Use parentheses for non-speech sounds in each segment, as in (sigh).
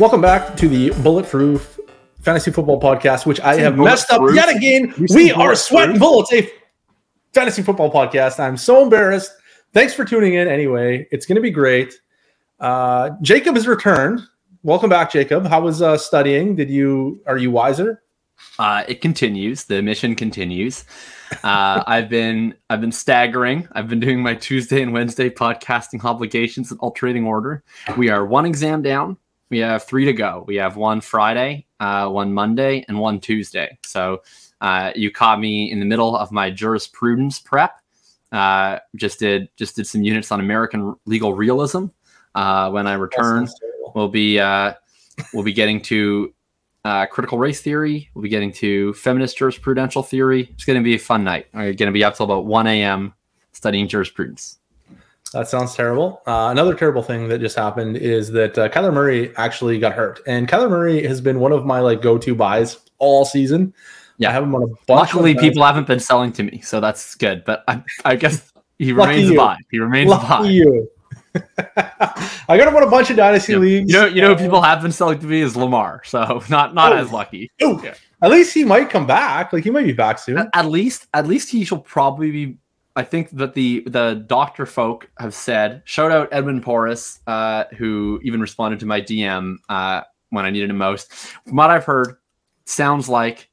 Welcome back to the Bulletproof Fantasy Football Podcast, which I have messed up yet again. We are sweating bullets, a fantasy football podcast. I'm so embarrassed. Thanks for tuning in anyway. It's going to be great. Uh, Jakob has returned. Welcome back, Jakob. How was uh, studying? Did you are you wiser? Uh, it continues. The mission continues. Uh, (laughs) I've been I've been staggering. I've been doing my Tuesday and Wednesday podcasting obligations in alternating order. We are one exam down. We have three to go. We have one Friday, uh, one Monday, and one Tuesday. So uh, you caught me in the middle of my jurisprudence prep. Uh, just did just did some units on American legal realism. Uh, when I return, we'll be uh, we'll be getting to uh, critical race theory. We'll be getting to feminist jurisprudential theory. It's going to be a fun night. We're going to be up till about 1 a.m. studying jurisprudence. That sounds terrible. Uh, another terrible thing that just happened is that uh, Kyler Murray actually got hurt, and Kyler Murray has been one of my like go-to buys all season. Yeah, I have him on a bunch. Luckily, people haven't been selling to me, so that's good. But I, I guess he remains a buy. He remains Lucky a buy. You. (laughs) I got him on a bunch of dynasty yeah. leagues. You know, you know, people have been selling to me is Lamar, so (laughs) not not oh. as lucky. Oh, yeah. At least he might come back. Like he might be back soon. At, at least, at least he shall probably be I think that the the doctor folk have said, shout out Edwin Porras, uh, who even responded to my DM uh, when I needed him most. From what I've heard, sounds like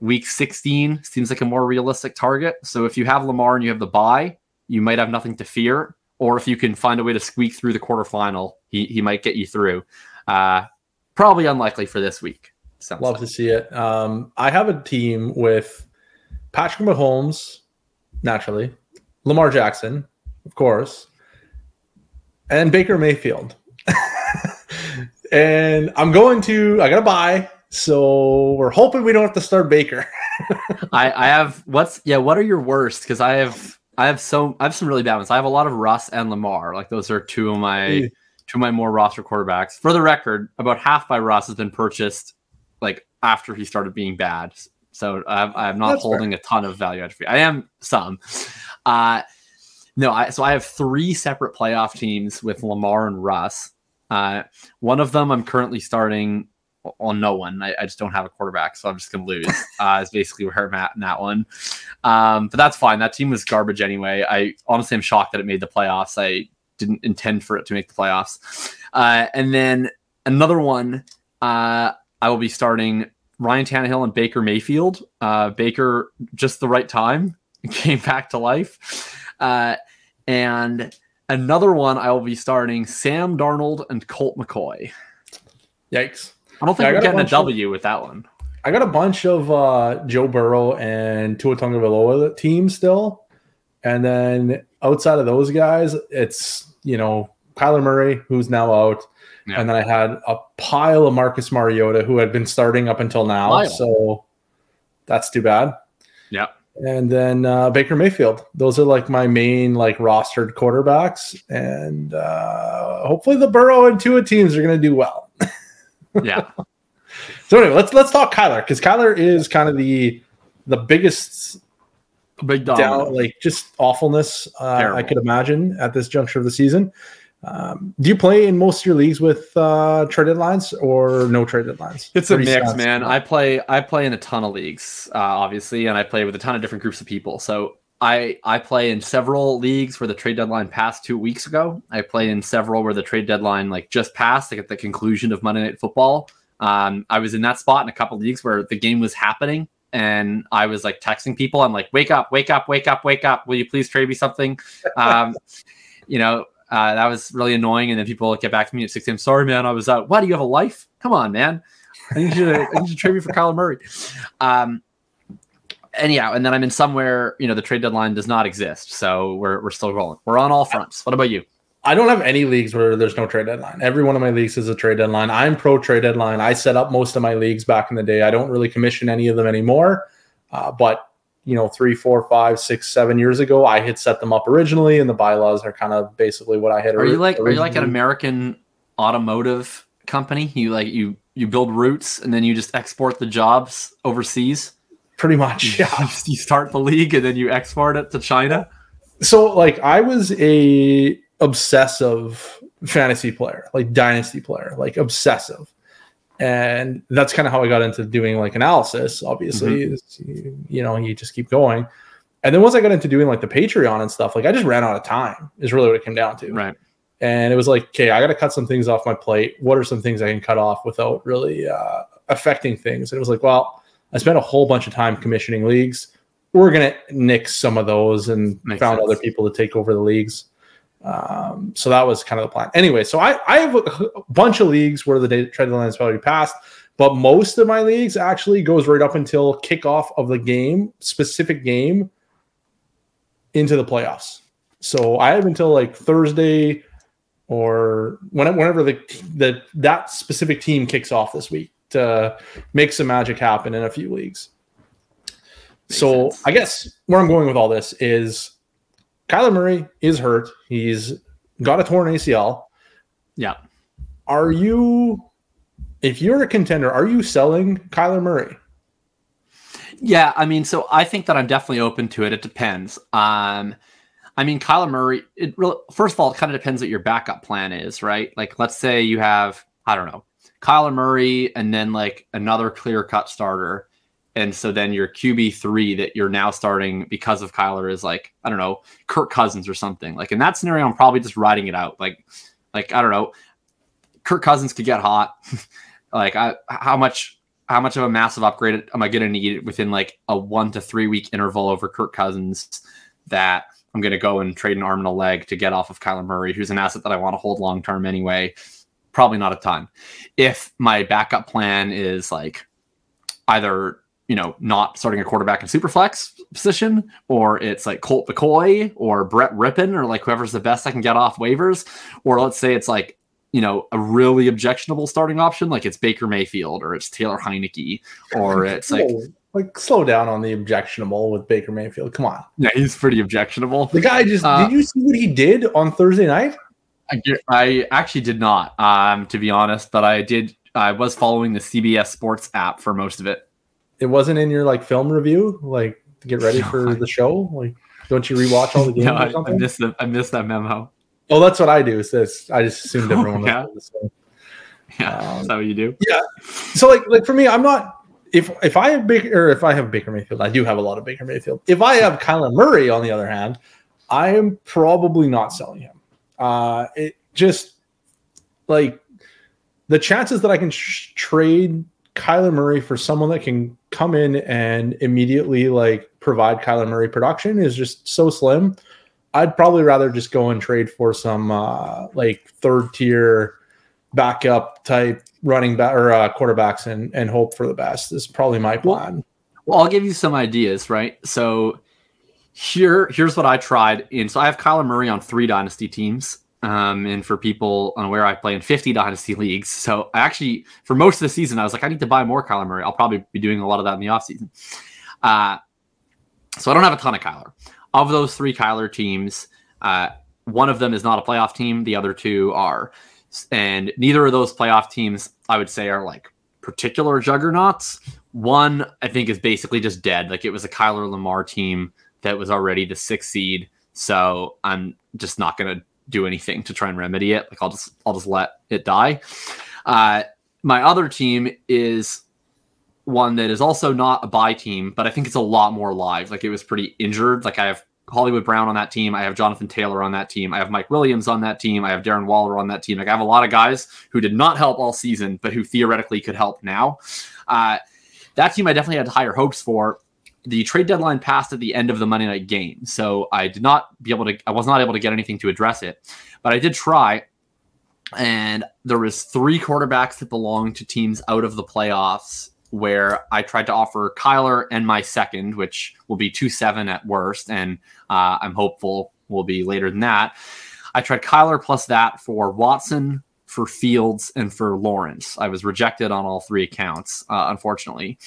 week 16 seems like a more realistic target. So if you have Lamar and you have the buy, you might have nothing to fear. Or if you can find a way to squeak through the quarterfinal, he, he might get you through. Uh, probably unlikely for this week. Sounds Love like. to see it. Um, I have a team with Patrick Mahomes, naturally, Lamar Jackson, of course, and Baker Mayfield. (laughs) and I'm going to, I got to buy. So we're hoping we don't have to start Baker. (laughs) I, I have what's yeah. What are your worst? Because I have I have so I have some really bad ones. I have a lot of Russ and Lamar. Like those are two of my mm. two of my more roster quarterbacks. For the record, about half by Russ has been purchased like after he started being bad. So I'm, I'm not That's holding fair. a ton of value of I am some. Uh, no, I, so I have three separate playoff teams with Lamar and Russ. Uh, one of them I'm currently starting on no one. I, I, just don't have a quarterback, so I'm just gonna lose. (laughs) Uh, is basically where I'm at in that one. Um, but that's fine. That team was garbage anyway. I honestly am shocked that it made the playoffs. I didn't intend for it to make the playoffs. Uh, and then another one, uh, I will be starting Ryan Tannehill and Baker Mayfield. Uh, Baker just the right time (laughs) came back to life. Uh, and another one I will be starting Sam Darnold and Colt McCoy. Yikes. I don't think yeah, we're getting a, a W of, with that one. I got a bunch of uh, Joe Burrow and Tua Tagovailoa teams still. And then outside of those guys, it's, you know, Kyler Murray, who's now out. Yeah. And then I had a pile of Marcus Mariota who had been starting up until now. Pile. So that's too bad. Yeah and then uh, Baker Mayfield. Those are like my main like rostered quarterbacks, and uh, hopefully the Burrow and Tua teams are going to do well. (laughs) yeah. So anyway, let's let's talk Kyler because Kyler is kind of the the biggest big down, like just awfulness uh, I could imagine at this juncture of the season. Um, do you play in most of your leagues with uh, trade deadlines or no trade deadlines? It's a mix, man. I play I play in a ton of leagues, uh, obviously, and I play with a ton of different groups of people. So I I play in several leagues where the trade deadline passed two weeks ago. I play in several where the trade deadline like just passed, like at the conclusion of Monday Night Football. Um, I was in that spot in a couple leagues where the game was happening, and I was like texting people. I'm like, "Wake up! Wake up! Wake up! Wake up! Will you please trade me something?" (laughs) Um, you know, uh, that was really annoying. And then people get back to me at 6 a.m. Sorry, man, I was out. Why do you have a life? Come on, man. I need you to, I need you to trade me for Kyler Murray. Um, anyhow, and then I'm in somewhere, you know, the trade deadline does not exist. So we're, we're still rolling. We're on all fronts. What about you? I don't have any leagues where there's no trade deadline. Every one of my leagues is a trade deadline. I'm pro trade deadline. I set up most of my leagues back in the day. I don't really commission any of them anymore. Uh, but you know three four five six seven years ago i had set them up originally and the bylaws are kind of basically what i had are you like originally. are you like an american automotive company? You like you you build routes and then you just export the jobs overseas? Pretty much yeah. you start the league and then you export it to china? So like i was a obsessive fantasy player like dynasty player like obsessive and that's kind of how I got into doing like analysis. Obviously, mm-hmm. you know, you just keep going. And then once I got into doing like the Patreon and stuff, like I just ran out of time. Is really what it came down to. Right. And it was like, okay, I got to cut some things off my plate. What are some things I can cut off without really uh, affecting things? And it was like, well, I spent a whole bunch of time commissioning leagues. We're gonna nix some of those and Makes found sense. other people to take over the leagues. Um, so that was kind of the plan. Anyway, so I, I have a bunch of leagues where the trade deadline is already passed, but most of my leagues actually goes right up until kickoff of the game, specific game, into the playoffs. So I have until like Thursday or whenever the, the that specific team kicks off this week to make some magic happen in a few leagues. Makes so sense. I guess where I'm going with all this is Kyler Murray is hurt. He's got a torn ACL. Yeah. Are you, if you're a contender, are you selling Kyler Murray? Yeah, I mean, so I think that I'm definitely open to it. It depends. Um, I mean, Kyler Murray. It really, first of all, it kind of depends what your backup plan is, right? Like, let's say you have, I don't know, Kyler Murray, and then like another clear cut starter, and so then your QB three that you're now starting because of Kyler is like, I don't know, Kirk Cousins or something. Like in that scenario, I'm probably just riding it out. Like, like I don't know, Kirk Cousins could get hot. (laughs) like I, how much, how much of a massive upgrade am I going to need within like a one to three week interval over Kirk Cousins that I'm going to go and trade an arm and a leg to get off of Kyler Murray, who's an asset that I want to hold long term anyway. Probably not a ton. If my backup plan is like either you know, not starting a quarterback in superflex position, or it's like Colt McCoy or Brett Rypien or like whoever's the best I can get off waivers, or let's say it's like you know a really objectionable starting option, like it's Baker Mayfield or it's Taylor Heinicke, or (laughs) it's like like slow down on the objectionable with Baker Mayfield. Come on, yeah, he's pretty objectionable. The guy just uh, did you see what he did on Thursday night? I, I actually did not, um, to be honest, but I did. I was following the CBS Sports app for most of it it wasn't in your like film review, like to get ready (laughs) for the show? Like, don't you rewatch all the (laughs) games? no, I, I, missed the, I missed that memo. Oh, that's what I do. So I just assumed (laughs) everyone. yeah. So, yeah, um, is that what you do? Yeah. So like, like for me, I'm not. If if I have Baker or if I have Baker Mayfield, I do have a lot of Baker Mayfield. If I have Kyler Murray, on the other hand, I am probably not selling him. Uh, it just like the chances that I can sh- trade Kyler Murray for someone that can come in and immediately like provide Kyler Murray production is just so slim. I'd probably rather just go and trade for some uh, like third tier backup type running back or uh, quarterbacks and and hope for the best. This is probably my plan. Well, well, I'll give you some ideas, right? So here here's what I tried and So I have Kyler Murray on three dynasty teams. Um, and for people unaware, I play in 50 dynasty (laughs) leagues. So I actually, for most of the season, I was like, I need to buy more Kyler Murray. I'll probably be doing a lot of that in the offseason. Uh, so I don't have a ton of Kyler. Of those three Kyler teams, uh, one of them is not a playoff team. The other two are. And neither of those playoff teams, I would say, are like particular juggernauts. One, I think, is basically just dead. Like it was a Kyler Lamar team that was already the sixth seed. So I'm just not going to do anything to try and remedy it. Like I'll just I'll just let it die. Uh, my other team is one that is also not a buy team, but I think it's a lot more live. Like it was pretty injured. Like I have Hollywood Brown on that team. I have Jonathan Taylor on that team. I have Mike Williams on that team. I have Darren Waller on that team. Like I have a lot of guys who did not help all season, but who theoretically could help now. Uh, that team I definitely had higher hopes for the trade deadline passed at the end of the Monday night game, so I did not be able to. I was not able to get anything to address it, but I did try. And there was three quarterbacks that belonged to teams out of the playoffs where I tried to offer Kyler and my second, which will be two seven at worst, and uh, I'm hopeful will be later than that. I tried Kyler plus that for Watson, for Fields, and for Lawrence. I was rejected on all three accounts, uh, unfortunately,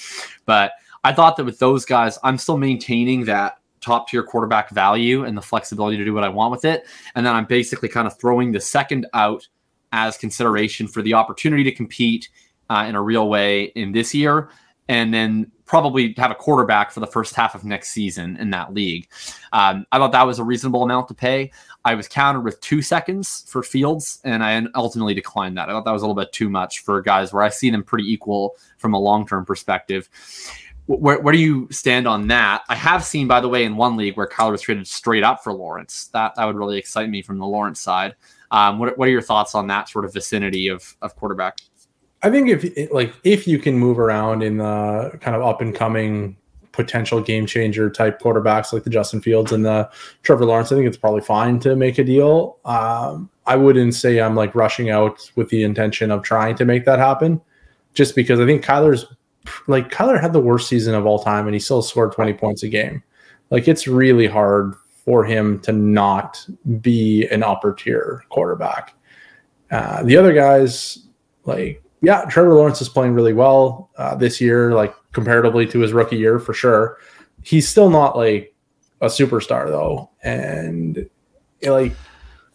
but I thought that with those guys, I'm still maintaining that top tier quarterback value and the flexibility to do what I want with it. And then I'm basically kind of throwing the second out as consideration for the opportunity to compete uh, in a real way in this year. And then probably have a quarterback for the first half of next season in that league. Um, I thought that was a reasonable amount to pay. I was countered with two seconds for Fields, and I ultimately declined that. I thought that was a little bit too much for guys where I see them pretty equal from a long term perspective. Where, where do you stand on that? I have seen, by the way, in one league where Kyler was traded straight up for Lawrence. That that would really excite me from the Lawrence side. Um, what, what are your thoughts on that sort of vicinity of, of quarterback? I think if like if you can move around in the kind of up and coming potential game changer type quarterbacks like the Justin Fields and the Trevor Lawrence, I think it's probably fine to make a deal. Um, I wouldn't say I'm like rushing out with the intention of trying to make that happen, just because I think Kyler's like Kyler had the worst season of all time and he still scored 20 points a game. Like it's really hard for him to not be an upper tier quarterback. Uh, the other guys, like yeah, Trevor Lawrence is playing really well uh, this year, like comparatively to his rookie year for sure. He's still not like a superstar though, and like,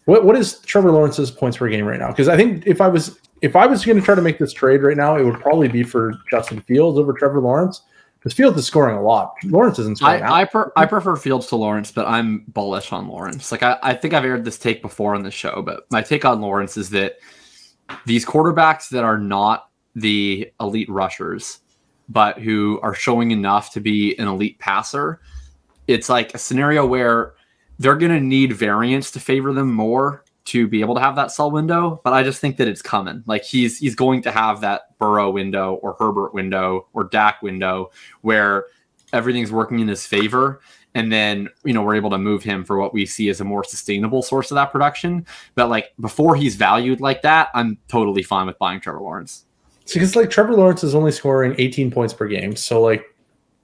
what what is Trevor Lawrence's points per game right now? Because I think if I was if I was going to try to make this trade right now, it would probably be for Justin Fields over Trevor Lawrence because Fields is scoring a lot. Lawrence isn't scoring. I I, per, I, prefer Fields to Lawrence, but I'm bullish on Lawrence. Like I, I think I've aired this take before on the show, but my take on Lawrence is that these quarterbacks that are not the elite rushers, but who are showing enough to be an elite passer, it's like a scenario where they're going to need variance to favor them more to be able to have that sell window. But I just think that it's coming. Like he's he's going to have that Burrow window or Herbert window or Dak window where everything's working in his favor and then you know we're able to move him for what we see as a more sustainable source of that production. But like before he's valued like that, I'm totally fine with buying Trevor Lawrence. Because like Trevor Lawrence is only scoring 18 points per game, so like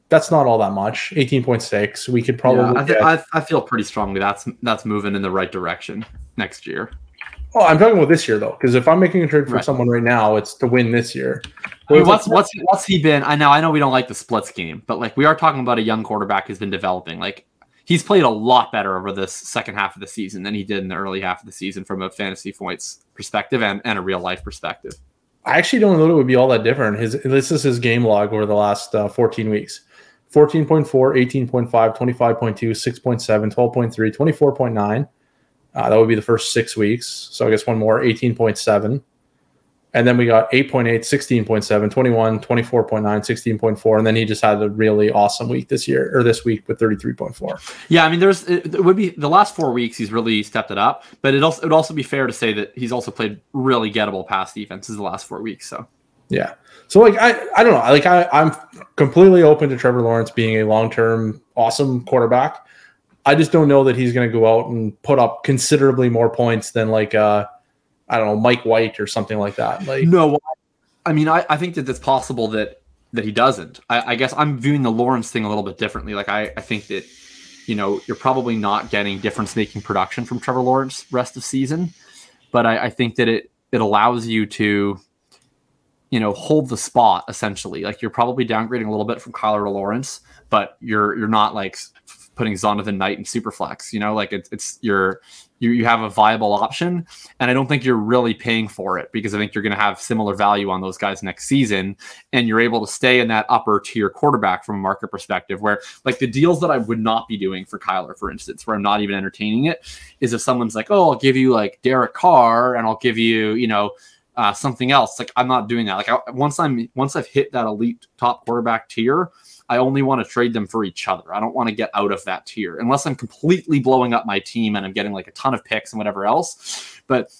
that's not all that much. 18.6. We could probably. Yeah, I, th- I, I feel pretty strongly that's that's moving in the right direction next year. Oh, I'm talking about this year though, because if I'm making a trade for right. someone right now, it's to win this year. I mean, what's what's what's he been? I know I know we don't like the splits game, but like we are talking about a young quarterback who's been developing. Like he's played a lot better over this second half of the season than he did in the early half of the season from a fantasy points perspective and, and a real life perspective. I actually don't know that it would be all that different. His this is his game log over the last uh, 14 weeks. 14.4, 18.5, 25.2, 6.7, 12.3, 24.9. Uh, that would be the first six weeks. So I guess one more, 18.7. And then we got 8.8, 16.7, 21, 24.9, 16.4. And then he just had a really awesome week this year or this week with 33.4. Yeah. I mean, there's, it would be the last four weeks, he's really stepped it up. But it also, it would also be fair to say that he's also played really gettable pass defenses the last four weeks. So, yeah. So, like, I, I don't know. Like, I, I'm completely open to Trevor Lawrence being a long term awesome quarterback. I just don't know that he's going to go out and put up considerably more points than, like, uh, I don't know, Mike White or something like that. Like no, I mean, I, I think that it's possible that that he doesn't. I, I guess I'm viewing the Lawrence thing a little bit differently. Like I, I think that you know you're probably not getting difference making production from Trevor Lawrence rest of season, but I, I think that it it allows you to you know hold the spot essentially. Like you're probably downgrading a little bit from Kyler to Lawrence, but you're you're not like putting Zonovan Knight in Superflex. You know, like it's it's you're you you have a viable option, and I don't think you're really paying for it because I think you're going to have similar value on those guys next season, and you're able to stay in that upper tier quarterback from a market perspective. Where like the deals that I would not be doing for Kyler, for instance, where I'm not even entertaining it, is if someone's like, oh, I'll give you like Derek Carr, and I'll give you you know. Uh, something else like I'm not doing that. Like I, once I'm once I've hit that elite top quarterback tier, I only want to trade them for each other. I don't want to get out of that tier unless I'm completely blowing up my team and I'm getting like a ton of picks and whatever else. But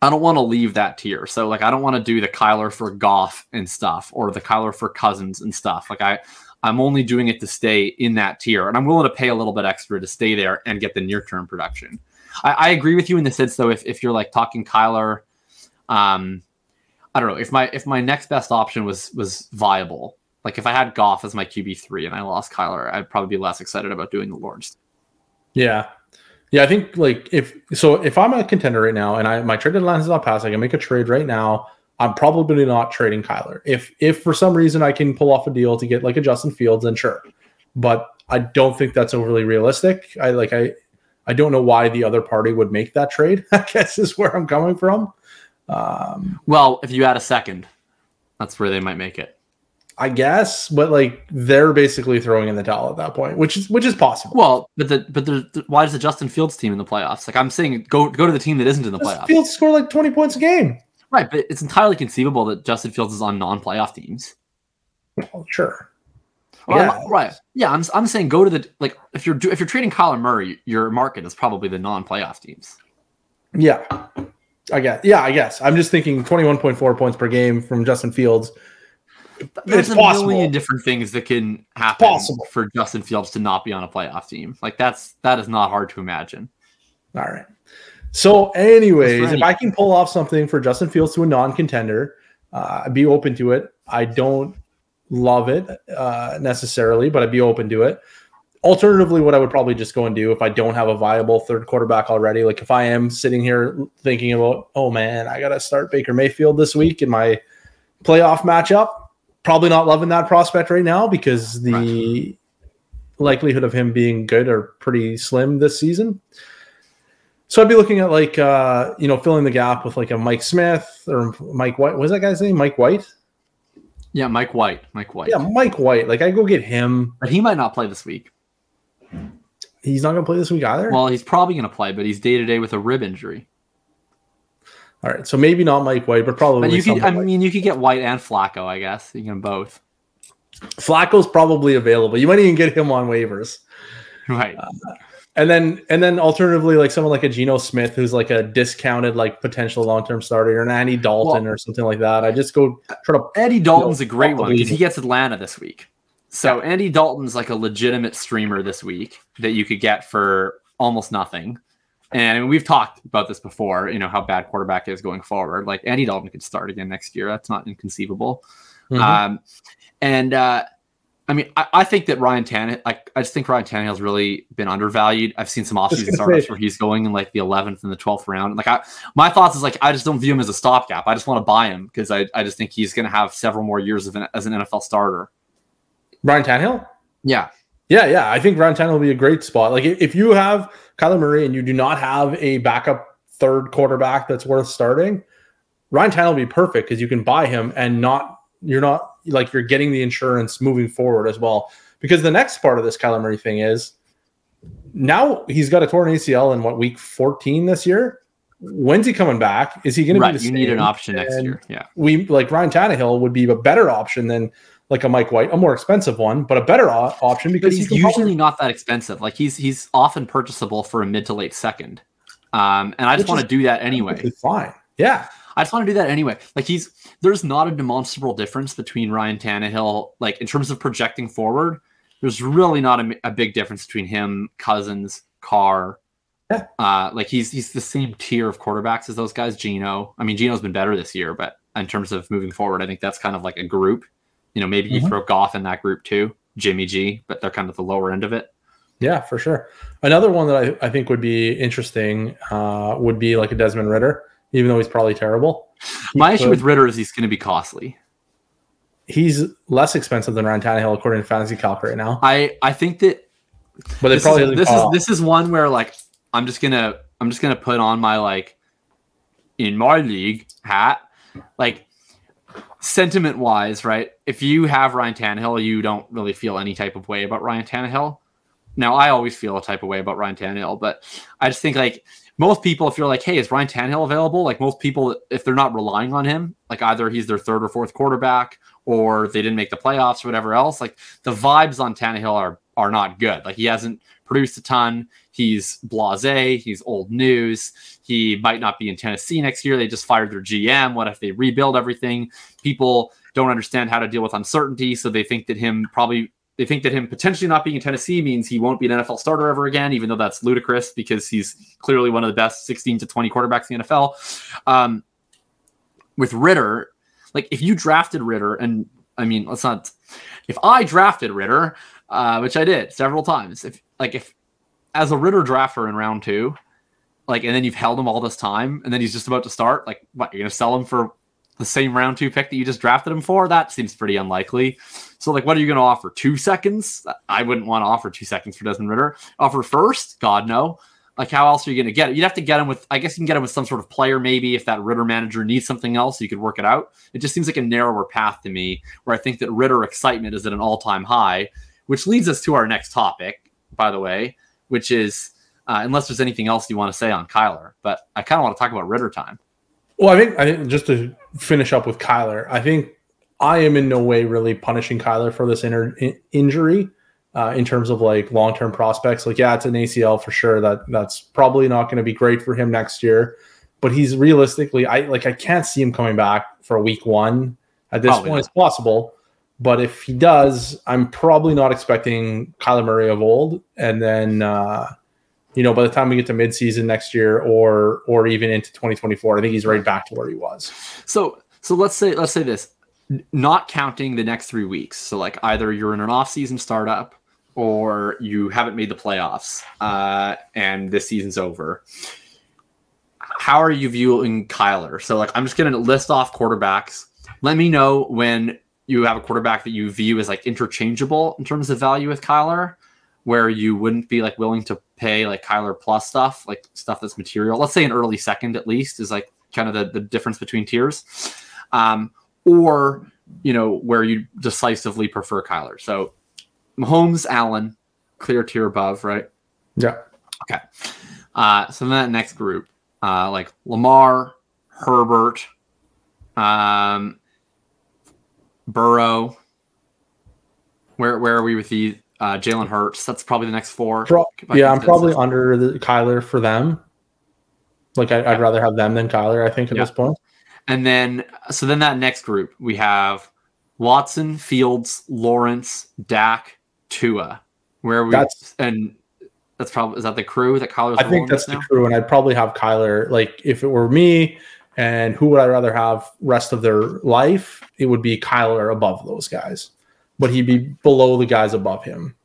I don't want to leave that tier. So like I don't want to do the Kyler for Goff and stuff or the Kyler for Cousins and stuff. Like I I'm only doing it to stay in that tier, and I'm willing to pay a little bit extra to stay there and get the near term production. I, I, agree with you in the sense though, if, if you're like talking Kyler, um, I don't know if my if my next best option was was viable, like if I had Goff as my QB three and I lost Kyler, I'd probably be less excited about doing the Lords. Yeah, yeah. I think like if so, if I'm a contender right now and I my trade deadline is not passed, I can make a trade right now. I'm probably not trading Kyler. If if for some reason I can pull off a deal to get like a Justin Fields, then sure. But I don't think that's overly realistic. I like I I don't know why the other party would make that trade. (laughs) I guess is where I'm coming from. Um, well, if you add a second, that's where they might make it. I guess, but like they're basically throwing in the towel at that point, which is which is possible. Well, but the but the, the why is the Justin Fields team in the playoffs? Like I'm saying, go go to the team that isn't in the playoffs. Fields score like 20 points a game. Right, but it's entirely conceivable that Justin Fields is on non-playoff teams. Well, sure. Well, yeah. right. Yeah, I'm, I'm saying go to the like if you're if you're trading Kyler Murray, your market is probably the non-playoff teams. Yeah, I guess. Yeah, I guess. I'm just thinking 21.4 points per game from Justin Fields. There's it's a possible. million different things that can happen possible. for Justin Fields to not be on a playoff team. Like that's that is not hard to imagine. All right. So, anyways, if I can pull off something for Justin Fields to a non-contender, uh, I'd be open to it. I don't love it uh, necessarily, but I'd be open to it. Alternatively, what I would probably just go and do if I don't have a viable third quarterback already, like if I am sitting here thinking about, oh man, I got to start Baker Mayfield this week in my playoff matchup, probably not loving that prospect right now because the right. likelihood of him being good are pretty slim this season. So I'd be looking at like uh, you know filling the gap with like a Mike Smith or Mike White. Was that guy's name? Mike White. Yeah, Mike White. Mike White. Yeah, Mike White. Like I go get him, but he might not play this week. He's not going to play this week either. Well, he's probably going to play, but he's day to day with a rib injury. All right, so maybe not Mike White, but probably. But you could, I mean, you could get White and Flacco, I guess. You can both. Flacco's probably available. You might even get him on waivers. Right. Uh, and then and then alternatively, like someone like a Geno Smith, who's like a discounted like potential long term starter, or an Andy Dalton well, or something like that. I just go try to. Andy Dalton's you know, a great one because he gets Atlanta this week. So. Andy Dalton's like a legitimate streamer this week that you could get for almost nothing. And we've talked about this before, you know, how bad quarterback is going forward. Like Andy Dalton could start again next year. That's not inconceivable. Mm-hmm. Um, and uh, I mean, I, I, think that Ryan Tannehill, like, I just think Ryan Tannehill's really been undervalued. I've seen some offseason startups where he's going in like the 11th and the 12th round. Like, I, my thoughts is like, I just don't view him as a stopgap. I just want to buy him because I, I just think he's going to have several more years of an, as an NFL starter. Ryan Tannehill? Yeah. Yeah, yeah. I think Ryan Tannehill will be a great spot. Like, if you have Kyler Murray and you do not have a backup third quarterback that's worth starting, Ryan Tannehill will be perfect because you can buy him and not, you're not like you're getting the insurance moving forward as well. Because the next part of this Kyler Murray thing is now he's got a torn ACL in what week 14 this year. When's he coming back? Is he going right, to be? you need an option next and year. Yeah, we like Ryan Tannehill would be a better option than like a Mike White, a more expensive one, but a better o- option because he's usually probably... not that expensive. Like he's he's often purchasable for a mid to late second, um, and I just want to do that anyway. Fine, yeah. I just want to do that anyway. Like he's there's not a demonstrable difference between Ryan Tannehill, like in terms of projecting forward. There's really not a, a big difference between him, Cousins, Carr. Yeah. Uh, like he's he's the same tier of quarterbacks as those guys. Geno. I mean, Geno's been better this year, but in terms of moving forward, I think that's kind of like a group. You know, maybe mm-hmm. you throw Goff in that group too, Jimmy G, but they're kind of the lower end of it. Yeah, for sure. Another one that I, I think would be interesting uh, would be like a Desmond Ridder, even though he's probably terrible. (laughs) My could, issue with Ridder is he's going to be costly. He's less expensive than Ryan Tannehill according to Fantasy Calc right now. I I think that, but they probably is, this is this is one where like I'm just gonna I'm just gonna put on my like in my league hat like sentiment wise, right? If you have Ryan Tannehill, you don't really feel any type of way about Ryan Tannehill. Now, I always feel a type of way about Ryan Tannehill, but I just think like most people, if you're like, hey, is Ryan Tannehill available? Like most people, if they're not relying on him, like either he's their third or fourth quarterback, or they didn't make the playoffs or whatever else, like the vibes on Tannehill are are not good. Like he hasn't produced a ton. He's blasé. He's old news. He might not be in Tennessee next year. They just fired their GM. What if they rebuild everything? People don't understand how to deal with uncertainty, so they think that him probably they think that him potentially not being in Tennessee means he won't be an NFL starter ever again, even though that's ludicrous because he's clearly one of the best 16 to 20 quarterbacks in the NFL. Um, with Ridder, like if you drafted Ridder and I mean, let's not, if I drafted Ridder, uh, which I did several times, if like if as a Ridder drafter in round two, like, and then you've held him all this time, and then he's just about to start, like, what, you're to sell him for the same round two pick that you just drafted him for? That seems pretty unlikely. So, like, what are you to offer? Two seconds? I wouldn't want to offer two seconds for Desmond Ridder. Offer first? God, no. Like, how else are you to get it? You'd have to get him with, I guess you can get him with some sort of player, maybe if that Ridder manager needs something else, you could work it out. It just seems like a narrower path to me, where I think that Ridder excitement is at an all time high, which leads us to our next topic, by the way, which is uh, unless there's anything else you want to say on Kyler, but I kind of want to talk about Ridder time. Well, I think, I think just to finish up with Kyler, I think I am in no way really punishing Kyler for this inner, in, injury uh, in terms of like long term prospects. Like, yeah, it's an ACL for sure. That that's probably not going to be great for him next year. But he's realistically, I like I can't see him coming back for week one at this probably point. Not. It's possible, but if he does, I'm probably not expecting Kyler Murray of old. And then, uh, you know, by the time we get to midseason next year, or or even into 2024, I think he's right back to where he was. So so let's say let's say this, not counting the next three weeks. So like either you're in an off season startup or you haven't made the playoffs uh, and this season's over. How are you viewing Kyler? So, like, I'm just to list off quarterbacks. Let me know when you have a quarterback that you view as like interchangeable in terms of value with Kyler, where you wouldn't be like willing to pay like Kyler plus stuff, like stuff that's material. Let's say an early second at least is like kind of the, the difference between tiers. Um, or, you know, where you decisively prefer Kyler. So Mahomes, Allen, clear tier above, right? Yeah. Okay. Uh, so then that next group, uh, like Lamar, Herbert, um, Burrow. Where where are we with the uh, Jalen Hurts? That's probably the next four. Pro- yeah, I'm probably under the Kyler for them. Like I, would rather have them than Kyler. I think at yeah. this point. And then so then that next group we have Watson, Fields, Lawrence, Dak, Tua. Where we that's, and that's probably is that the crew that Kyler's. I think that's the now? crew, and I'd probably have Kyler. Like if it were me, and who would I rather have rest of their life? It would be Kyler above those guys, but he'd be below the guys above him.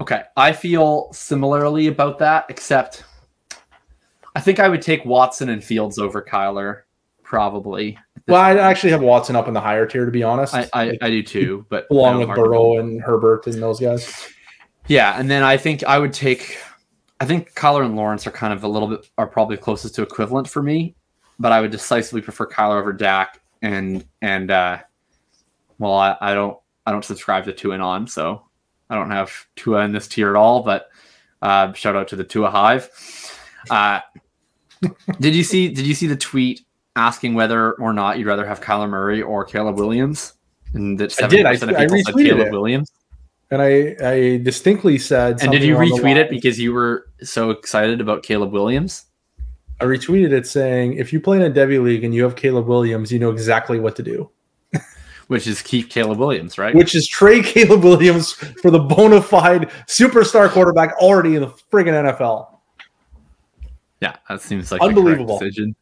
Okay, I feel similarly about that, except I think I would take Watson and Fields over Kyler, probably. Well, I actually have Watson up in the higher tier, to be honest. I, I, I do too, but along with Burrow and Herbert and those guys. Yeah, and then I think I would take. I think Kyler and Lawrence are kind of a little bit are probably closest to equivalent for me, but I would decisively prefer Kyler over Dak. And and uh, well, I, I don't I don't subscribe to two and on, so I don't have Tua in this tier at all. But uh, shout out to the Tua Hive. Uh, (laughs) did you see Did you see the tweet asking whether or not you'd rather have Kyler Murray or Caleb Williams. And that seventy percent of people said Caleb it. Williams. And I, I distinctly said. And did you retweet it because you were so excited about Caleb Williams? I retweeted it saying, "If you play in a Devy league and you have Caleb Williams, you know exactly what to do." (laughs) Which is keep Caleb Williams, right? Which is trade Caleb Williams for the bona fide superstar quarterback already in the friggin' NFL. Yeah, that seems like unbelievable decision.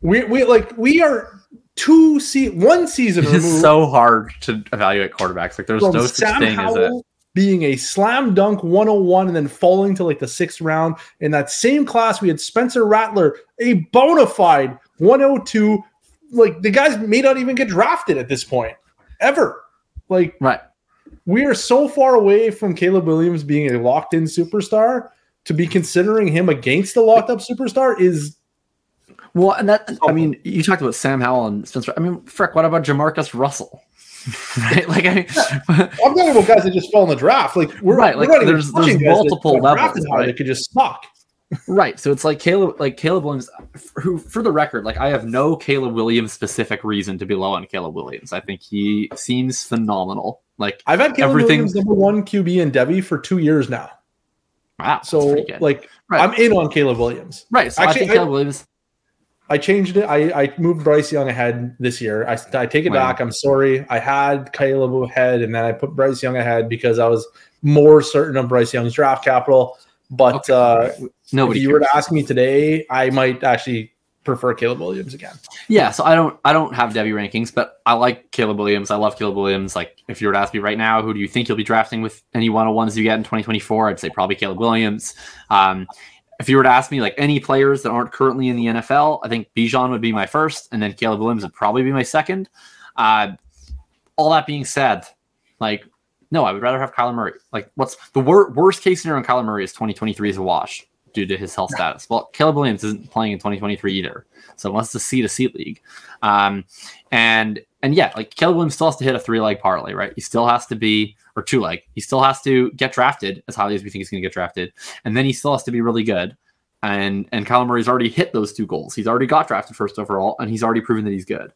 We we like we are two se- one season. It's so hard to evaluate quarterbacks. Like there's no such thing as it being a slam dunk 101 and then falling to like the sixth round. In that same class, we had Spencer Rattler, a bona fide 102. Like the guys may not even get drafted at this point ever. Like right. We are so far away from Caleb Williams being a locked in superstar to be considering him against the locked up superstar is well, and that I mean, you talked about Sam Howell and Spencer. I mean, frick, what about Jamarcus Russell? Right? (laughs) Like I, mean, (laughs) I'm talking about guys that just fell in the draft. Like we're right. Like we're there's there's multiple levels. Right? That could just suck. right. So it's like Caleb, like Caleb Williams, who, for the record, like I have no Caleb Williams specific reason to be low on Caleb Williams. I think he seems phenomenal. Like I've had Caleb everything Williams number one QB in Devy for two years now. Wow. So like right. I'm in on Caleb Williams. Right. So Actually, I think Caleb I, Williams I changed it. I, I moved Bryce Young ahead this year. I, I take it wow. back. I'm sorry. I had Caleb ahead, and then I put Bryce Young ahead because I was more certain of Bryce Young's draft capital. But okay. uh, Nobody if you cares. were to ask me today, I might actually prefer Caleb Williams again. Yeah, so I don't I don't have Devy rankings, but I like Caleb Williams. I love Caleb Williams. Like if you were to ask me right now, who do you think you'll be drafting with any one on ones you get in 2024? I'd say probably Caleb Williams. Um, if you were to ask me like any players that aren't currently in the NFL, I think Bijan would be my first, and then Caleb Williams would probably be my second. Uh, all that being said, like no, I would rather have Kyler Murray. Like, what's the wor- worst case scenario in Kyler Murray is 2023 is a wash. due to his health status. Well, Caleb Williams isn't playing in 2023 either, so unless it's a C to C league, um, and and yeah, like Caleb Williams still has to hit a three leg parlay, right? He still has to be or two leg. He still has to get drafted as highly as we think he's going to get drafted, and then he still has to be really good. And and Kyler Murray's already hit those two goals. He's already got drafted first overall, and he's already proven that he's good.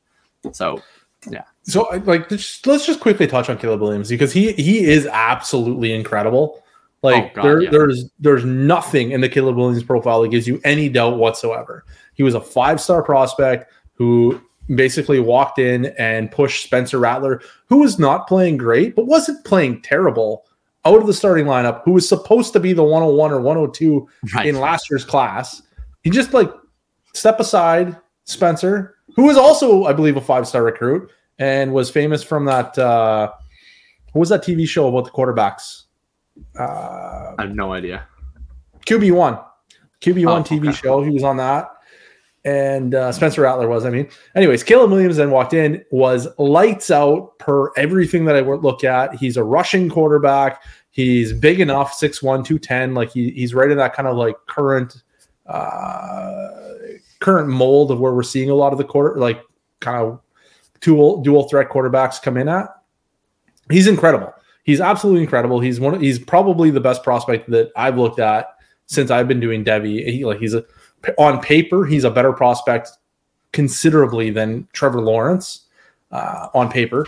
So yeah. So like, just, let's just quickly touch on Caleb Williams because he he is absolutely incredible. Like oh, God, there, yeah. there's there's nothing in the Caleb Williams profile that gives you any doubt whatsoever. He was a five star prospect who basically walked in and pushed Spencer Rattler, who was not playing great, but wasn't playing terrible, out of the starting lineup, who was supposed to be the 101 or 102 right. in last year's class. He just like step aside Spencer, who was also, I believe, a five star recruit and was famous from that. Uh, what was that TV show about the quarterbacks? Uh, I have no idea. QB1. QB1 oh, TV okay. show. He was on that and uh, Spencer Rattler was. I mean, anyways, Caleb Williams then walked in, was lights out per everything that I look at. He's a rushing quarterback. He's big enough, 6'1, 210. Like he, he's right in that kind of like current uh current mold of where we're seeing a lot of the quarter like kind of dual dual threat quarterbacks come in at. He's incredible. He's absolutely incredible. He's one. of, He's probably the best prospect that I've looked at since I've been doing Devy. He like he's a on paper, he's a better prospect considerably than Trevor Lawrence uh, on paper.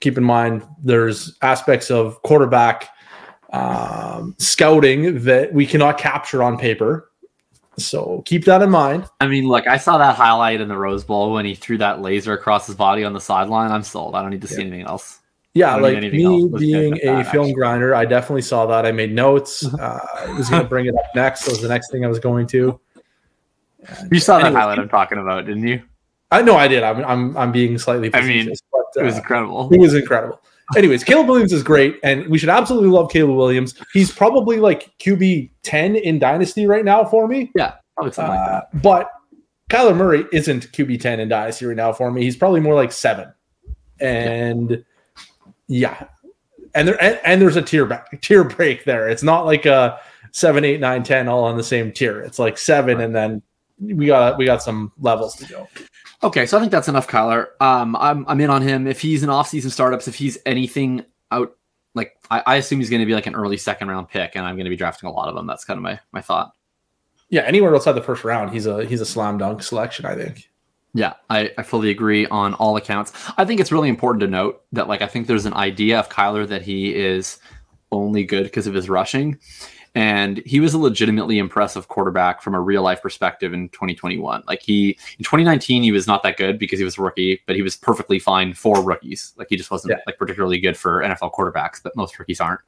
Keep in mind, there's aspects of quarterback um, scouting that we cannot capture on paper. So keep that in mind. I mean, look, I saw that highlight in the Rose Bowl when he threw that laser across his body on the sideline. I'm sold. I don't need to yeah. see anything else. Yeah, like me being a that, film actually. grinder, I definitely saw that. I made notes. (laughs) Uh, I was going to bring it up next. That was the next thing I was going to. You saw that highlight I'm talking about, didn't you? I know I did. I'm I'm, I'm being slightly. I mean, but, uh, it was incredible. It was incredible. Anyways, Caleb Williams is great, and we should absolutely love Caleb Williams. He's probably like QB ten in Dynasty right now for me. Yeah, probably something uh, like that. But Kyler Murray isn't QB ten in Dynasty right now for me. He's probably more like seven, and yeah, yeah. and there and, and there's a tier back tier break there. It's not like a seven, eight, nine, ten all on the same tier. It's like seven, and then we got we got some levels to go. Okay, so I think that's enough, Kyler. Um, I'm I'm in on him. If he's an off-season startups, if he's anything out, like I, I assume he's going to be like an early second round pick, and I'm going to be drafting a lot of them. That's kind of my my thought. Yeah, anywhere outside the first round, he's a he's a slam dunk selection. I think. Yeah, I, I fully agree on all accounts. I think it's really important to note that like I think there's an idea of Kyler that he is only good because of his rushing. And he was a legitimately impressive quarterback from a real life perspective in 2021. Like he in 2019, he was not that good because he was a rookie, but he was perfectly fine for rookies. Like he just wasn't yeah. like particularly good for NFL quarterbacks, but most rookies aren't.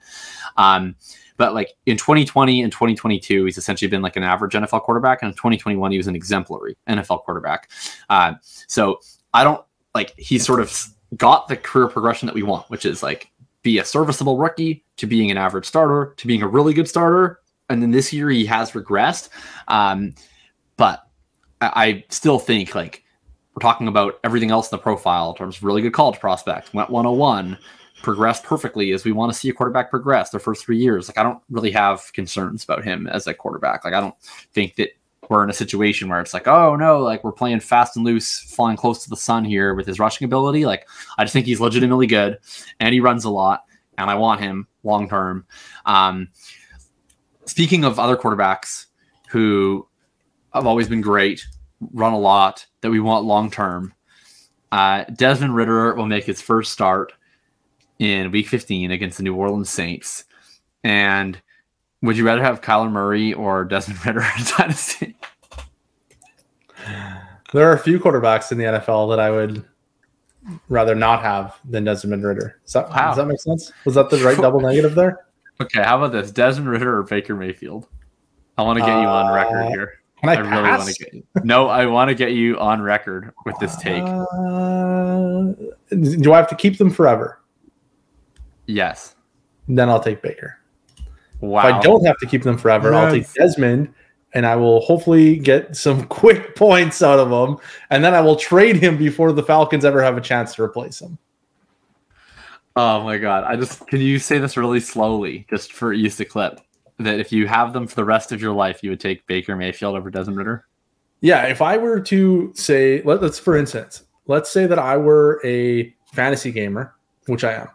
Um, but like in 2020 and 2022, he's essentially been like an average NFL quarterback, and in 2021, he was an exemplary NFL quarterback. Uh, so I don't like he sort of got the career progression that we want, which is like be a serviceable rookie to being an average starter to being a really good starter. And then this year he has regressed. Um, but I, I still think like we're talking about everything else in the profile in terms of really good college prospect, went 101, progressed perfectly as we want to see a quarterback progress their first three years. Like I don't really have concerns about him as a quarterback. Like I don't think that we're in a situation where it's like, oh no, like we're playing fast and loose, flying close to the sun here with his rushing ability. Like I just think he's legitimately good and he runs a lot and I want him long term. Um, speaking of other quarterbacks who have always been great, run a lot, that we want long term, uh, Desmond Ridder will make his first start in Week 15 against the New Orleans Saints, and would you rather have Kyler Murray or Desmond Ridder in (laughs) Dynasty? There are a few quarterbacks in the NFL that I would rather not have than Desmond Ridder. Does that, wow. does that make sense? Was that the right (laughs) double negative there? Okay, how about this? Desmond Ridder or Baker Mayfield? I want to get uh, you on record uh, here. Can I, I really want to get you. No, I want to get you on record with this take. Uh, do I have to keep them forever? Yes. Then I'll take Baker. Wow. If I don't have to keep them forever, yes. I'll take Desmond and I will hopefully get some (laughs) quick points out of him. And then I will trade him before the Falcons ever have a chance to replace him. Oh my god. I just can you say this really slowly just for use the clip? that if you have them for the rest of your life, you would take Baker Mayfield over Desmond Ridder? Yeah, if I were to say, let, us for instance, let's say that I were a fantasy gamer, which I am,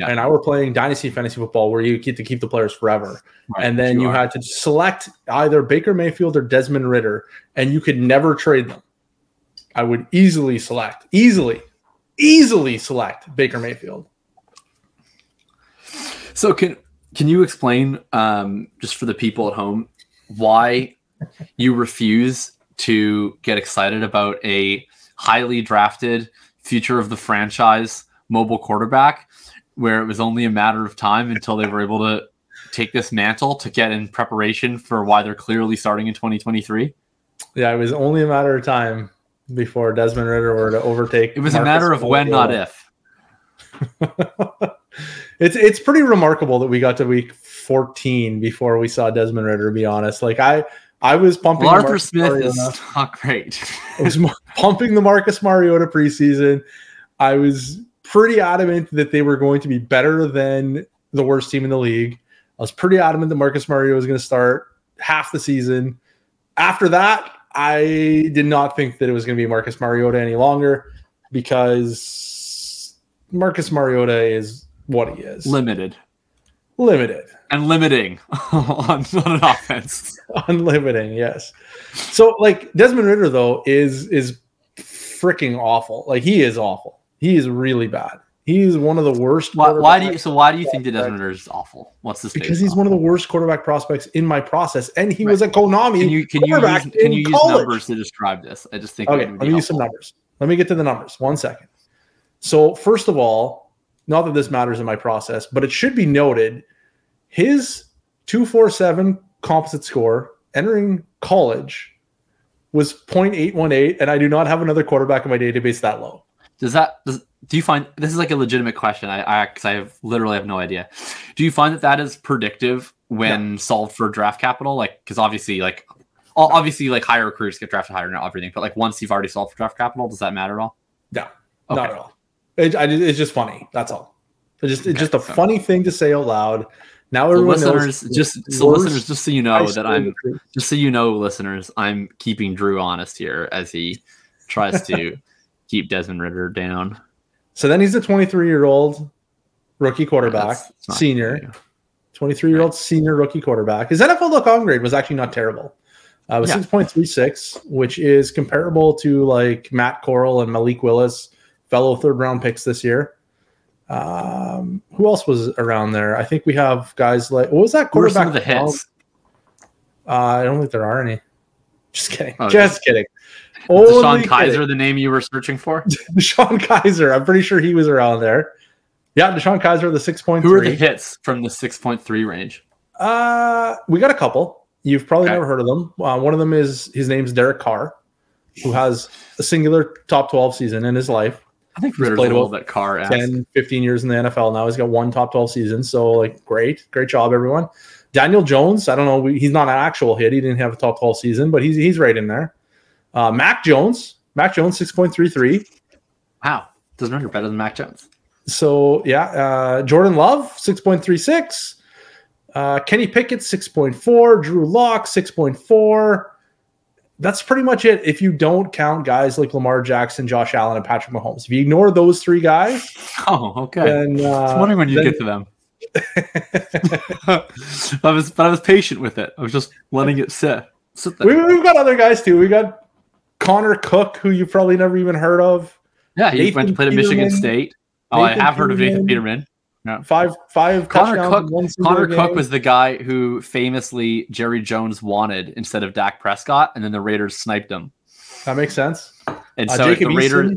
yeah. and I were playing dynasty fantasy football where you get to keep the players forever, right, and then you, you had to select either Baker Mayfield or Desmond Ridder, and you could never trade them. I would easily select, easily, easily select Baker Mayfield. So can can you explain um, just for the people at home why you refuse to get excited about a highly drafted future of the franchise mobile quarterback where it was only a matter of time until they were able to take this mantle to get in preparation for why they're clearly starting in 2023? Yeah, it was only a matter of time before Desmond Ridder were to overtake. It was Marcus a matter of when, not if. (laughs) it's it's pretty remarkable that we got to week 14 before we saw Desmond Ridder. To be honest, like I I was pumping. Well, Arthur Smith Mariota. is not great. I was (laughs) pumping the Marcus Mariota preseason. I was pretty adamant that they were going to be better than the worst team in the league. I was pretty adamant that Marcus Mariota was going to start half the season. After that, I did not think that it was going to be Marcus Mariota any longer because Marcus Mariota is what he is. Limited. Limited. And limiting (laughs) on, on an offense. (laughs) Unlimiting, yes. So like Desmond Ridder though is is freaking awful. Like he is awful. He is really bad. He's one of the worst. Why, why do you? So why do you think that Desmond is awful? What's this? Because he's one of the worst quarterback prospects in my process, and he right. was a Konami. Can you can you use, can you use numbers to describe this? I just think. Okay, let me helpful. use some numbers. Let me get to the numbers. One second. So first of all, not that this matters in my process, but it should be noted, his two four seven composite score entering college was 0.818, and I do not have another quarterback in my database that low. Does that does, do you find this is like a legitimate question? I I because I have literally have no idea. Do you find that that is predictive when yeah. solved for draft capital? Like because obviously like obviously like higher recruits get drafted higher and everything, but like once you've already solved for draft capital, does that matter at all? No, okay. not at all. It, I, it's just funny. That's all. It's just it's okay, just a so. funny thing to say out loud. Now everyone so listeners, knows just so listeners, just so you know that I'm just so you know, listeners, I'm keeping Drew honest here as he tries to (laughs) keep Desmond Ridder down. So then he's a 23 year old rookie quarterback, senior, 23 year old senior rookie quarterback. His NFL.com grade was actually not terrible. Uh, it was yeah. 6.36, which is comparable to like Matt Corral and Malik Willis, fellow third round picks this year. Um, who else was around there? I think we have guys like what was that quarterback? the hits. Uh, I don't think there are any. Just kidding. Oh, Just kidding. DeShone Kizer, the name you were searching for? (laughs) DeShone Kizer. I'm pretty sure he was around there. Yeah, DeShone Kizer, the six point. Who are the hits from the six point three range? Uh, we got a couple. You've probably okay. never heard of them. Uh, one of them is his name's Derek Carr, who has a singular top twelve season in his life. I think he's played a little bit Carr 10, 15 years in the NFL now. He's got one top 12 season. So, like, great. Great job, everyone. Daniel Jones, I don't know. He's not an actual hit. He didn't have a top 12 season, but he's, he's right in there. Uh, Mac Jones, Mac Jones, 6.33. Wow. Doesn't matter. Better than Mac Jones. So, yeah. Uh, Jordan Love, 6.36. Uh, Kenny Pickett, 6.4. Drew Lock, 6.4. That's pretty much it. If you don't count guys like Lamar Jackson, Josh Allen, and Patrick Mahomes, if you ignore those three guys, oh, okay. Then, uh, I was wondering when you get to them. (laughs) I was, but I was patient with it. I was just letting it sit. sit we, have got other guys too. We got Connor Cook, who you probably never even heard of. Yeah, he Nathan went to play at Michigan State. Oh, Nathan I have heard of Nathan Peterman. No. Five five Connor Cook. Connor game. Cook was the guy who famously Jerry Jones wanted instead of Dak Prescott, and then the Raiders sniped him. That makes sense. And uh, so the Raiders.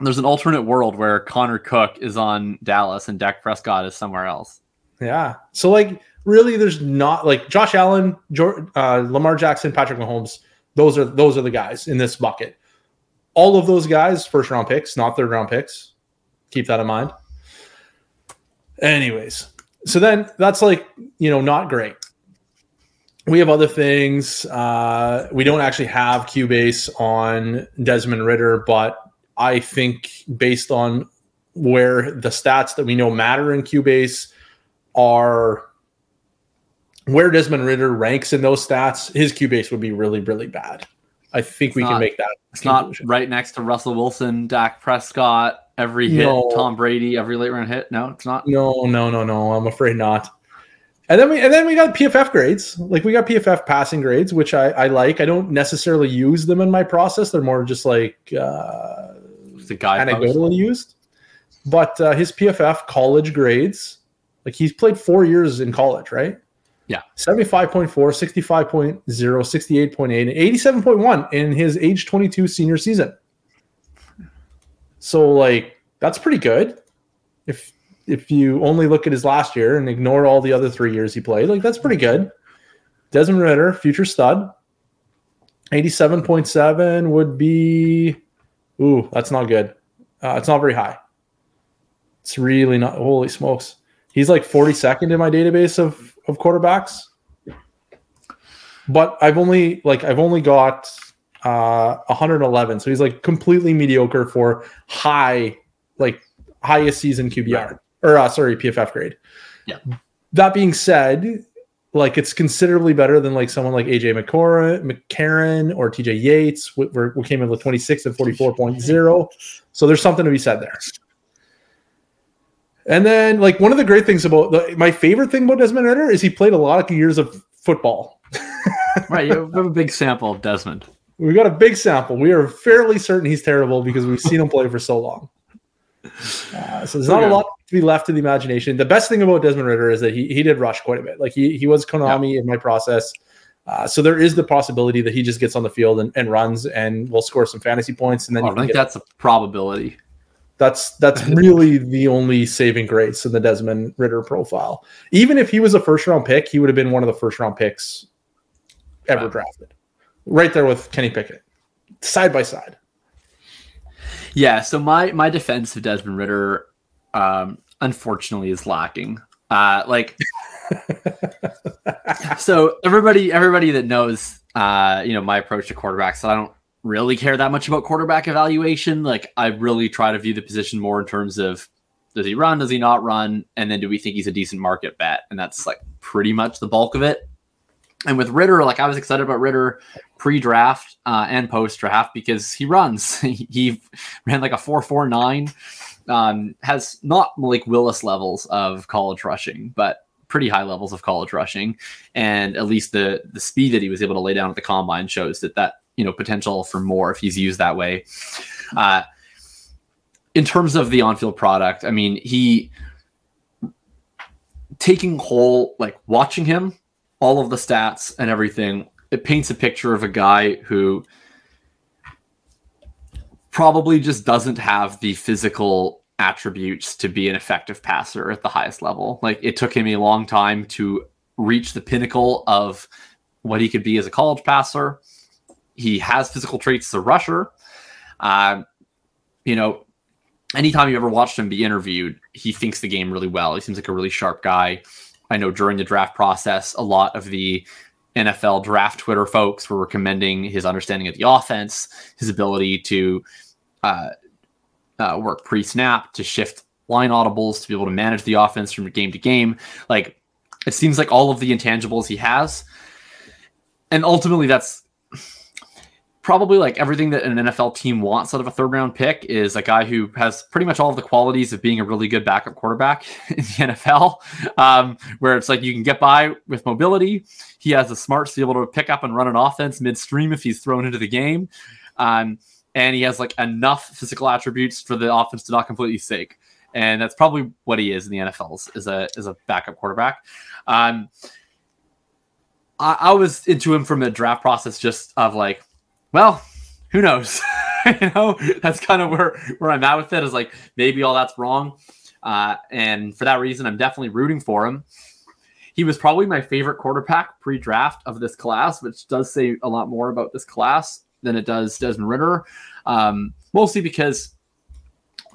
There's an alternate world where Connor Cook is on Dallas and Dak Prescott is somewhere else. Yeah. So like really, there's not like Josh Allen, George, uh, Lamar Jackson, Patrick Mahomes. Those are those are the guys in this bucket. All of those guys, first round picks, not third round picks. Keep that in mind. Anyways, so then that's like, you know, not great. We have other things. Uh, we don't actually have QBASE on Desmond Ridder, but I think based on where the stats that we know matter in QBASE are where Desmond Ridder ranks in those stats, his QBASE would be really, really bad. I think it's we not, can make that. It's conclusion. not right next to Russell Wilson, Dak Prescott, every hit, no. Tom Brady, every late round hit. No, it's not. No, no, no, no. I'm afraid not. And then we and then we got PFF grades. Like we got PFF passing grades, which I, I like. I don't necessarily use them in my process. They're more just like uh, the guy anecdotally used. But uh, his PFF college grades, like he's played four years in college, right? Yeah. 75.4, 65.0, 68.8, and 87.1 in his age 22 senior season. So like that's pretty good. If if you only look at his last year and ignore all the other three years he played, like that's pretty good. Desmond Ridder, future stud. 87.7 would be ooh, that's not good. Uh, it's not very high. It's really not holy smokes. He's like 42nd in my database of of quarterbacks. But I've only like I've only got uh 111. So he's like completely mediocre for high like highest season QBR or uh, sorry, PFF grade. Yeah. That being said, like it's considerably better than like someone like AJ McCarron, McCarron or TJ Yates, we came in with 26 and 44.0. So there's something to be said there. And then, like one of the great things about the, my favorite thing about Desmond Ridder is he played a lot of years of football. (laughs) right, you have a big sample of Desmond. We got a big sample. We are fairly certain he's terrible because we've seen him play for so long. Uh, so there's not a lot to be left to the imagination. The best thing about Desmond Ridder is that he he did rush quite a bit. Like he he was Konami yeah. in my process. Uh, so there is the possibility that he just gets on the field and, and runs and will score some fantasy points. And then oh, I think that's a probability. That's that's (laughs) really the only saving grace in the Desmond Ridder profile. Even if he was a first round pick, he would have been one of the first round picks ever drafted. Right there with Kenny Pickett, side by side. Yeah, so my my defense of Desmond Ridder um, unfortunately is lacking. Uh, like (laughs) so everybody everybody that knows uh, you know my approach to quarterbacks, I don't really care that much about quarterback evaluation. Like I really try to view the position more in terms of does he run, does he not run, and then do we think he's a decent market bet? And that's like pretty much the bulk of it. And with Ridder, like I was excited about Ridder pre-draft uh, and post-draft because he runs. (laughs) he ran like a four four nine. Um, has not Malik Willis levels of college rushing, but pretty high levels of college rushing. And at least the the speed that he was able to lay down at the combine shows that that you know potential for more if he's used that way. Uh, in terms of the on-field product, I mean, he taking whole like watching him, all of the stats and everything, it paints a picture of a guy who probably just doesn't have the physical attributes to be an effective passer at the highest level. Like it took him a long time to reach the pinnacle of what he could be as a college passer he has physical traits as a rusher. Uh, you know, anytime you ever watched him be interviewed, he thinks the game really well. He seems like a really sharp guy. I know during the draft process, a lot of the NFL draft Twitter folks were recommending his understanding of the offense, his ability to uh, uh, work pre snap, to shift line audibles, to be able to manage the offense from game to game. Like, it seems like all of the intangibles he has. And ultimately, that's probably like everything that an NFL team wants out of a third round pick is a guy who has pretty much all of the qualities of being a really good backup quarterback (laughs) in the NFL, um, where it's like you can get by with mobility. He has the smarts to be able to pick up and run an offense midstream if he's thrown into the game. Um, and he has like enough physical attributes for the offense to not completely sink. And that's probably what he is in the NFL is, a is a backup quarterback. Um, I, I was into him from a draft process just of like well, who knows? (laughs) you know, that's kind of where where I'm at with it. Is like maybe all that's wrong, uh, and for that reason, I'm definitely rooting for him. He was probably my favorite quarterback pre-draft of this class, which does say a lot more about this class than it does Desmond Ridder, Um, mostly because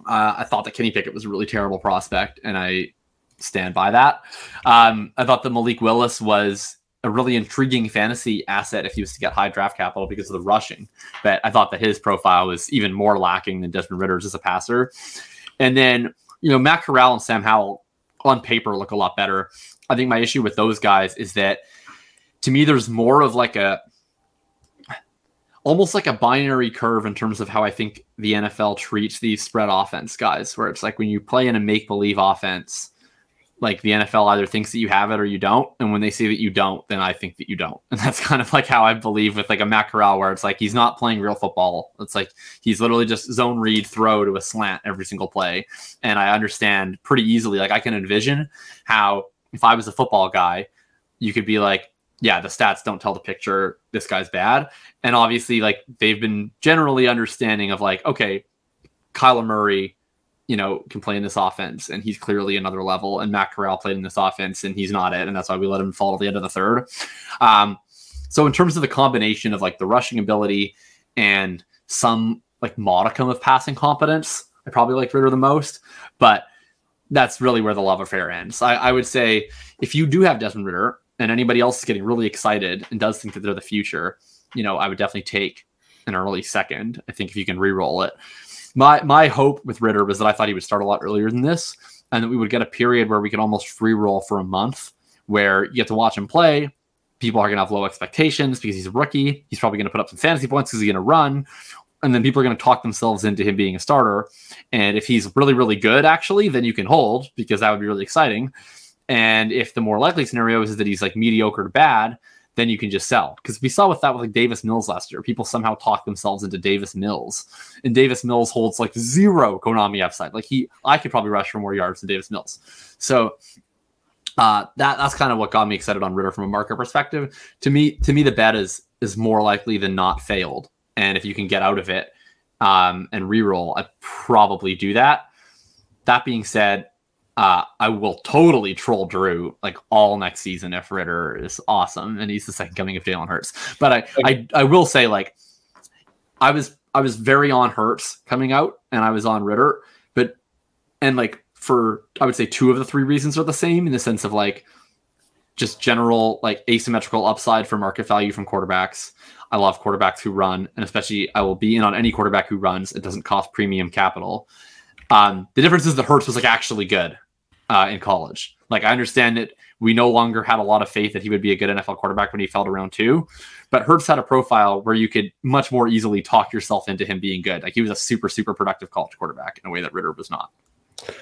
uh, I thought that Kenny Pickett was a really terrible prospect, and I stand by that. Um, I thought that Malik Willis was a really intriguing fantasy asset if he was to get high draft capital because of the rushing. But I thought that his profile was even more lacking than Desmond Ridder's as a passer. And then, you know, Matt Corral and Sam Howell on paper look a lot better. I think my issue with those guys is that to me, there's more of like a almost like a binary curve in terms of how I think the NFL treats these spread offense guys, where it's like when you play in a make believe offense, like the NFL either thinks that you have it or you don't. And when they say that you don't, then I think that you don't. (laughs) And that's kind of like how I believe with like a Matt Corral, where it's like he's not playing real football. It's like he's literally just zone read throw to a slant every single play. And I understand pretty easily, like I can envision how if I was a football guy, you could be like, yeah, the stats don't tell the picture. This guy's bad. And obviously, like they've been generally understanding of like, okay, Kyler Murray, you know, can play in this offense and he's clearly another level. And Matt Corral played in this offense and he's not it. And that's why we let him fall to the end of the third. Um, so in terms of the combination of like the rushing ability and some like modicum of passing competence, I probably like Ridder the most. But that's really where the love affair ends. I, I would say if you do have Desmond Ridder and anybody else is getting really excited and does think that they're the future, you know, I would definitely take an early second. I think if you can re-roll it. My my hope with Ridder was that I thought he would start a lot earlier than this, and that we would get a period where we could almost free roll for a month, where you get to watch him play. People are gonna have low expectations because he's a rookie. He's probably gonna put up some fantasy points because he's gonna run, and then people are gonna talk themselves into him being a starter. And if he's really really good, actually, then you can hold because that would be really exciting. And if the more likely scenario is that he's like mediocre to bad, then you can just sell. Because we saw with that with like Davis Mills last year, people somehow talk themselves into Davis Mills, and Davis Mills holds like zero Konami upside. Like he, I could probably rush for more yards than Davis Mills. So uh, that that's kind of what got me excited on Ridder from a market perspective. To me, to me, the bet is is more likely than not failed. And if you can get out of it um, and re-roll, I probably do that. That being said, uh, I will totally troll Drew like all next season if Ridder is awesome and he's the second coming of Jalen Hurts. But I, I, I will say like I was I was very on Hurts coming out and I was on Ridder, but and like for I would say two of the three reasons are the same in the sense of like just general like asymmetrical upside for market value from quarterbacks. I love quarterbacks who run, and especially I will be in on any quarterback who runs. It doesn't cost premium capital. Um, the difference is that Hurts was like actually good uh, in college. Like I understand that we no longer had a lot of faith that he would be a good NFL quarterback when he fell to round two, but Hurts had a profile where you could much more easily talk yourself into him being good. Like he was a super super productive college quarterback in a way that Ridder was not.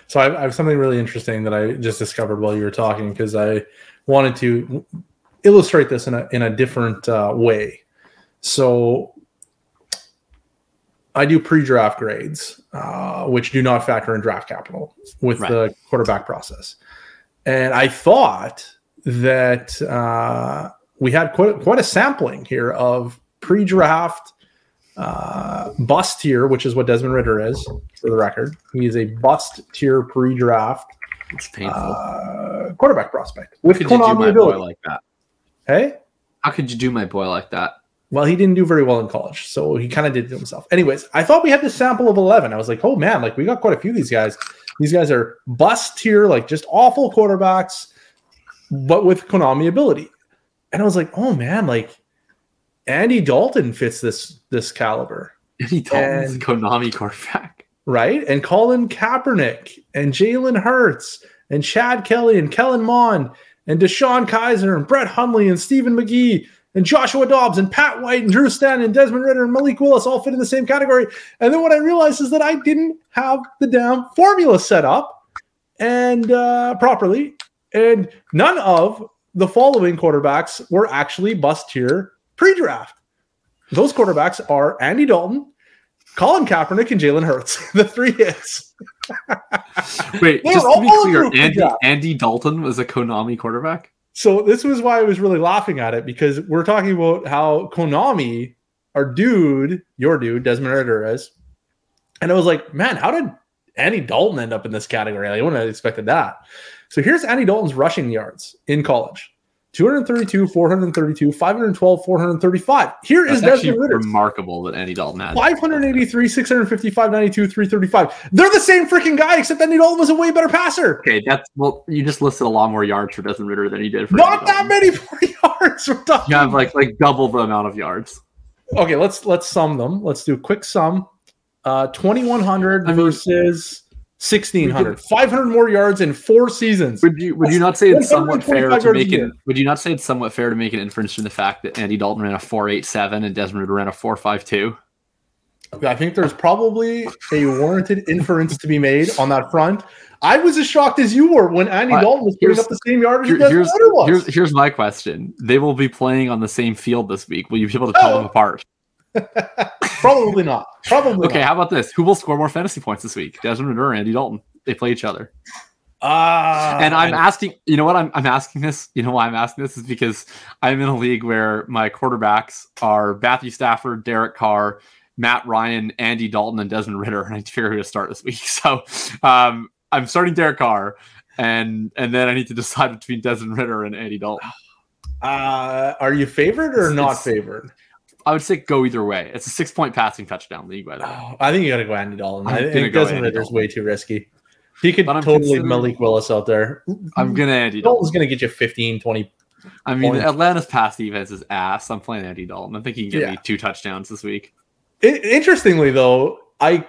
So I, I have something really interesting that I just discovered while you were talking because I wanted to illustrate this in a in a different uh, way. So I do pre-draft grades, uh, which do not factor in draft capital with right. the quarterback process. And I thought that uh, we had quite, quite a sampling here of pre-draft uh, bust tier, which is what Desmond Ridder is, for the record. He is a bust tier pre-draft it's painful. Uh, quarterback prospect with Konami ability. like that? Hey, how could you do my boy like that? Well, he didn't do very well in college, so he kind of did it himself. Anyways, I thought we had this sample of 11. I was like, oh man, like we got quite a few of these guys. These guys are bust tier, like just awful quarterbacks, but with Konami ability. And I was like, oh man, like Andy Dalton fits this this caliber. Andy Dalton's and, Konami quarterback. Right? And Colin Kaepernick and Jalen Hurts and Chad Kelly and Kellen Mond and DeShone Kizer and Brett Hundley and Stephen McGee and Joshua Dobbs and Pat White and Drew Stanton and Desmond Ridder and Malik Willis all fit in the same category. And then what I realized is that I didn't have the damn formula set up and uh, properly, and none of the following quarterbacks were actually bust tier pre-draft. Those quarterbacks are Andy Dalton, Colin Kaepernick, and Jalen Hurts. (laughs) the three hits. Wait, just to be clear, Andy, Andy Dalton was a Konami quarterback. So this was why I was really laughing at it because we're talking about how Konami, our dude, your dude, Desmond is, and I was like, man, how did Andy Dalton end up in this category? I wouldn't have expected that. So here's Andy Dalton's rushing yards in college. 232, 432, 512, 435. Here That's is Desmond Ridder. Remarkable that Andy Dalton had 583, 655, 92, 335. They're the same freaking guy, except Andy Dalton was a way better passer. Okay, that's well, you just listed a lot more yards for Desmond Ridder than he did for not that many more (laughs) yards. We're talking. You have like like double the amount of yards. Okay, let's let's sum them. Let's do a quick sum. Uh 2100 I mean, versus 1600 500 more yards in four seasons. Would you would you not say it's somewhat fair to make it would you not say it's somewhat fair to make an inference from the fact that andy dalton ran a 487 and desmond ran a 452 i think there's probably a warranted inference to be made on that front. I was as shocked as you were when andy dalton was putting up the same yardage here, here's, here's, here's my question. They will be playing on the same field this week. Will you be able to tell oh. them apart Probably not. Probably. Okay, not. how about this? Who will score more fantasy points this week? Desmond Ridder or Andy Dalton? They play each other. Uh, and I'm asking, you know what? I'm, I'm asking this. You know why I'm asking this is because I'm in a league where my quarterbacks are Matthew Stafford, Derek Carr, Matt Ryan, Andy Dalton, and Desmond Ridder, and I figure who to start this week. (laughs) So um, I'm starting Derek Carr, and and then I need to decide between Desmond Ridder and Andy Dalton. Uh, are you favored or not favored? I would say go either way. It's a six point passing touchdown league, by the way. Oh, I think you got to go Andy Dalton. I'm I think Desmond Ridder's way too risky. He could totally Malik Willis out there. I'm gonna Andy Dalton. Dalton's gonna get you 15, 20. I mean, points. Atlanta's pass defense is ass. I'm playing Andy Dalton. I think he can get yeah. me two touchdowns this week. It, interestingly, though, I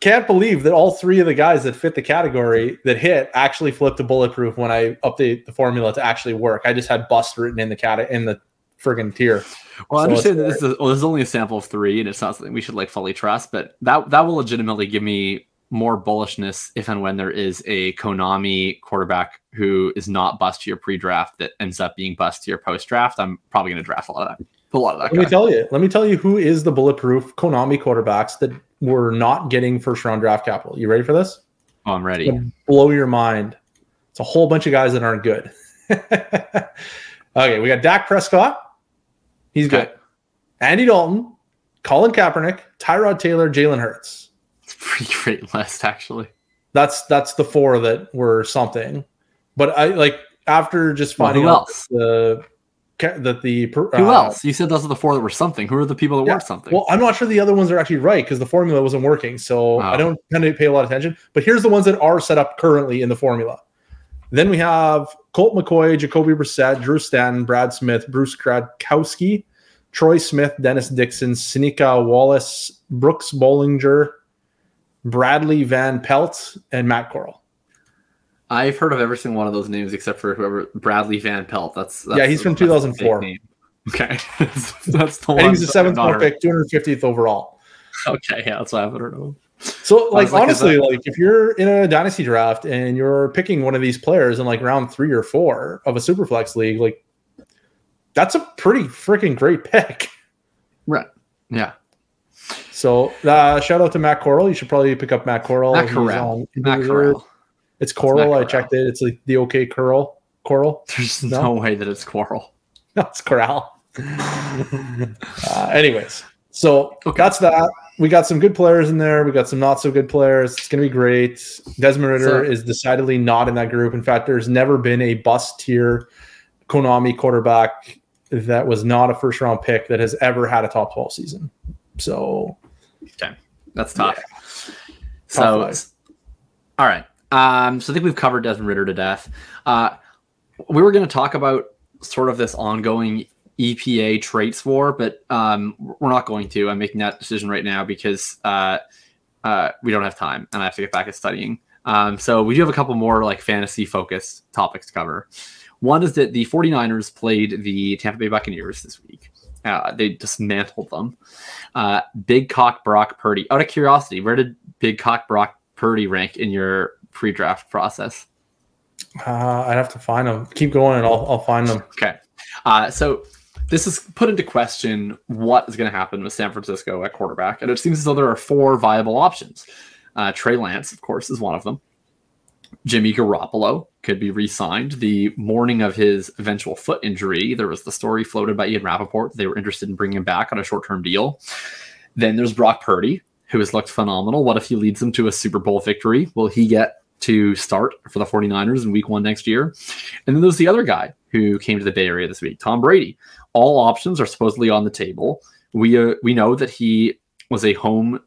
can't believe that all three of the guys that fit the category that hit actually flipped to bulletproof when I update the formula to actually work. I just had bust written in the cat in the friggin' tier. Well, I understand that this is well, this is only a sample of three, and it's not something we should like fully trust, but that that will legitimately give me more bullishness if and when there is a Konami quarterback who is not bust to your pre-draft that ends up being bust to your post-draft. I'm probably going to draft a lot of that. A lot of that. Let guy. me tell you. Let me tell you who is the bulletproof Konami quarterbacks that were not getting first-round draft capital. You ready for this? Oh, I'm ready. Blow your mind. It's a whole bunch of guys that aren't good. (laughs) okay, we got Dak Prescott. He's okay. good. Andy Dalton, Colin Kaepernick, Tyrod Taylor, Jalen Hurts. It's a pretty great (laughs) list, actually. That's that's the four that were something. But I like after just finding well, out the that the uh, who else? You said those are the four that were something. Who are the people that yeah. were something? Well, I'm not sure the other ones are actually right because the formula wasn't working. So oh. I don't tend to pay a lot of attention. But here's the ones that are set up currently in the formula. Then we have Colt McCoy, Jacoby Brissett, Drew Stanton, Brad Smith, Bruce Gradkowski, Troy Smith, Dennis Dixon, Seneca Wallace, Brooks Bollinger, Bradley Van Pelt, and Matt Corral. I've heard of every single one of those names except for whoever Bradley Van Pelt. That's, that's yeah, he's from 2004. Okay, that's, the one. (laughs) And he's a seventh round pick, 250th overall. Okay, yeah, that's why I've heard of him. So, like, like honestly, like if you're in a dynasty draft and you're picking one of these players in like round three or four of a superflex league, like that's a pretty freaking great (laughs) pick. Right. Yeah. So uh, shout out to Matt Coral. You should probably pick up Matt Coral. Matt Corral. Matt Corral. It's Coral. I checked it. It's like the OK Curl. Coral. There's no, no way that it's Coral. (laughs) No, it's Corral. (laughs) uh, anyways, so okay. that's that we got some good players in there. We got some not so good players. It's going to be great. Desmond Ridder so, is decidedly not in that group. In fact, there's never been a bust tier Konami quarterback that was not a first round pick that has ever had a top 12 season. So, okay, that's tough. Yeah. So, all right. Um, so I think we've covered Desmond Ridder to death. Uh, we were going to talk about sort of this ongoing EPA traits for, but um, we're not going to. I'm making that decision right now because uh, uh, we don't have time and I have to get back to studying. Um, so we do have a couple more like fantasy focused topics to cover. One is that the 49ers played the Tampa Bay Buccaneers this week. Uh, they dismantled them. Uh, Big Cock Brock Purdy. Out of curiosity, where did Big Cock Brock Purdy rank in your pre-draft process? Uh, I'd have to find them. Keep going, and I'll I'll find them. Okay. Uh, so this has put into question what is going to happen with San Francisco at quarterback. And it seems as though there are four viable options. Uh, Trey Lance, of course, is one of them. Jimmy Garoppolo could be re signed. The morning of his eventual foot injury, there was the story floated by Ian Rapoport. They were interested in bringing him back on a short term deal. Then there's Brock Purdy, who has looked phenomenal. What if he leads them to a Super Bowl victory? Will he get to start for the 49ers in week one next year? And then there's the other guy who came to the Bay Area this week, Tom Brady all options are supposedly on the table. We uh, we know that he was a home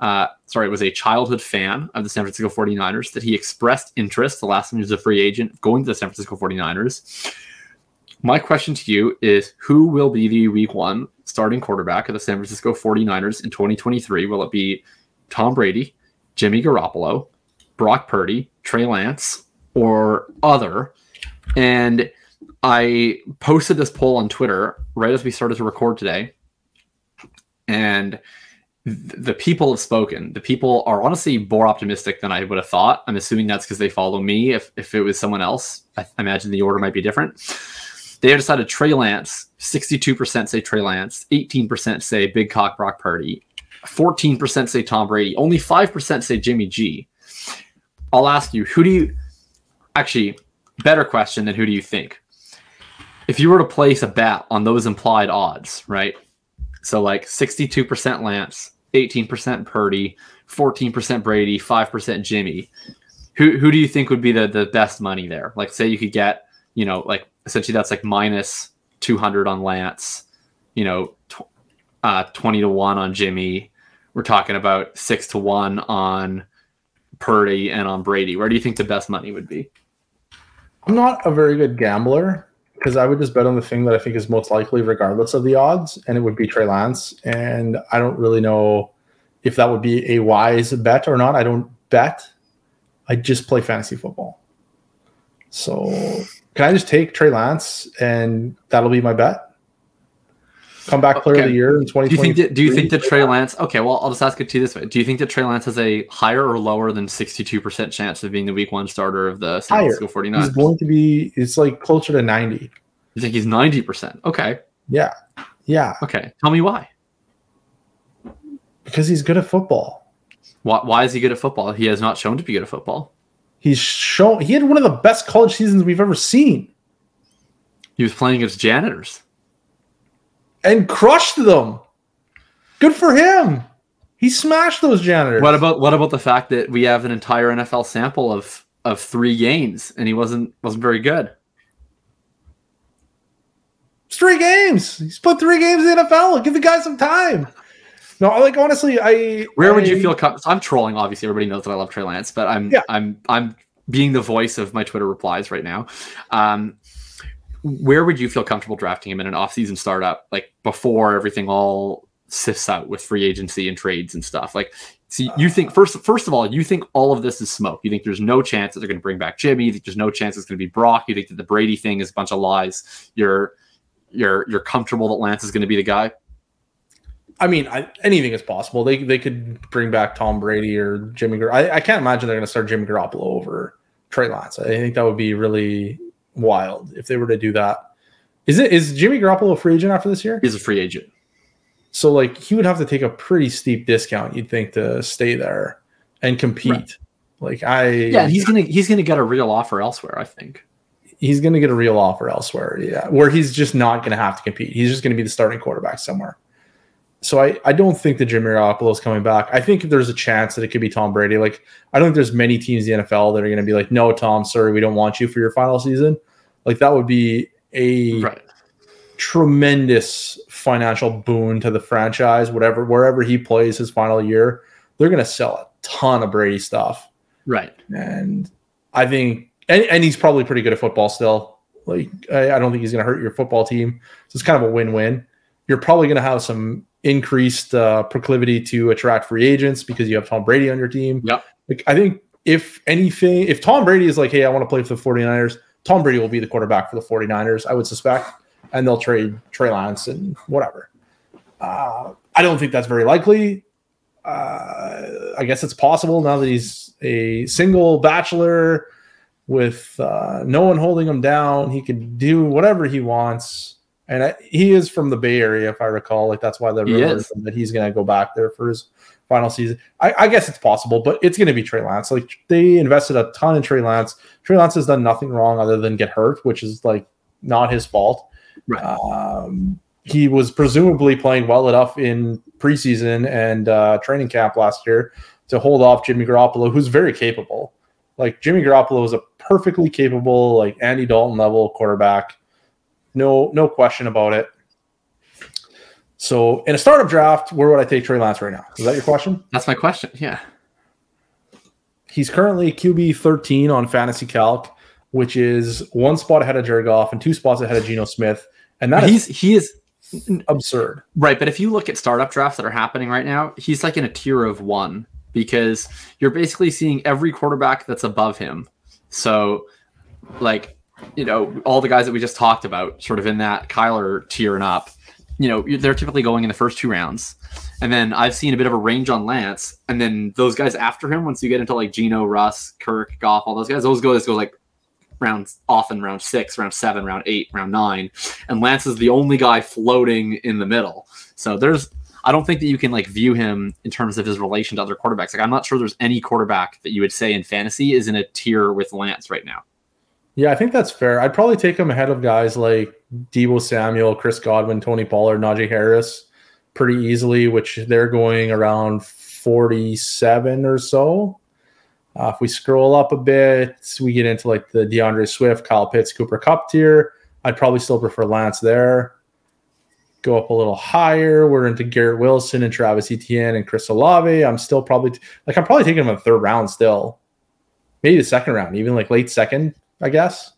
uh, sorry, was a childhood fan of the San Francisco 49ers, that he expressed interest the last time he was a free agent going to the San Francisco 49ers. My question to you is who will be the week one starting quarterback of the San Francisco 49ers in 2023? Will it be Tom Brady, Jimmy Garoppolo, Brock Purdy, Trey Lance, or other. And I posted this poll on Twitter right as we started to record today. And the people have spoken. The people are honestly more optimistic than I would have thought. I'm assuming that's because they follow me. If, if it was someone else, I imagine the order might be different. They have decided Trey Lance, 62% say Trey Lance, 18% say Big Cock Brock Purdy, 14% say Tom Brady, only 5% say Jimmy G. I'll ask you, who do you actually, better question than who do you think? If you were to place a bet on those implied odds, right? So like 62% Lance, 18% Purdy, 14% Brady, 5% Jimmy. Who who do you think would be the the best money there? Like say you could get, you know, like essentially that's like minus 200 on Lance, you know, tw- uh, 20 to 1 on Jimmy. We're talking about 6 to 1 on Purdy and on Brady. Where do you think the best money would be? I'm not a very good gambler because I would just bet on the thing that I think is most likely, regardless of the odds, and it would be Trey Lance. And I don't really know if that would be a wise bet or not. I don't bet. I just play fantasy football. So can I just take Trey Lance and that'll be my bet? Come back player okay. of the year in 2020. Do you think that, do you think that Trey Lance okay, well I'll just ask it to you this way. Do you think that Trey Lance has a higher or lower than 62% chance of being the week one starter of the San Francisco 49ers? He's going to be it's like closer to 90. You think he's 90%? Okay. Yeah. Yeah. Okay. Tell me why. Because he's good at football. Why, why is he good at football? He has not shown to be good at football. He's shown he had one of the best college seasons we've ever seen. He was playing against janitors and crushed them. Good for him. He smashed those janitors. What about what about the fact that we have an entire NFL sample of of three games and he wasn't wasn't very good? It's three games. He's put three games in the NFL. Give the guy some time. No, like honestly, I. Where I, would you feel? Com- I'm trolling. Obviously, everybody knows that I love Trey Lance, but I'm yeah. I'm I'm being the voice of my Twitter replies right now. Um, where would you feel comfortable drafting him in an off-season startup, like before everything all sifts out with free agency and trades and stuff? Like, see, you think uh. first, first of all, you think all of this is smoke. You think there's no chance that they're going to bring back Jimmy. You think there's no chance it's going to be Brock. You think that the Brady thing is a bunch of lies. You're you're you're comfortable that Lance is going to be the guy. I mean, I, anything is possible. They they could bring back Tom Brady or Jimmy. Gar- I, I can't imagine they're going to start Jimmy Garoppolo over Trey Lance. I think that would be really wild if they were to do that. Is it is Jimmy Garoppolo a free agent after this year? He's a free agent. So like he would have to take a pretty steep discount, you'd think, to stay there and compete. Right. Like I Yeah, he's gonna he's gonna get a real offer elsewhere, I think. He's gonna get a real offer elsewhere, yeah. Where he's just not gonna have to compete. He's just gonna be the starting quarterback somewhere. So I, I don't think that Jimmy Garoppolo is coming back. I think there's a chance that it could be Tom Brady. Like I don't think there's many teams in the NFL that are going to be like, no, Tom, sorry, we don't want you for your final season. Like that would be a right. tremendous financial boon to the franchise. Whatever wherever he plays his final year, they're going to sell a ton of Brady stuff. Right. And I think, and, and he's probably pretty good at football still. Like I, I don't think he's going to hurt your football team. So it's kind of a win-win. You're probably going to have some increased uh, proclivity to attract free agents because you have Tom Brady on your team. Yeah. Like, I think if anything, if Tom Brady is like, hey, I want to play for the 49ers, Tom Brady will be the quarterback for the 49ers, I would suspect. And they'll trade Trey Lance and whatever. Uh, I don't think that's very likely. Uh, I guess it's possible now that he's a single bachelor with uh, no one holding him down. He can do whatever he wants and I, he is from the Bay Area, if I recall. Like that's why the he that he's going to go back there for his final season. I, I guess it's possible, but it's going to be Trey Lance. Like they invested a ton in Trey Lance. Trey Lance has done nothing wrong other than get hurt, which is like not his fault. Right. Um, he was presumably playing well enough in preseason and uh, training camp last year to hold off Jimmy Garoppolo, who's very capable. Like Jimmy Garoppolo is a perfectly capable, like Andy Dalton level quarterback no, no question about it. So in a startup draft, where would I take Trey Lance right now? Is that your question? That's my question. Yeah. He's currently QB 13 on Fantasy Calc, which is one spot ahead of Jared Goff and two spots ahead of Geno Smith. And that he's is he is absurd. Right. But if you look at startup drafts that are happening right now, he's like in a tier of one because you're basically seeing every quarterback that's above him. So, like, you know, all the guys that we just talked about, sort of in that Kyler tier and up, you know, they're typically going in the first two rounds. And then I've seen a bit of a range on Lance. And then those guys after him, once you get into like Geno, Russ, Kirk, Goff, all those guys, those go like round often round six, round seven, round eight, round nine. And Lance is the only guy floating in the middle. So there's I don't think that you can like view him in terms of his relation to other quarterbacks. Like I'm not sure there's any quarterback that you would say in fantasy is in a tier with Lance right now. Yeah, I think that's fair. I'd probably take him ahead of guys like Deebo Samuel, Chris Godwin, Tony Pollard, Najee Harris pretty easily, which they're going around 47 or so. Uh, if we scroll up a bit, we get into like the DeAndre Swift, Kyle Pitts, Cooper Kupp tier. I'd probably still prefer Lance there. Go up a little higher. We're into Garrett Wilson and Travis Etienne and Chris Olave. I'm still probably t- like I'm probably taking him the third round still, maybe the second round, even like late second, I guess.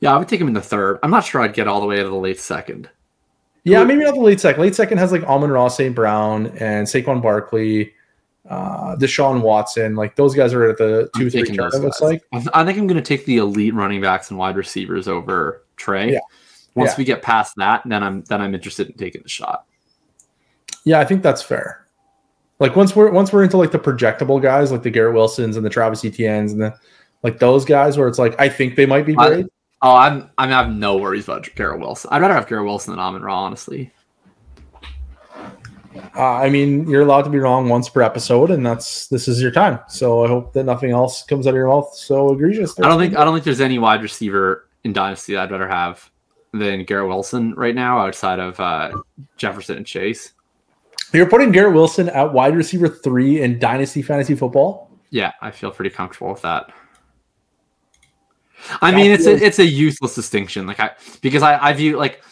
Yeah, I would take him in the third. I'm not sure I'd get all the way to the late second. Yeah, maybe not the late second. Late second has like Amon Ra, St. Brown, and Saquon Barkley, uh, Deshaun Watson. Like those guys are at the 2 3 turn, it looks like. I think I'm going to take the elite running backs and wide receivers over Trey. Yeah. Once yeah. we get past that, then I'm then I'm interested in taking the shot. Yeah, I think that's fair. Like once we're once we're into like the projectable guys, like the Garrett Wilsons and the Travis Etiennes and the like those guys, where it's like I think they might be great. I, oh, I'm I'm have no worries about Garrett Wilson. I'd rather have Garrett Wilson than Amon Ra, honestly. Uh, I mean, you're allowed to be wrong once per episode, and that's this is your time. So I hope that nothing else comes out of your mouth so egregious. I don't think I don't think there's any wide receiver in Dynasty I'd rather have than Garrett Wilson right now, outside of uh, Jefferson and Chase. You're putting Garrett Wilson at wide receiver three in Dynasty Fantasy Football. Yeah, I feel pretty comfortable with that. I mean, it's a it's a useless distinction, like I because I I view like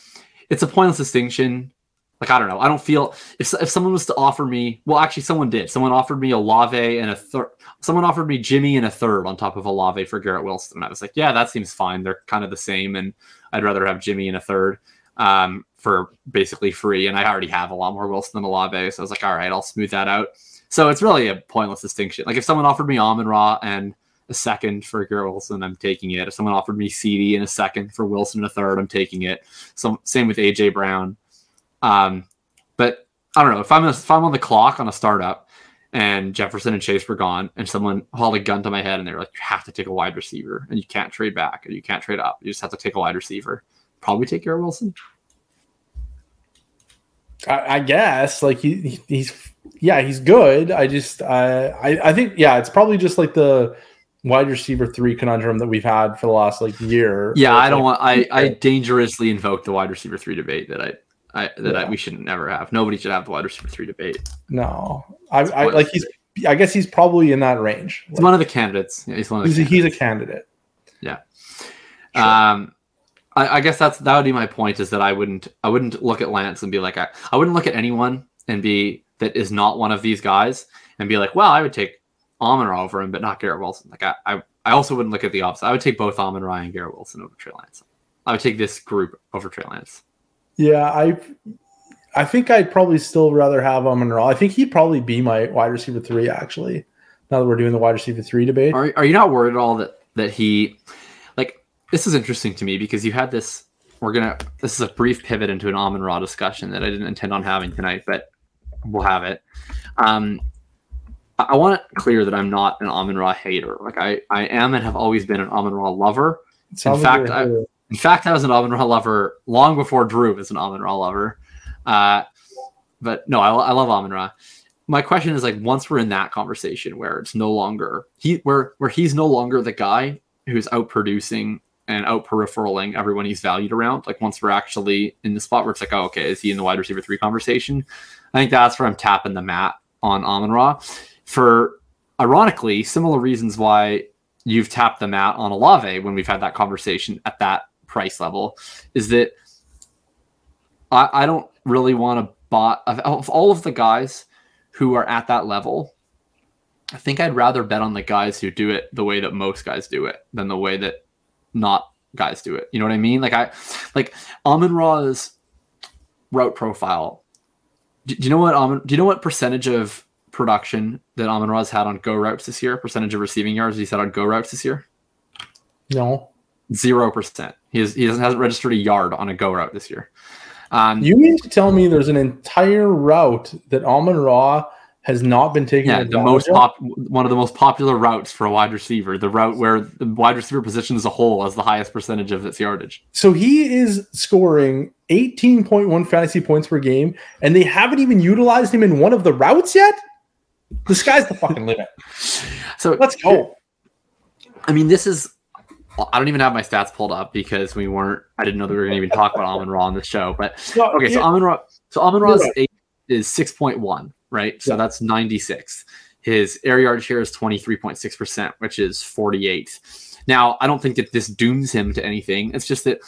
it's a pointless distinction. Like I don't know, I don't feel if if someone was to offer me, well, actually, someone did. Someone offered me Olave and a third. Someone offered me Jimmy and a third on top of Olave for Garrett Wilson, and I was like, yeah, that seems fine. They're kind of the same, and I'd rather have Jimmy in a third um, for basically free. And I already have a lot more Wilson than Olave. So I was like, all right, I'll smooth that out. So it's really a pointless distinction. Like if someone offered me Amon Ra and a second for Garrett Wilson, I'm taking it. If someone offered me CeeDee in a second for Wilson in a third, I'm taking it. So same with AJ Brown. Um, but I don't know if I'm a, if I'm on the clock on a startup and Jefferson and Chase were gone, and someone hauled a gun to my head and they're like, you have to take a wide receiver and you can't trade back and you can't trade up. You just have to take a wide receiver. Probably take Garrett Wilson. I, I guess like he, he's yeah he's good. I just I, I I think yeah it's probably just like the wide receiver three conundrum that we've had for the last like year. Yeah, I don't like, want I I dangerously invoke the wide receiver three debate that I I, that yeah. I, we shouldn't never have. Nobody should have the wide receiver three debate. No, I, I like he's. I guess he's probably in that range. He's like, one of the candidates. Yeah, he's one of the. He's, a, he's a candidate. Yeah. Sure. Um, I, I, guess that's that would be my point. Is that I wouldn't I wouldn't look at Lance and be like I, I wouldn't look at anyone and be that is not one of these guys and be like, well, I would take Amon Ra over him, but not Garrett Wilson. Like I, I, I also wouldn't look at the opposite. I would take both Amon Ra and Garrett Wilson over Trey Lance. I would take this group over Trey Lance. Yeah, I I think I'd probably still rather have Amon Ra. I think he'd probably be my wide receiver three, actually. Now that we're doing the wide receiver three debate. Are, are you not worried at all that that he like this is interesting to me because you had this we're gonna this is a brief pivot into an Amon Ra discussion that I didn't intend on having tonight, but we'll have it. Um I, want it clear that I'm not an Amon Ra hater. Like I, I am and have always been an Amon Ra lover. In fact, I, in fact, I was an Amon Ra lover long before Drew was an Amon Ra lover. Uh, but no, I, I love Amon Ra. My question is like once we're in that conversation where it's no longer he where where he's no longer the guy who's out producing and out peripheраling everyone he's valued around. Like once we're actually in the spot where it's like, oh, okay, is he in the wide receiver three conversation? I think that's where I'm tapping the mat on Amon Ra for ironically similar reasons why you've tapped the mat on Olave when we've had that conversation at that price level is that I, I don't really want to buy of all of the guys who are at that level. I think I'd rather bet on the guys who do it the way that most guys do it than the way that not guys do it. You know what I mean? Like I like Amon Ra's route profile. Do, do you know what Amon, do you know what percentage of production that Amon Ra's had on go routes this year? Percentage of receiving yards he said on go routes this year? No. Zero percent. He, has, he hasn't registered a yard on a go route this year. Um, you mean to tell me there's an entire route that Amon Ra has not been taken? Yeah, the most pop, one of the most popular routes for a wide receiver, the route where the wide receiver position as a whole has the highest percentage of its yardage. So he is scoring 18.1 fantasy points per game, and they haven't even utilized him in one of the routes yet. The sky's the fucking limit. (laughs) So let's go. I mean, this is I don't even have my stats pulled up because we weren't. I didn't know that we were going to even talk about Amon Ra on the show. But okay, so Amon Ra, so Amon Ra's right. is six point one, right? So yeah. that's ninety six. His air yard share is twenty three point six percent, which is forty eight. Now, I don't think that this dooms him to anything. It's just that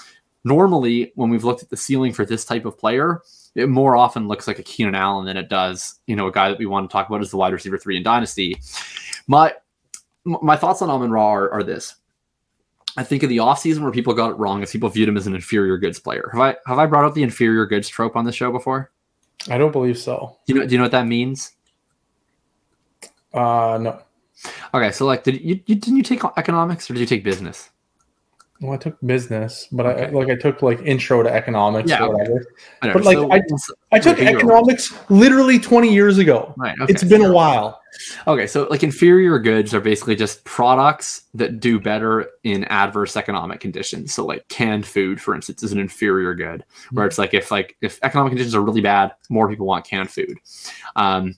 normally when we've looked at the ceiling for this type of player, it more often looks like a Keenan Allen than it does, you know, a guy that we want to talk about as the wide receiver three in Dynasty. My my thoughts on Amon Ra are, are this. I think of the offseason where people got it wrong is people viewed him as an inferior goods player. Have I have I brought up the inferior goods trope on the show before? I don't believe so. Do you know do you know what that means? Uh no. Okay, so like did you, you didn't you take economics or did you take business? Well, I took business, but okay. I like I took like intro to economics yeah, or whatever. Okay. But like so, I, I took economics literally 20 years ago. Right. Okay. It's been a while. Okay, so like inferior goods are basically just products that do better in adverse economic conditions. So like canned food, for instance, is an inferior good, where it's like if like if economic conditions are really bad, more people want canned food. Um,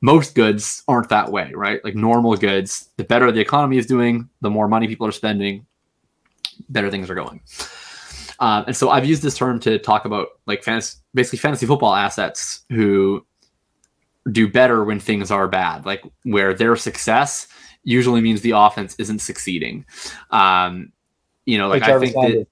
most goods aren't that way, right? Like normal goods, the better the economy is doing, the more money people are spending, better things are going. Um, and so I've used this term to talk about like fantasy, basically fantasy football assets who do better when things are bad, like where their success usually means the offense isn't succeeding. Um, you know, like, like I think that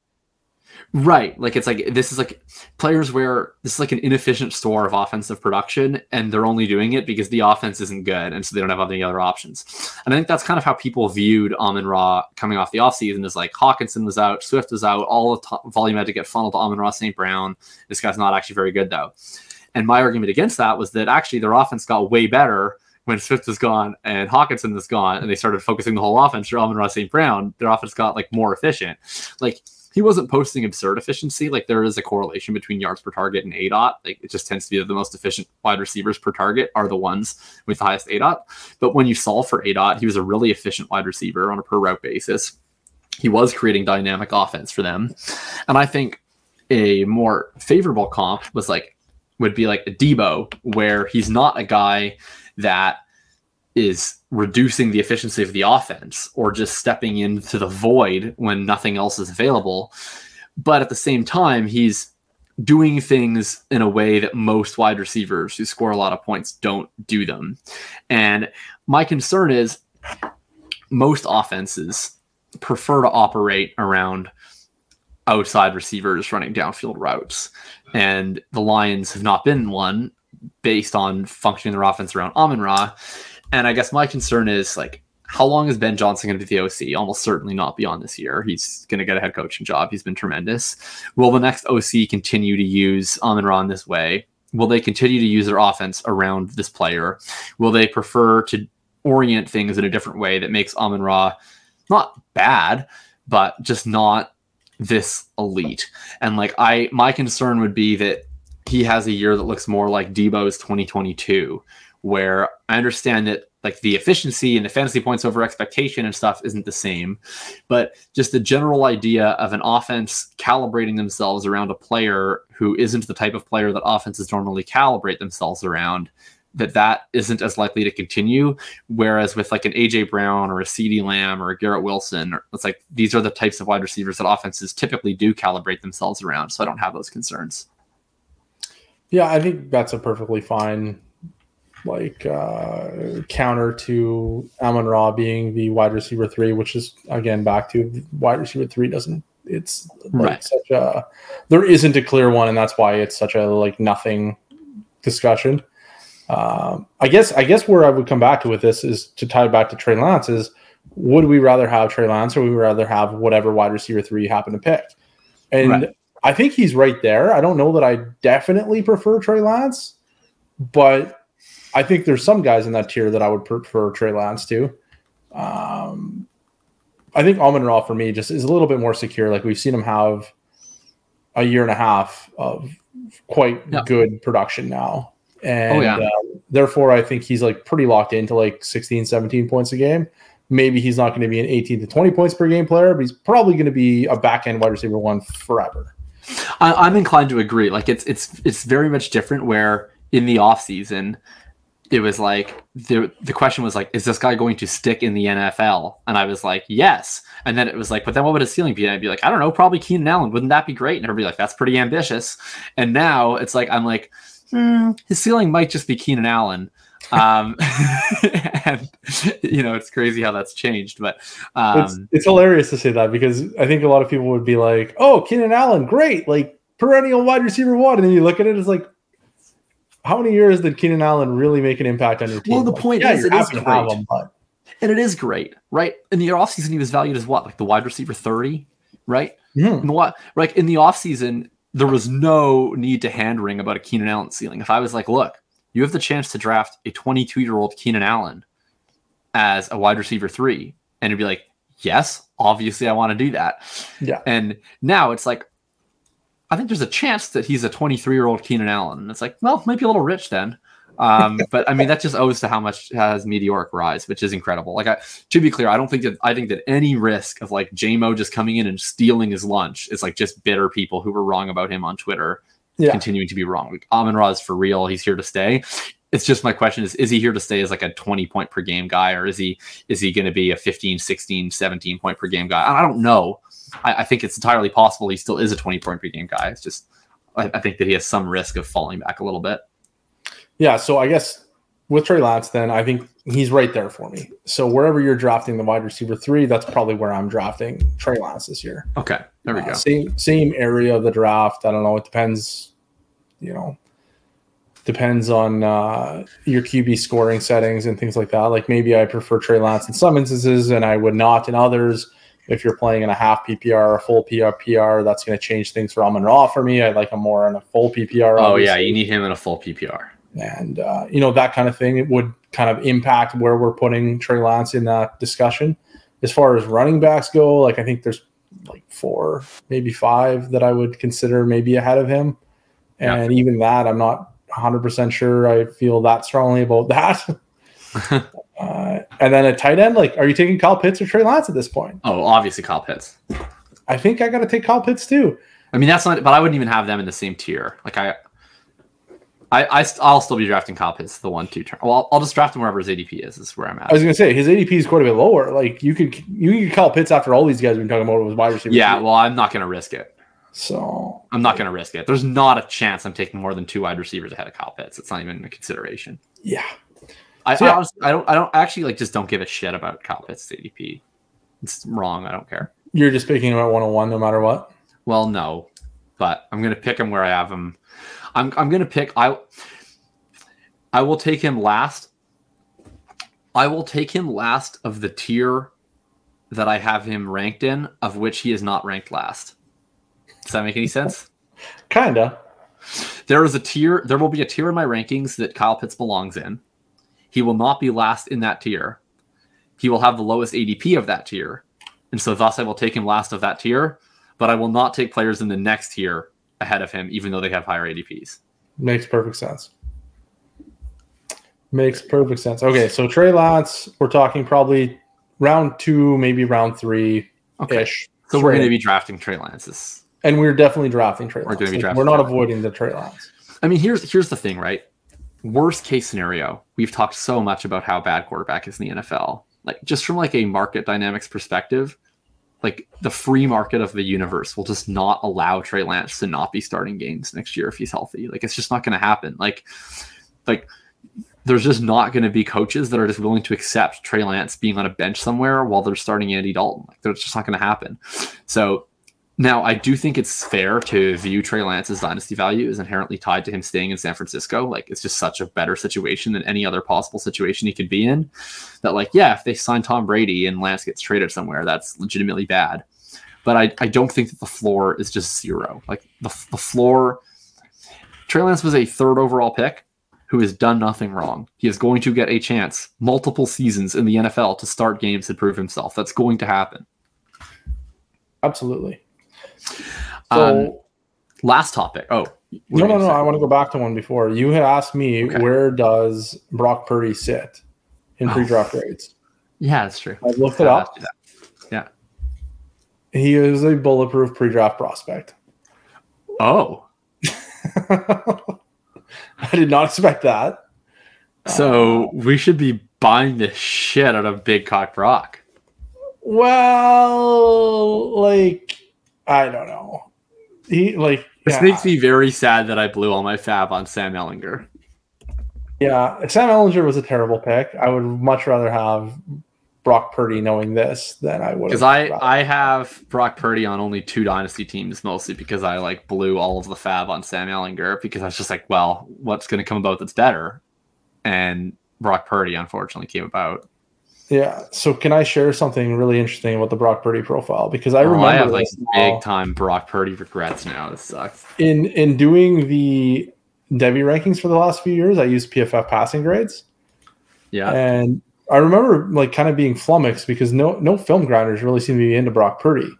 Right. Like it's like this is like players where this is like an inefficient store of offensive production and they're only doing it because the offense isn't good and so they don't have any other options. And I think that's kind of how people viewed Amon Ra coming off the offseason is like Hockenson was out, Swift was out, all the volume had to get funneled to Amon Ra St. Brown. This guy's not actually very good though. And my argument against that was that actually their offense got way better when Swift was gone and Hockenson was gone and they started focusing the whole offense for Amon Ra St. Brown, their offense got like more efficient. Like he wasn't posting absurd efficiency. Like there is a correlation between yards per target and ADOT. Like it just tends to be that the most efficient wide receivers per target are the ones with the highest ADOT. But when you solve for ADOT, he was a really efficient wide receiver on a per route basis. He was creating dynamic offense for them. And I think a more favorable comp was like would be like a Deebo, where he's not a guy that is reducing the efficiency of the offense or just stepping into the void when nothing else is available. But at the same time, he's doing things in a way that most wide receivers who score a lot of points don't do them. And my concern is most offenses prefer to operate around outside receivers running downfield routes. And the Lions have not been one based on functioning their offense around Amon Ra. And I guess my concern is like, how long is Ben Johnson going to be the OC? Almost certainly not beyond this year. He's going to get a head coaching job. He's been tremendous. Will the next OC continue to use Amon Ra in this way? Will they continue to use their offense around this player? Will they prefer to orient things in a different way that makes Amon Ra not bad, but just not this elite? And like I, my concern would be that he has a year that looks more like Deebo's 2022, where I understand that like the efficiency and the fantasy points over expectation and stuff isn't the same, but just the general idea of an offense calibrating themselves around a player who isn't the type of player that offenses normally calibrate themselves around that that isn't as likely to continue whereas with like an AJ Brown or a CeeDee Lamb or a Garrett Wilson it's like these are the types of wide receivers that offenses typically do calibrate themselves around so I don't have those concerns. Yeah, I think that's a perfectly fine like uh, counter to Amon Ra being the wide receiver three, which is again back to wide receiver three doesn't it's like right. such a there isn't a clear one, and that's why it's such a like nothing discussion. Um, I guess I guess where I would come back to with this is to tie it back to Trey Lance is would we rather have Trey Lance or would we rather have whatever wide receiver three you happen to pick? And right. I think he's right there. I don't know that I definitely prefer Trey Lance, but I think there's some guys in that tier that I would prefer Trey Lance to. Um, I think Amon Ra for me just is a little bit more secure. Like we've seen him have a year and a half of quite yeah. good production now. And oh, yeah. uh, therefore, I think he's like pretty locked into like 16, 17 points a game. Maybe he's not going to be an 18 to 20 points per game player, but he's probably going to be a back end wide receiver one forever. I, am inclined to agree. Like it's it's it's very much different. Where in the off season, it was like the the question was like, is this guy going to stick in the NFL? And I was like, yes. And then it was like, but then what would his ceiling be? And I'd be like, I don't know, probably Keenan Allen. Wouldn't that be great? And everybody like, that's pretty ambitious. And now it's like I'm like, hmm, his ceiling might just be Keenan Allen. um (laughs) and you know it's crazy how that's changed but um it's, it's, hilarious to say that because i think a lot of people would be like oh keenan allen great like perennial wide receiver one and then you look at it it's like how many years did keenan allen really make an impact on your team well the point like, is yeah, it is great him, but... and it is great right in the offseason he was valued as what like the wide receiver 30 right mm. in the what like in the offseason there was no need to hand wring about a keenan allen ceiling if i was like look you have the chance to draft a 22 year old Keenan Allen as a wide receiver three. And it'd be like, yes, obviously I want to do that. Yeah. And now it's like, I think there's a chance that he's a 23 year old Keenan Allen. And it's like, well, might be a little rich then. Um, (laughs) but I mean, that just owes to how much has meteoric rise, which is incredible. Like, I, to be clear, I don't think that I think that any risk of like JaMo just coming in and stealing his lunch is like just bitter people who were wrong about him on Twitter yeah. continuing to be wrong. Like Amon Ra is for real. He's here to stay. It's just my question is, is he here to stay as like a 20 point per game guy or is he, is he going to be a 15, 16, 17 point per game guy? I don't know. I, I, think it's entirely possible he still is a 20 point per game guy. It's just, I, I think that he has some risk of falling back a little bit. Yeah. So I guess with Trey Lance, then I think he's right there for me. So wherever you're drafting the wide receiver three, that's probably where I'm drafting Trey Lance this year. Okay, there we uh, go. Same same area of the draft. I don't know. It depends. You know, depends on uh, your QB scoring settings and things like that. Like maybe I prefer Trey Lance in some instances, and I would not in others. If you're playing in a half PPR, or a full PPR, that's going to change things for Amon Ra for me. I like him more in a full PPR. Oh obviously. yeah, you need him in a full PPR and uh, you know that kind of thing. It would kind of impact where we're putting Trey Lance in that discussion. As far as running backs go, like I think there's like four, maybe five that I would consider maybe ahead of him, and yeah. even that I'm not 100 percent sure I feel that strongly about that. (laughs) (laughs) uh, and then a tight end, like, are you taking Kyle Pitts or Trey Lance at this point? Oh, obviously Kyle Pitts. I think I got to take Kyle Pitts too. I mean, that's not, but I wouldn't even have them in the same tier. Like I, I, I will still be drafting Kyle Pitts the one two turn. Well, I'll, I'll, just draft him wherever his ADP is. Is where I'm at. I was gonna say his ADP is quite a bit lower. Like you could you could call Pitts after all these guys we've been talking about was wide receiver. Yeah, well, I'm not gonna risk it. So I'm not gonna risk it. There's not a chance I'm taking more than two wide receivers ahead of Kyle Pitts. It's not even a consideration. Yeah. I, so, yeah. I, honestly, I don't I don't actually like just don't give a shit about Kyle Pitts ADP. It's wrong. I don't care. You're just picking him at 101 no matter what. Well, no, but I'm gonna pick him where I have him. I'm I'm gonna pick I I will take him last. I will take him last of the tier that I have him ranked in, of which he is not ranked last. Does that make any sense? (laughs) Kinda. There is a tier, there will be a tier in my rankings that Kyle Pitts belongs in. He will not be last in that tier. He will have the lowest ADP of that tier. And so thus I will take him last of that tier, but I will not take players in the next tier ahead of him, even though they have higher ADPs. Makes perfect sense. Makes perfect sense. Okay, so Trey Lance, we're talking probably round two, maybe round three ish. Okay. So we're going to be drafting Trey Lance's. And we're definitely drafting Trey Lance. We're going to be drafting. We're not avoiding the Trey Lance. I mean, here's here's the thing, right? Worst case scenario, we've talked so much about how bad quarterback is in the NFL. Like just from like a market dynamics perspective, like the free market of the universe will just not allow Trey Lance to not be starting games next year if he's healthy. Like it's just not going to happen. Like, like there's just not going to be coaches that are just willing to accept Trey Lance being on a bench somewhere while they're starting Andy Dalton. Like that's just not going to happen. So now I do think it's fair to view Trey Lance's dynasty value as inherently tied to him staying in San Francisco. Like it's just such a better situation than any other possible situation he could be in. That like, yeah, if they sign Tom Brady and Lance gets traded somewhere, that's legitimately bad. But I, I don't think that the floor is just zero. Like the, the floor, Trey Lance was a third overall pick who has done nothing wrong. He is going to get a chance, multiple seasons in the NFL, to start games and prove himself. That's going to happen. Absolutely. So, um, last topic. Oh, no, no, no. I want to go back to one before. You had asked me okay. where does Brock Purdy sit in pre-draft oh. grades? Yeah, that's true. I looked it up. Yeah. He is a bulletproof pre-draft prospect. Oh. (laughs) I did not expect that. So uh, we should be buying the shit out of Big Cock Brock. Well, like I don't know. He like this yeah. makes me very sad that I blew all my fab on Sam Ehlinger. Yeah, Sam Ehlinger was a terrible pick. I would much rather have Brock Purdy knowing this than I would. Because I I have Brock Purdy on only two dynasty teams mostly because I like blew all of the fab on Sam Ehlinger because I was just like, well, what's going to come about that's better? And Brock Purdy unfortunately came about. Yeah. So can I share something really interesting about the Brock Purdy profile? Because I oh, remember I have like big time Brock Purdy regrets now. This sucks. In in doing the Devy rankings for the last few years, I used PFF passing grades. Yeah. And I remember like kind of being flummoxed because no no film grinders really seem to be into Brock Purdy.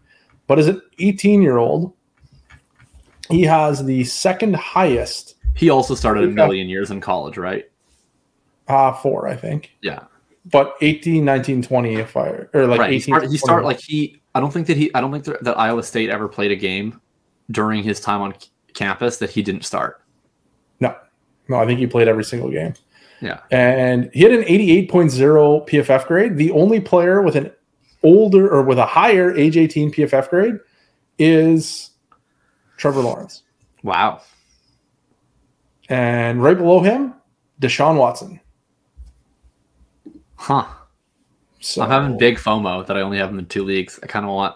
But as an 18 year old, he has the second highest. He also started a million years in college, right? Uh four, I think. Yeah. But 18, 19, 20, if I or like right. 18. He started, he started like he I don't think that he I don't think that Iowa State ever played a game during his time on campus that he didn't start. No. No, I think he played every single game. Yeah. And he had an 88.0 PFF grade. The only player with an older or with a higher age 18 PFF grade is Trevor Lawrence. Wow. And right below him, Deshaun Watson. Huh. So, I'm having big FOMO that I only have him in two leagues. I kind of want,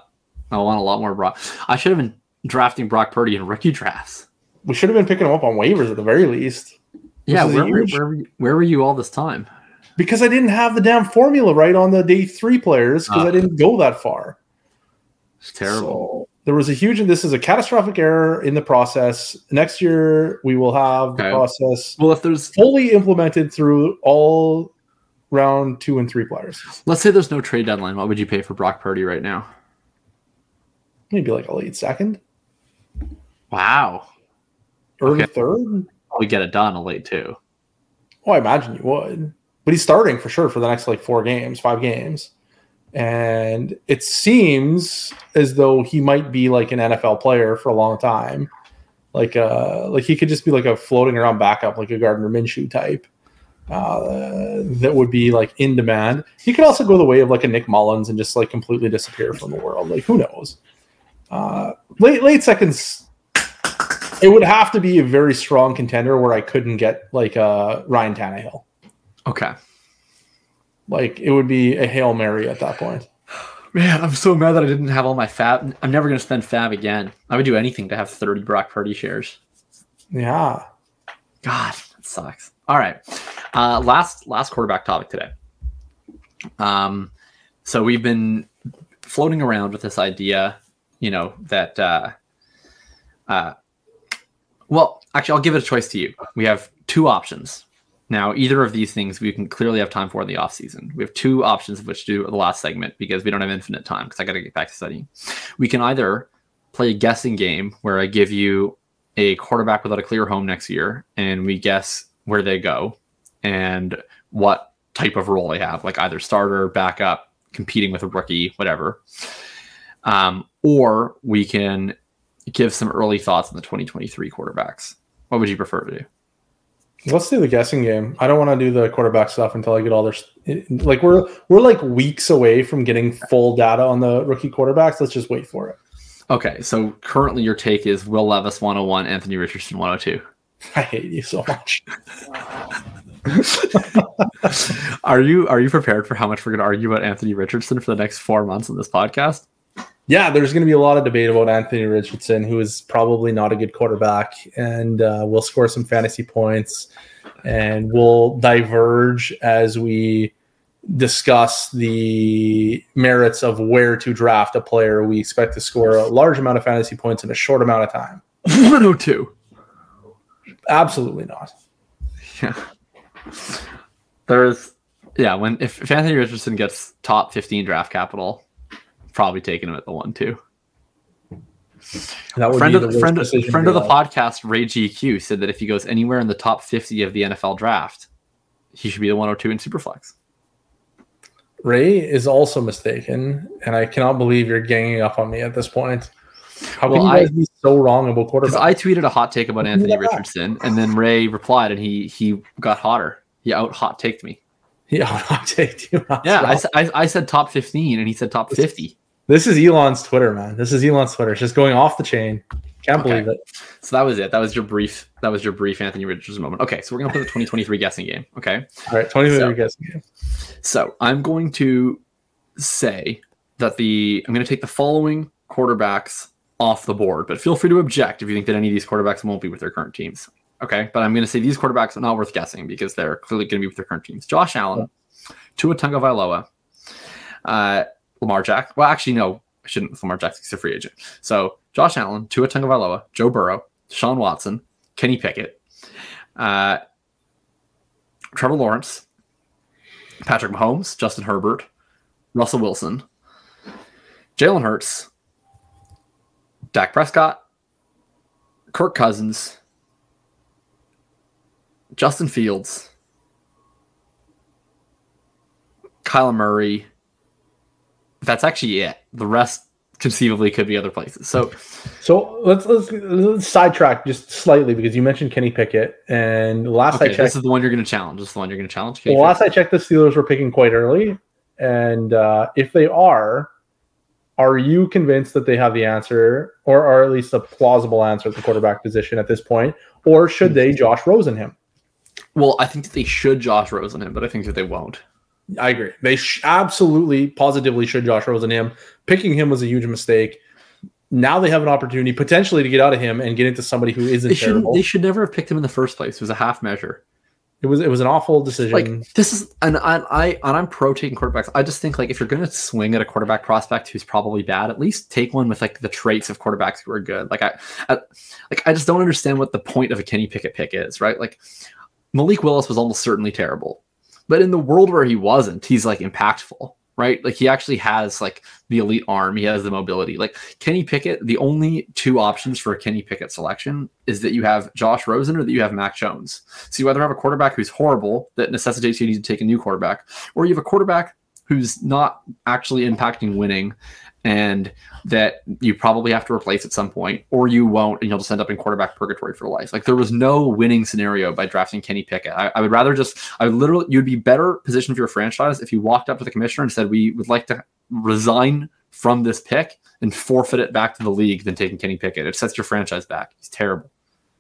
I want a lot more Brock. I should have been drafting Brock Purdy in rookie drafts. We should have been picking him up on waivers at the very least. Yeah, where, huge... where, were you, where were you all this time? Because I didn't have the damn formula right on the day three players because I ah. didn't go that far. It's terrible. So there was a huge, and this is a catastrophic error in the process. Next year, we will have okay. the process well, if there's fully implemented through all round two and three players. Let's say there's no trade deadline. What would you pay for Brock Purdy right now? Maybe like a late second. Wow. Early okay. third probably get it done a late two. Oh, I imagine you would. But he's starting for sure for the next like four games, five games. And it seems as though he might be like an NFL player for a long time. Like uh like he could just be like a floating around backup, like a Gardner Minshew type. Uh, that would be like in demand. He could also go the way of like a Nick Mullens and just like completely disappear from the world. Like who knows? Uh, late late seconds it would have to be a very strong contender where I couldn't get like uh, Ryan Tannehill. Okay. Like it would be a hail mary at that point. Man, I'm so mad that I didn't have all my fab. I'm never going to spend fab again. I would do anything to have 30 Brock Purdy shares. Yeah. God, that sucks. All right. Uh, last last quarterback topic today. Um, so we've been floating around with this idea, you know, that uh, uh, well, actually, I'll give it a choice to you. We have two options. Now, either of these things we can clearly have time for in the off season. We have two options of which to do the last segment because we don't have infinite time because I got to get back to studying. We can either play a guessing game where I give you a quarterback without a clear home next year and we guess where they go and what type of role they have, like either starter, backup, competing with a rookie, whatever. Um, or we can give some early thoughts on the 2023 quarterbacks. What would you prefer to do? Let's do the guessing game. I don't want to do the quarterback stuff until I get all their like we're we're like weeks away from getting full data on the rookie quarterbacks. Let's just wait for it. Okay, so currently your take is Will Levis 101, Anthony Richardson 102. (laughs) I hate you so much. (laughs) are you are you prepared for how much we're going to argue about Anthony Richardson for the next 4 months on this podcast? yeah, there's going to be a lot of debate about Anthony Richardson, who is probably not a good quarterback, and uh, will score some fantasy points, and we'll diverge as we discuss the merits of where to draft a player we expect to score a large amount of fantasy points in a short amount of time. (laughs) 102. Absolutely not. Yeah. There's yeah, when if, if Anthony Richardson gets top 15 draft capital, probably taking him at the one too. That would friend of the, friend, friend of the podcast, Ray GQ, said that if he goes anywhere in the top 50 of the NFL draft, he should be the 102 in Superflex. Ray is also mistaken, and I cannot believe you're ganging up on me at this point. How well, can you guys I, be so wrong about quarterbacks? I tweeted a hot take about Anthony Richardson, and then Ray replied, and he he got hotter. He out hot taked me. He out hot (laughs) taked you. Yeah, I, I, I said top 15, and he said top 50. This is Elon's Twitter, man. This is Elon's Twitter. It's just going off the chain. Can't okay. believe it. So that was it. That was your brief. That was your brief Anthony Richardson moment. Okay, so we're gonna play the 2023 guessing game. Okay. All right, 2023 so, guessing game. So I'm going to say that the I'm going to take the following quarterbacks off the board, but feel free to object if you think that any of these quarterbacks won't be with their current teams. Okay, but I'm going to say these quarterbacks are not worth guessing because they're clearly going to be with their current teams. Josh Allen. Tua Tagovailoa, uh, Lamar Jack. Well, actually, no, I shouldn't. Lamar Jackson's a free agent. So Josh Allen, Tua Tagovailoa, Joe Burrow, Sean Watson, Kenny Pickett, uh, Trevor Lawrence, Patrick Mahomes, Justin Herbert, Russell Wilson, Jalen Hurts, Dak Prescott, Kirk Cousins, Justin Fields, Kyler Murray, that's actually it. The rest conceivably could be other places. So, so let's let's, let's sidetrack just slightly because you mentioned Kenny Pickett, and last okay, I checked, this is the one you're going to challenge. This is the one you're going to challenge. Kenny well, last I checked, the Steelers were picking quite early, and uh, if they are, are you convinced that they have the answer, or, are at least a plausible answer at the quarterback position at this point, or should they Josh Rosen him? Well, I think that they should Josh Rosen him, but I think that they won't. I agree. They sh- absolutely, positively should Josh Rosen him. Picking him was a huge mistake. Now they have an opportunity potentially to get out of him and get into somebody who isn't they terrible. They should never have picked him in the first place. It was a half measure. It was it was an awful decision. Like this is and I, I and I'm pro taking quarterbacks. I just think like if you're going to swing at a quarterback prospect who's probably bad, at least take one with like the traits of quarterbacks who are good. Like I, I like I just don't understand what the point of a Kenny Pickett pick is, right? Like Malik Willis was almost certainly terrible. But in the world where he wasn't, he's like impactful, right? Like he actually has like the elite arm, he has the mobility. Like Kenny Pickett, the only two options for a Kenny Pickett selection is that you have Josh Rosen or that you have Mac Jones. So you either have a quarterback who's horrible that necessitates you need to take a new quarterback, or you have a quarterback who's not actually impacting winning and that you probably have to replace at some point, or you won't, and you'll just end up in quarterback purgatory for life. Like there was no winning scenario by drafting Kenny Pickett. I, I would rather just, I literally, you'd be better positioned for your franchise if you walked up to the commissioner and said, "We would like to resign from this pick and forfeit it back to the league," than taking Kenny Pickett. It sets your franchise back. He's terrible.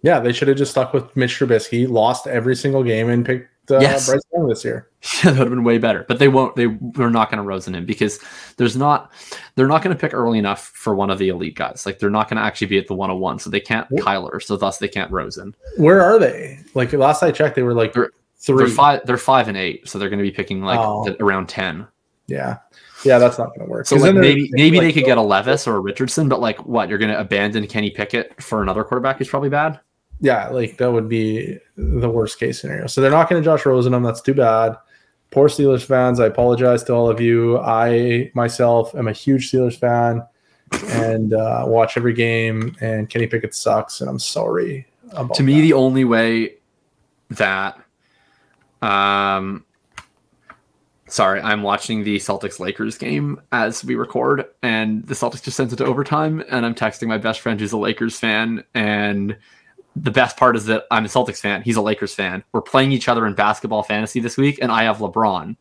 Yeah, they should have just stuck with Mitch Trubisky, lost every single game, and picked uh, yes. Bryce Young this year. (laughs) Yeah, that would have been way better. But they won't. They they're not going to Rosen him because there's not. They're not going to pick early enough for one of the elite guys. Like they're not going to actually be at the 101, so they can't what? Kyler. So thus they can't Rosen. Where are they? Like last I checked, they were like they're, three. They're five. They're five and eight, so they're going to be picking like oh. around ten. Yeah. Yeah, that's not going to work. So like maybe maybe like, they could get a Levis or a Richardson, but like what? You're going to abandon Kenny Pickett for another quarterback who's probably bad? Yeah, like that would be the worst case scenario. So they're not going to Josh Rosen them. That's too bad. Poor Steelers fans. I apologize to all of you. I myself am a huge Steelers fan and uh, watch every game. And Kenny Pickett sucks, and I'm sorry. to me, that. the only way that, um, sorry, I'm watching the Celtics Lakers game as we record, and the Celtics just sent it to overtime, and I'm texting my best friend who's a Lakers fan, and the best part is that I'm a Celtics fan. He's a Lakers fan. We're playing each other in basketball fantasy this week, and I have LeBron.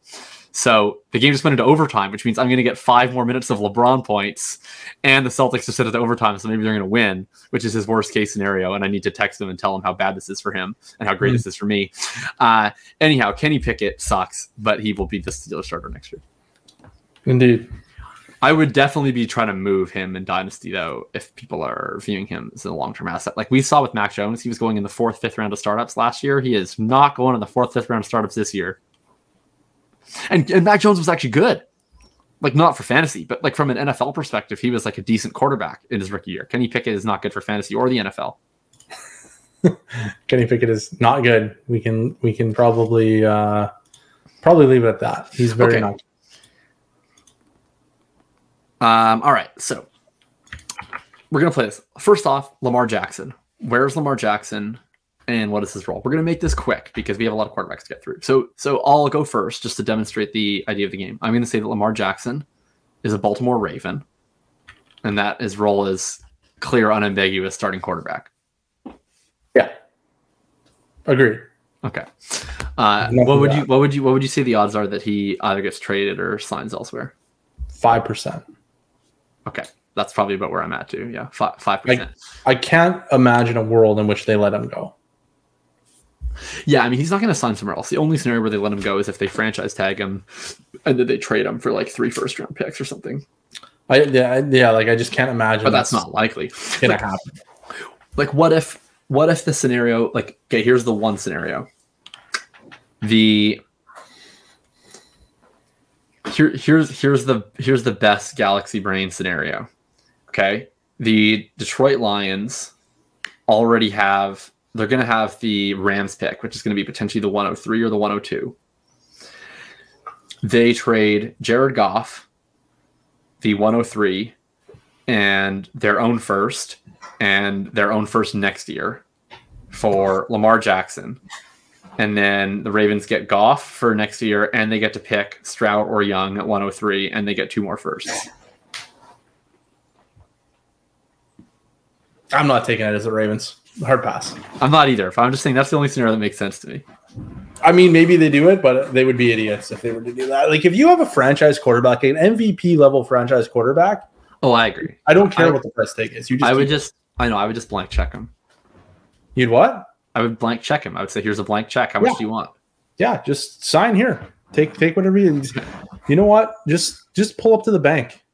So the game just went into overtime, which means I'm going to get five more minutes of LeBron points, and the Celtics just sent at the overtime, so maybe they're going to win, which is his worst case scenario. And I need to text him and tell him how bad this is for him and how great mm-hmm. this is for me. Uh, anyhow, Kenny Pickett sucks, but he will be the Steelers starter next year. Indeed. I would definitely be trying to move him in Dynasty though, if people are viewing him as a long term asset. Like we saw with Mac Jones, he was going in the fourth, fifth round of startups last year. He is not going in the fourth, fifth round of startups this year. And and Mac Jones was actually good. Like not for fantasy, but like from an NFL perspective, he was like a decent quarterback in his rookie year. Kenny Pickett is not good for fantasy or the NFL. (laughs) Kenny Pickett is not good. We can we can probably uh, probably leave it at that. He's very okay. not. Um. All right. So we're gonna play this. First off, Lamar Jackson. Where's Lamar Jackson? And what is his role? We're gonna make this quick because we have a lot of quarterbacks to get through. So so I'll go first just to demonstrate the idea of the game. I'm gonna say that Lamar Jackson is a Baltimore Raven, and that his role is clear, unambiguous starting quarterback. Yeah. agree. Okay. Uh, what would you what would you what would you say the odds are that he either gets traded or signs elsewhere? Five percent. Okay. That's probably about where I'm at too. Yeah. Five percent. I, I can't imagine a world in which they let him go. Yeah, I mean he's not going to sign somewhere else. The only scenario where they let him go is if they franchise tag him and then they trade him for like three first round picks or something. I yeah, yeah like I just can't imagine. But that's, that's not likely. Gonna like, happen. Like what if what if the scenario like okay, here's the one scenario. The here here's here's the here's the best galaxy brain scenario. Okay? The Detroit Lions already have they're going to have the Rams pick, which is going to be potentially the 103 or the 102. They trade Jared Goff, the 103, and their own first, and their own first next year for Lamar Jackson. And then the Ravens get Goff for next year, and they get to pick Stroud or Young at 103, and they get two more firsts. I'm not taking it as the Ravens. Hard pass. I'm not either. I'm just saying that's the only scenario that makes sense to me. I mean, maybe they do it, but they would be idiots if they were to do that. Like, if you have a franchise quarterback, an MVP level franchise quarterback. Oh, I agree. I don't care I, what the price tag is. You just I would just, I know, I would just blank check him. You'd what? I would blank check him. I would say, "Here's a blank check. How yeah. much do you want?" Yeah, just sign here. Take take whatever you. You know what? Just just pull up to the bank.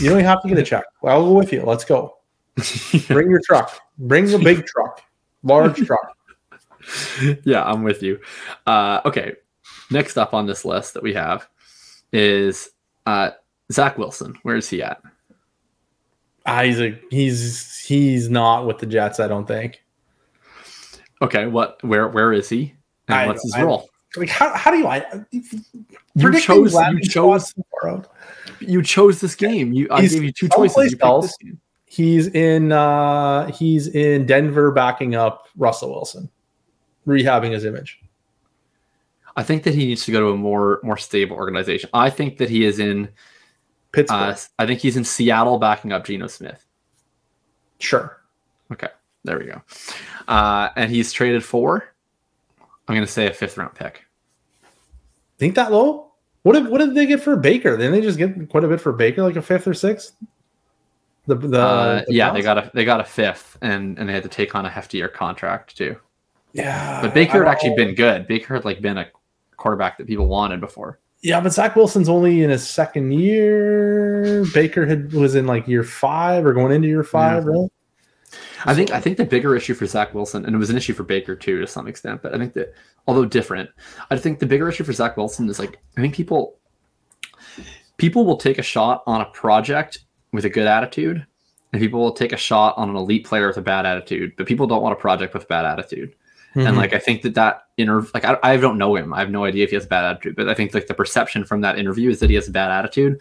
You don't have to get a check. I'll go with you. Let's go. (laughs) Bring your truck. Bring a big truck, large truck. (laughs) Yeah, I'm with you. Uh, okay, next up on this list that we have is uh, Zach Wilson. Where is he at? He's a he's he's not with the Jets. I don't think. Okay, what? Where where is he? And I, what's his I, role? Like how, how do you I you chose you chose you chose this game. You I gave you two choices. You He's in uh he's in Denver backing up Russell Wilson, rehabbing his image. I think that he needs to go to a more more stable organization. I think that he is in Pittsburgh. Uh, I think he's in Seattle backing up Geno Smith. Sure. Okay. There we go. Uh, and he's traded for, I'm going to say a fifth round pick. Think that low? What did what did they get for Baker? Didn't they just get quite a bit for Baker, like a fifth or sixth? The, the, uh, the yeah, they got a they got a fifth, and and they had to take on a heftier contract too. Yeah, but Baker had actually been good. Baker had like been a quarterback that people wanted before. Yeah, but Zach Wilson's only in his second year. Baker had was in like year five or going into year five, yeah. right? I think I think the bigger issue for Zach Wilson, and it was an issue for Baker too to some extent, but I think that although different, I think the bigger issue for Zach Wilson is like I think people people will take a shot on a project with a good attitude, and people will take a shot on an elite player with a bad attitude. But people don't want a project with a bad attitude. Mm-hmm. And like I think that that inter like I, I don't know him. I have no idea if he has a bad attitude, but I think like the perception from that interview is that he has a bad attitude.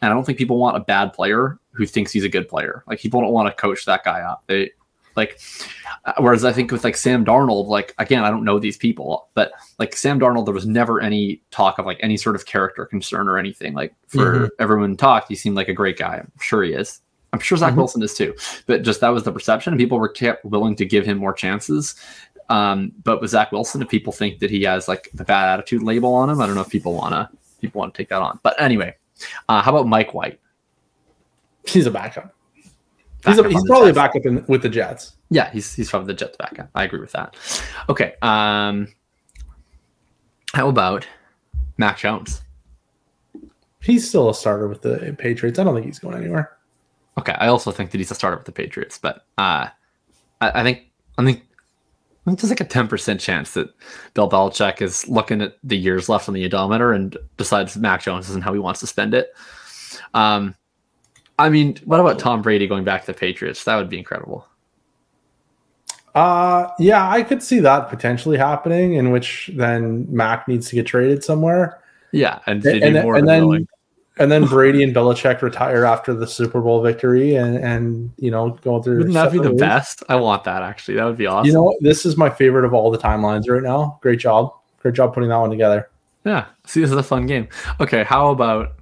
And I don't think people want a bad player who thinks he's a good player. Like people don't want to coach that guy up. They like uh, whereas I think with like Sam Darnold, like again, I don't know these people, but like Sam Darnold, there was never any talk of like any sort of character concern or anything. Like for mm-hmm. everyone talked, he seemed like a great guy. I'm sure he is. I'm sure Zach mm-hmm. Wilson is too. But just that was the perception, and people were kept willing to give him more chances. Um, but with Zach Wilson, if people think that he has like the bad attitude label on him, I don't know if people wanna people want to take that on. But anyway, uh, how about Mike White? He's a backup. He's, a, he's probably Jets. a backup in, with the Jets. Yeah, he's he's from the Jets backup. I agree with that. Okay. Um, how about Mac Jones? He's still a starter with the Patriots. I don't think he's going anywhere. Okay, I also think that he's a starter with the Patriots, but uh, I, I think I think I think there's like a ten percent chance that Bill Belichick is looking at the years left on the odometer and decides Mac Jones isn't how he wants to spend it. Um, I mean, what about Tom Brady going back to the Patriots? That would be incredible. Uh yeah, I could see that potentially happening, in which then Mac needs to get traded somewhere. Yeah, and, and, and, and then and then Brady and Belichick retire after the Super Bowl victory, and and you know go through. Wouldn't that be the best? I want that actually. That would be awesome. You know, this is my favorite of all the timelines right now. Great job, great job putting that one together. Yeah, see, this is a fun game. Okay, how about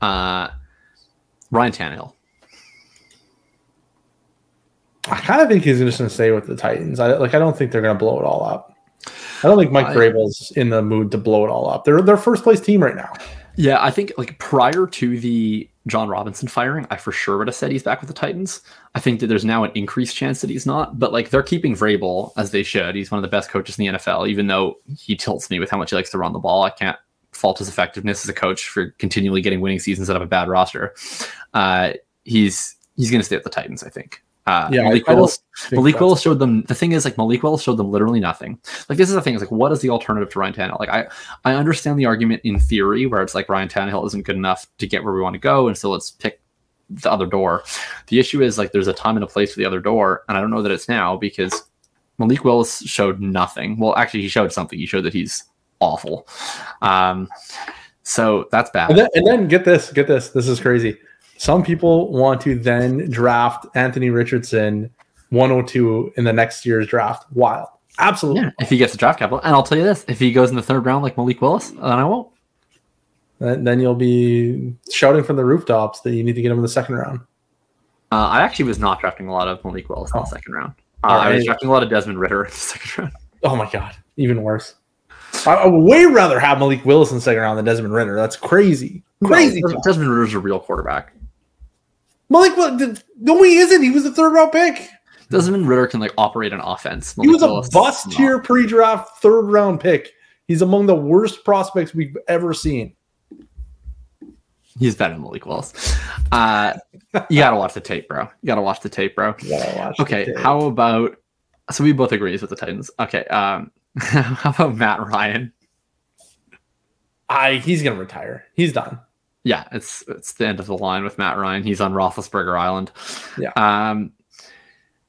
uh, Ryan Tannehill? I kind of think he's just going to stay with the Titans. I like. I don't think they're going to blow it all up. I don't think Mike I, Vrabel's in the mood to blow it all up. They're their first place team right now. Yeah, I think like prior to the Jon Robinson firing, I for sure would have said he's back with the Titans. I think that there's now an increased chance that he's not, but like they're keeping Vrabel as they should. He's one of the best coaches in the NFL, even though he tilts me with how much he likes to run the ball. I can't fault his effectiveness as a coach for continually getting winning seasons out of a bad roster. Uh, he's he's going to stay at the Titans, I think. Uh, yeah, Malik, Willis, Malik Willis showed them. The thing is, like Malik Willis showed them literally nothing. Like this is the thing. Is like, what is the alternative to Ryan Tannehill? Like, I I understand the argument in theory where it's like Ryan Tannehill isn't good enough to get where we want to go, and so let's pick the other door. The issue is like there's a time and a place for the other door, and I don't know that it's now because Malik Willis showed nothing. Well, actually, he showed something. He showed that he's awful. Um, so that's bad. And then, and then get this, get this. This is crazy. Some people want to then draft Anthony Richardson 102 in the next year's draft. Wild. Absolutely. Yeah, if he gets the draft capital. And I'll tell you this if he goes in the third round like Malik Willis, then I won't. Then you'll be shouting from the rooftops that you need to get him in the second round. Uh, I actually was not drafting a lot of Malik Willis oh. in the oh. second round. Uh, right. I was drafting a lot of Desmond Ridder in the (laughs) second round. Oh my god, even worse. I, would way rather have Malik Willis in the second round than Desmond Ridder. That's crazy. Crazy. No, Desmond Ridder's a real quarterback. Malik, no, he isn't. He was a third round pick. Desmond Ridder can like operate an offense. Malik he was Willis a bust tier pre draft third round pick. He's among the worst prospects we've ever seen. He's better than Malik Willis. Uh, you gotta watch the tape, bro. You gotta watch the tape, bro. okay, how about? So we both agree with the Titans. Okay, um, (laughs) how about Matt Ryan? I he's gonna retire. He's done yeah, it's it's the end of the line with Matt Ryan. He's on Roethlisberger Island. Yeah. Um.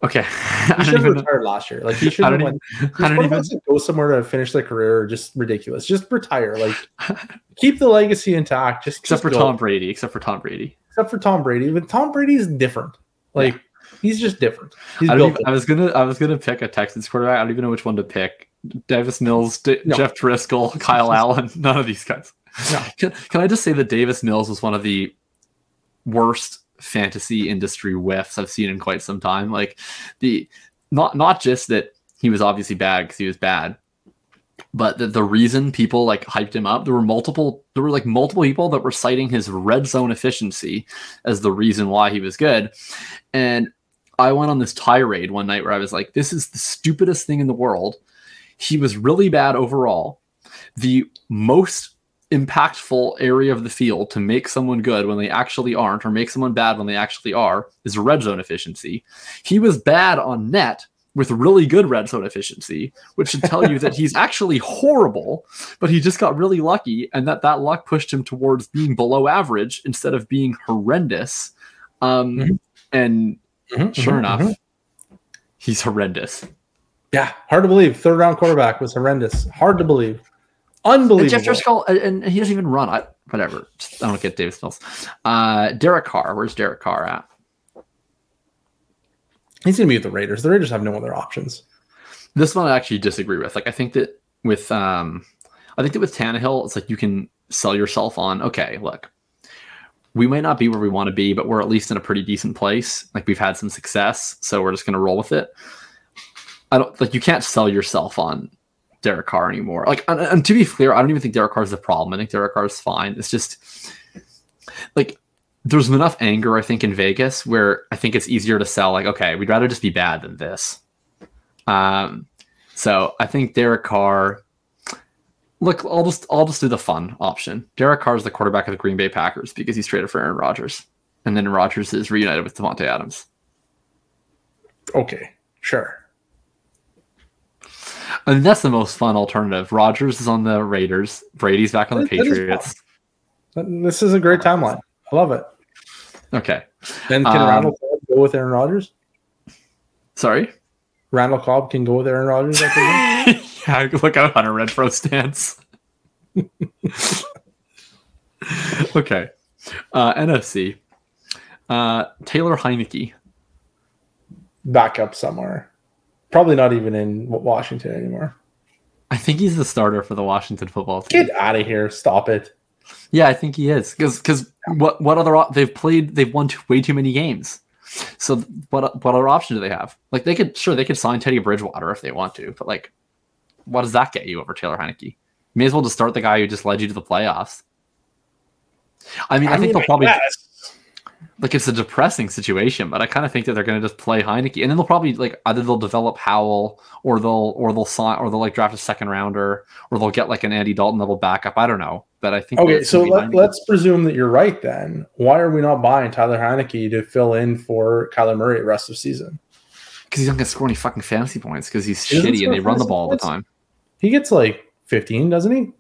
Okay. (laughs) He should have retired last year. Like he should have went. I don't even go somewhere to finish their career. Just ridiculous. Just retire. Like keep the legacy intact. Just except just for go. Tom Brady. Except for Tom Brady. Except for Tom Brady. But Tom Brady is different. Like yeah. he's just different. He's I, even, I was gonna I was gonna pick a Texans quarterback. I don't even know which one to pick. Davis Mills, D- no. Jeff Driskel, Kyle (laughs) Allen. None of these guys. No. (laughs) Can, can I just say that Davis Mills was one of the worst fantasy industry whiffs I've seen in quite some time. Like the not not just that he was obviously bad because he was bad, but the, the reason people like hyped him up, there were multiple there were like multiple people that were citing his red zone efficiency as the reason why he was good. And I went on this tirade one night where I was like, this is the stupidest thing in the world. He was really bad overall. The most impactful area of the field to make someone good when they actually aren't, or make someone bad when they actually are, is red zone efficiency. He was bad on net with really good red zone efficiency, which should tell you that (laughs) he's actually horrible, but he just got really lucky, and that that luck pushed him towards being below average instead of being horrendous. Um, mm-hmm. And mm-hmm, sure mm-hmm, enough, mm-hmm. he's horrendous. Yeah, hard to believe. Third round quarterback was horrendous. Hard to believe. Unbelievable. And Jeff Driskel, and he doesn't even run. Whatever. I don't get Davis Mills. Uh, Derek Carr. Where's Derek Carr at? He's going to be with the Raiders. The Raiders have no other options. This one I actually disagree with. Like, I think that with, um, I think that with Tannehill, it's like you can sell yourself on, okay, look, we might not be where we want to be, but we're at least in a pretty decent place. Like, we've had some success, so we're just going to roll with it. I don't like you can't sell yourself on Derek Carr anymore. Like, and, and, to be clear, I don't even think Derek Carr is the problem. I think Derek Carr is fine. It's just like there's enough anger, I think, in Vegas where I think it's easier to sell. Like, okay, we'd rather just be bad than this. Um, so I think Derek Carr. Look, I'll just I'll just do the fun option. Derek Carr is the quarterback of the Green Bay Packers because he's traded for Aaron Rodgers, and then Rodgers is reunited with Davante Adams. Okay, sure. I mean, that's the most fun alternative. Rodgers is on the Raiders. Brady's back on the Patriots. This is a great timeline. I love it. Okay. Then can um, Randall go with Aaron Rodgers? Sorry? Randall Cobb can go with Aaron Rodgers. (laughs) yeah, look out Hunter Renfrow stance. (laughs) okay. Uh, NFC. Uh, Taylor Heinicke. Back up somewhere. Probably not even in Washington anymore. I think he's the starter for the Washington football team. Get out of here! Stop it. Yeah, I think he is because because what what other they've played they've won too, way too many games. So what what other option do they have? Like they could sure they could sign Teddy Bridgewater if they want to, but like, what does that get you over Taylor Heinicke? may as well just start the guy who just led you to the playoffs. I mean, I, I think mean, they'll probably like it's a depressing situation, but I kind of think that they're going to just play Heinicke, and then they'll probably like either they'll develop Howell, or they'll or they'll sign, or they'll like draft a second rounder, or they'll get like an Andy Dalton level backup. I don't know, but I think okay. So let, us presume that you're right. Then why are we not buying Tyler Heinicke to fill in for Kyler Murray rest of season? Because he's not going to score any fucking fantasy points because he's he shitty and they run the ball points? all the time. He gets like 15, doesn't he?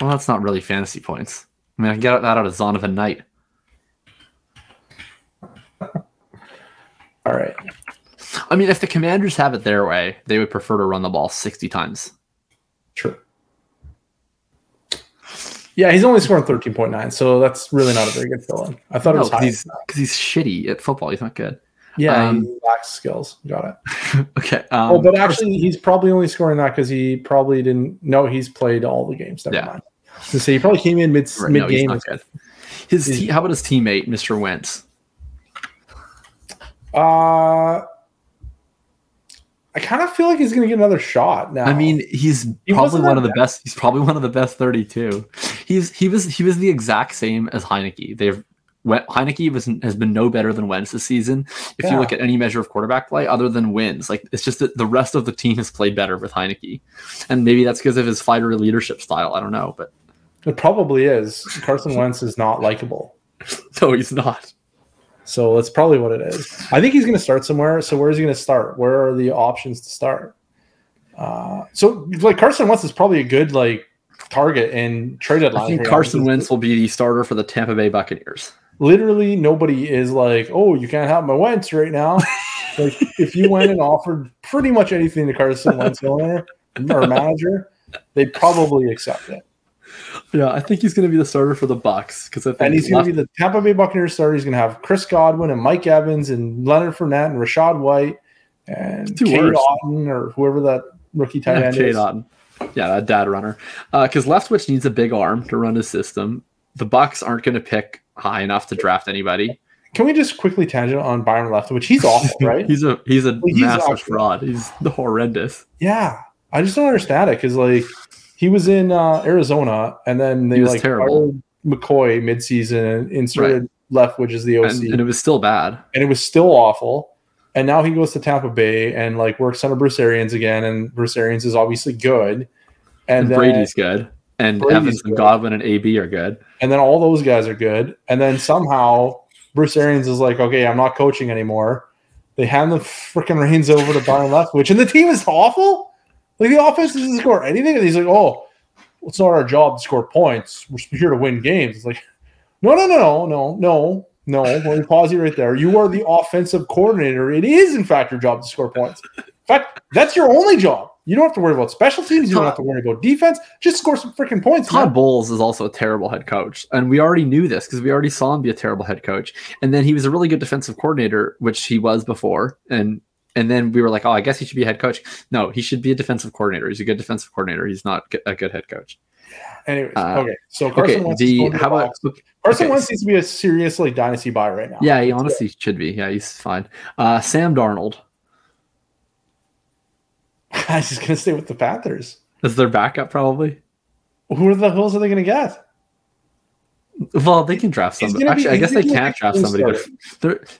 Well, that's not really fantasy points. I mean, I can get that out of Zonovan Knight. All right. I mean, if the commanders have it their way, they would prefer to run the ball 60 times. True. Yeah, he's only scoring 13.9, so that's really not a very good fill in. I thought no, it was high. Because he's, shitty at football. He's not good. Yeah, um, he lacks skills. Got it. (laughs) okay. Um, oh, but actually, he's probably only scoring that because he probably didn't know he's played all the games. Never yeah. mind. So he probably came in mid right, mid game. No, his te- how about his teammate, Mr. Wentz? Uh I kind of feel like he's going to get another shot now. I mean, he's he probably one of the bad. best. He's probably one of the best thirty-two. He's he was he was the exact same as Heinicke. They've Heinicke was, has been no better than Wentz this season. If yeah. you look at any measure of quarterback play, other than wins, like it's just that the rest of the team has played better with Heinicke, and maybe that's because of his fighter leadership style. I don't know, but it probably is. Carson Wentz is not likable. (laughs) no, he's not. So that's probably what it is. I think he's going to start somewhere. So where is he going to start? Where are the options to start? Uh, so like Carson Wentz is probably a good like target and traded. I think Carson Wentz will be the starter for the Tampa Bay Buccaneers literally nobody is like, oh, you can't have my Wentz right now. (laughs) like if you went and offered pretty much anything to Carson Wentz owner or manager, they'd probably accept it. Yeah, I think he's going to be the starter for the Bucs because I think and he's going to be the Tampa Bay Buccaneers starter. He's going to have Chris Godwin and Mike Evans and Leonard Fournette and Rachaad White and Cade Otton or whoever that rookie tight yeah, end Cade is. Otton. Yeah, that dad runner. Because uh, Leftwich needs a big arm to run his system. The Bucs aren't going to pick high enough to draft anybody. Can we just quickly tangent on Byron Leftwich? He's awful, (laughs) right? he's a he's a he's massive awful. fraud. He's horrendous. Yeah, I just don't understand it because like he was in uh, Arizona and then they like terrible. McCoy midseason and inserted right. Leftwich as the OC, and, and, it was still bad, and it was still awful. And now he goes to Tampa Bay and like works under Bruce Arians again, and Bruce Arians is obviously good. And, and then, Brady's good and Brady's Evans and Godwin and AB are good. And then all those guys are good. And then somehow Bruce Arians is like, okay, I'm not coaching anymore. They hand the freaking reins over to Byron Leftwich, and the team is awful. Like the offense doesn't score anything. And he's like, oh, it's not our job to score points. We're here to win games. It's like, (laughs) no, no, no, no, no, no. Let me pause you right there. You are the offensive coordinator. It is, in fact, your job to score points. In fact, that's your only job. You don't have to worry about special teams. You don't have to worry about defense. Just score some freaking points. Todd man. Bowles is also a terrible head coach, and we already knew this because we already saw him be a terrible head coach. And then he was a really good defensive coordinator, which he was before. And and then we were like, oh, I guess he should be a head coach. No, he should be a defensive coordinator. He's a good defensive coordinator. He's not a good head coach. Anyways, uh, okay. So Carson okay, Wentz the, how about Carson okay. Wentz needs to be a serious like dynasty buy right now. Yeah, he honestly should be. Yeah, he's fine. Uh, Sam Darnold. (laughs) I'm just gonna stay with the Panthers. Is their backup probably? Who the hell are they gonna get? Well, they can draft somebody. Actually, be, I guess they can't draft somebody.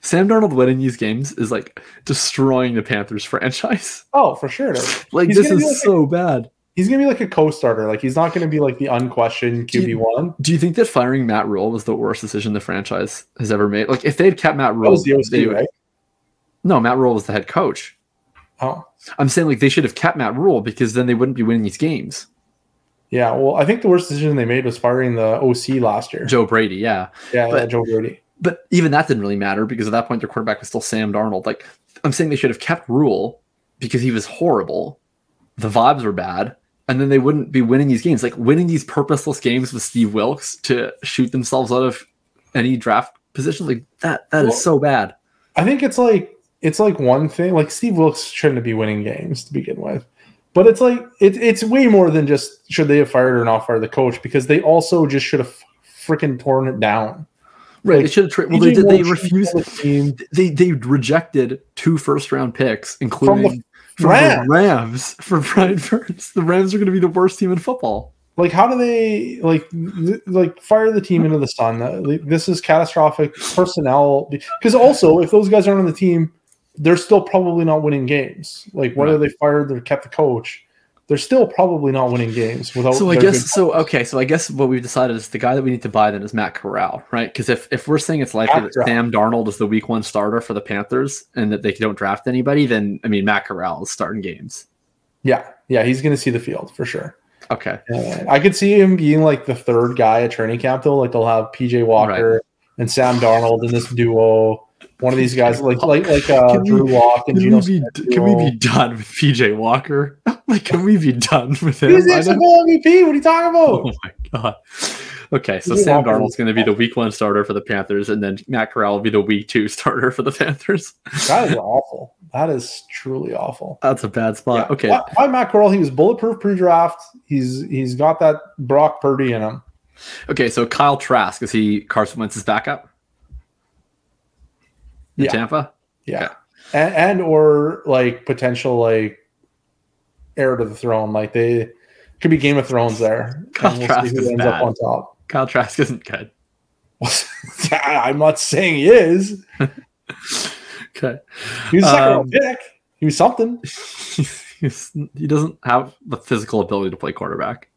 Sam Darnold winning these games is like destroying the Panthers franchise. (laughs) Oh, for sure. (laughs) like he's this is like so a, bad. He's gonna be like a co-starter. Like he's not gonna be like the unquestioned QB one. Do you think that firing Matt Rhule was the worst decision the franchise has ever made? Like if they had kept Matt Rhule, was the OC, they, right? No, Matt Rhule was the head coach. Oh. I'm saying like they should have kept Matt Rhule because then they wouldn't be winning these games. Yeah, well, I think the worst decision they made was firing the OC last year. Joe Brady, yeah. Yeah, but, yeah, Joe Brady. But even that didn't really matter because at that point their quarterback was still Sam Darnold. Like I'm saying they should have kept Rhule because he was horrible. The vibes were bad, and then they wouldn't be winning these games. Like winning these purposeless games with Steve Wilks to shoot themselves out of any draft position. Like that, that well, is so bad. I think it's like it's like one thing. Like Steve Wilks shouldn't be winning games to begin with. But it's like it, it's way more than just should they have fired or not fired the coach because they also just should have freaking torn it down. Right. Like, they should have. Tra- well, they did. They refused. The team. they they rejected two first round picks, including from the, from Rams. the Rams for Brian Burns. The Rams are going to be the worst team in football. Like, how do they like like fire the team into the sun? This is catastrophic personnel. Because also, if those guys aren't on the team, they're still probably not winning games. Like whether right. they fired or kept the coach, they're still probably not winning games without. So I guess so. Okay, so I guess what we've decided is the guy that we need to buy then is Matt Corral, right? Because if if we're saying it's likely Matt that Sam Darnold is the Week One starter for the Panthers and that they don't draft anybody, then I mean Matt Corral is starting games. Yeah, yeah, he's going to see the field for sure. Okay, and I could see him being like the third guy at training camp though. Like they'll have PJ Walker right. and Sam Darnold in this duo one of these guys like like like uh, Drew Lock and Geno. Be, can we be done with PJ Walker? (laughs) like, can we be done with him? He's the MVP. What are you talking about? Oh my god. Okay, so Sam Darnold's going to be the week one starter for the Panthers, and then Matt Corral will be the week two (laughs) starter for the Panthers. That is awful. That is truly awful. That's a bad spot. Yeah. Okay, why, why Matt Corral? He was bulletproof pre-draft. He's he's got that Brock Purdy in him. Okay, so Kyle Trask is he Carson Wentz's backup? In yeah. Tampa. Yeah. Okay. And, and or like potential like heir to the throne. Like they could be Game of Thrones there. Kyle we'll Trask is bad. up on top. Kyle Trask isn't good. (laughs) I'm not saying he is. (laughs) okay. He was a second um, pick. He was something. (laughs) he doesn't have the physical ability to play quarterback.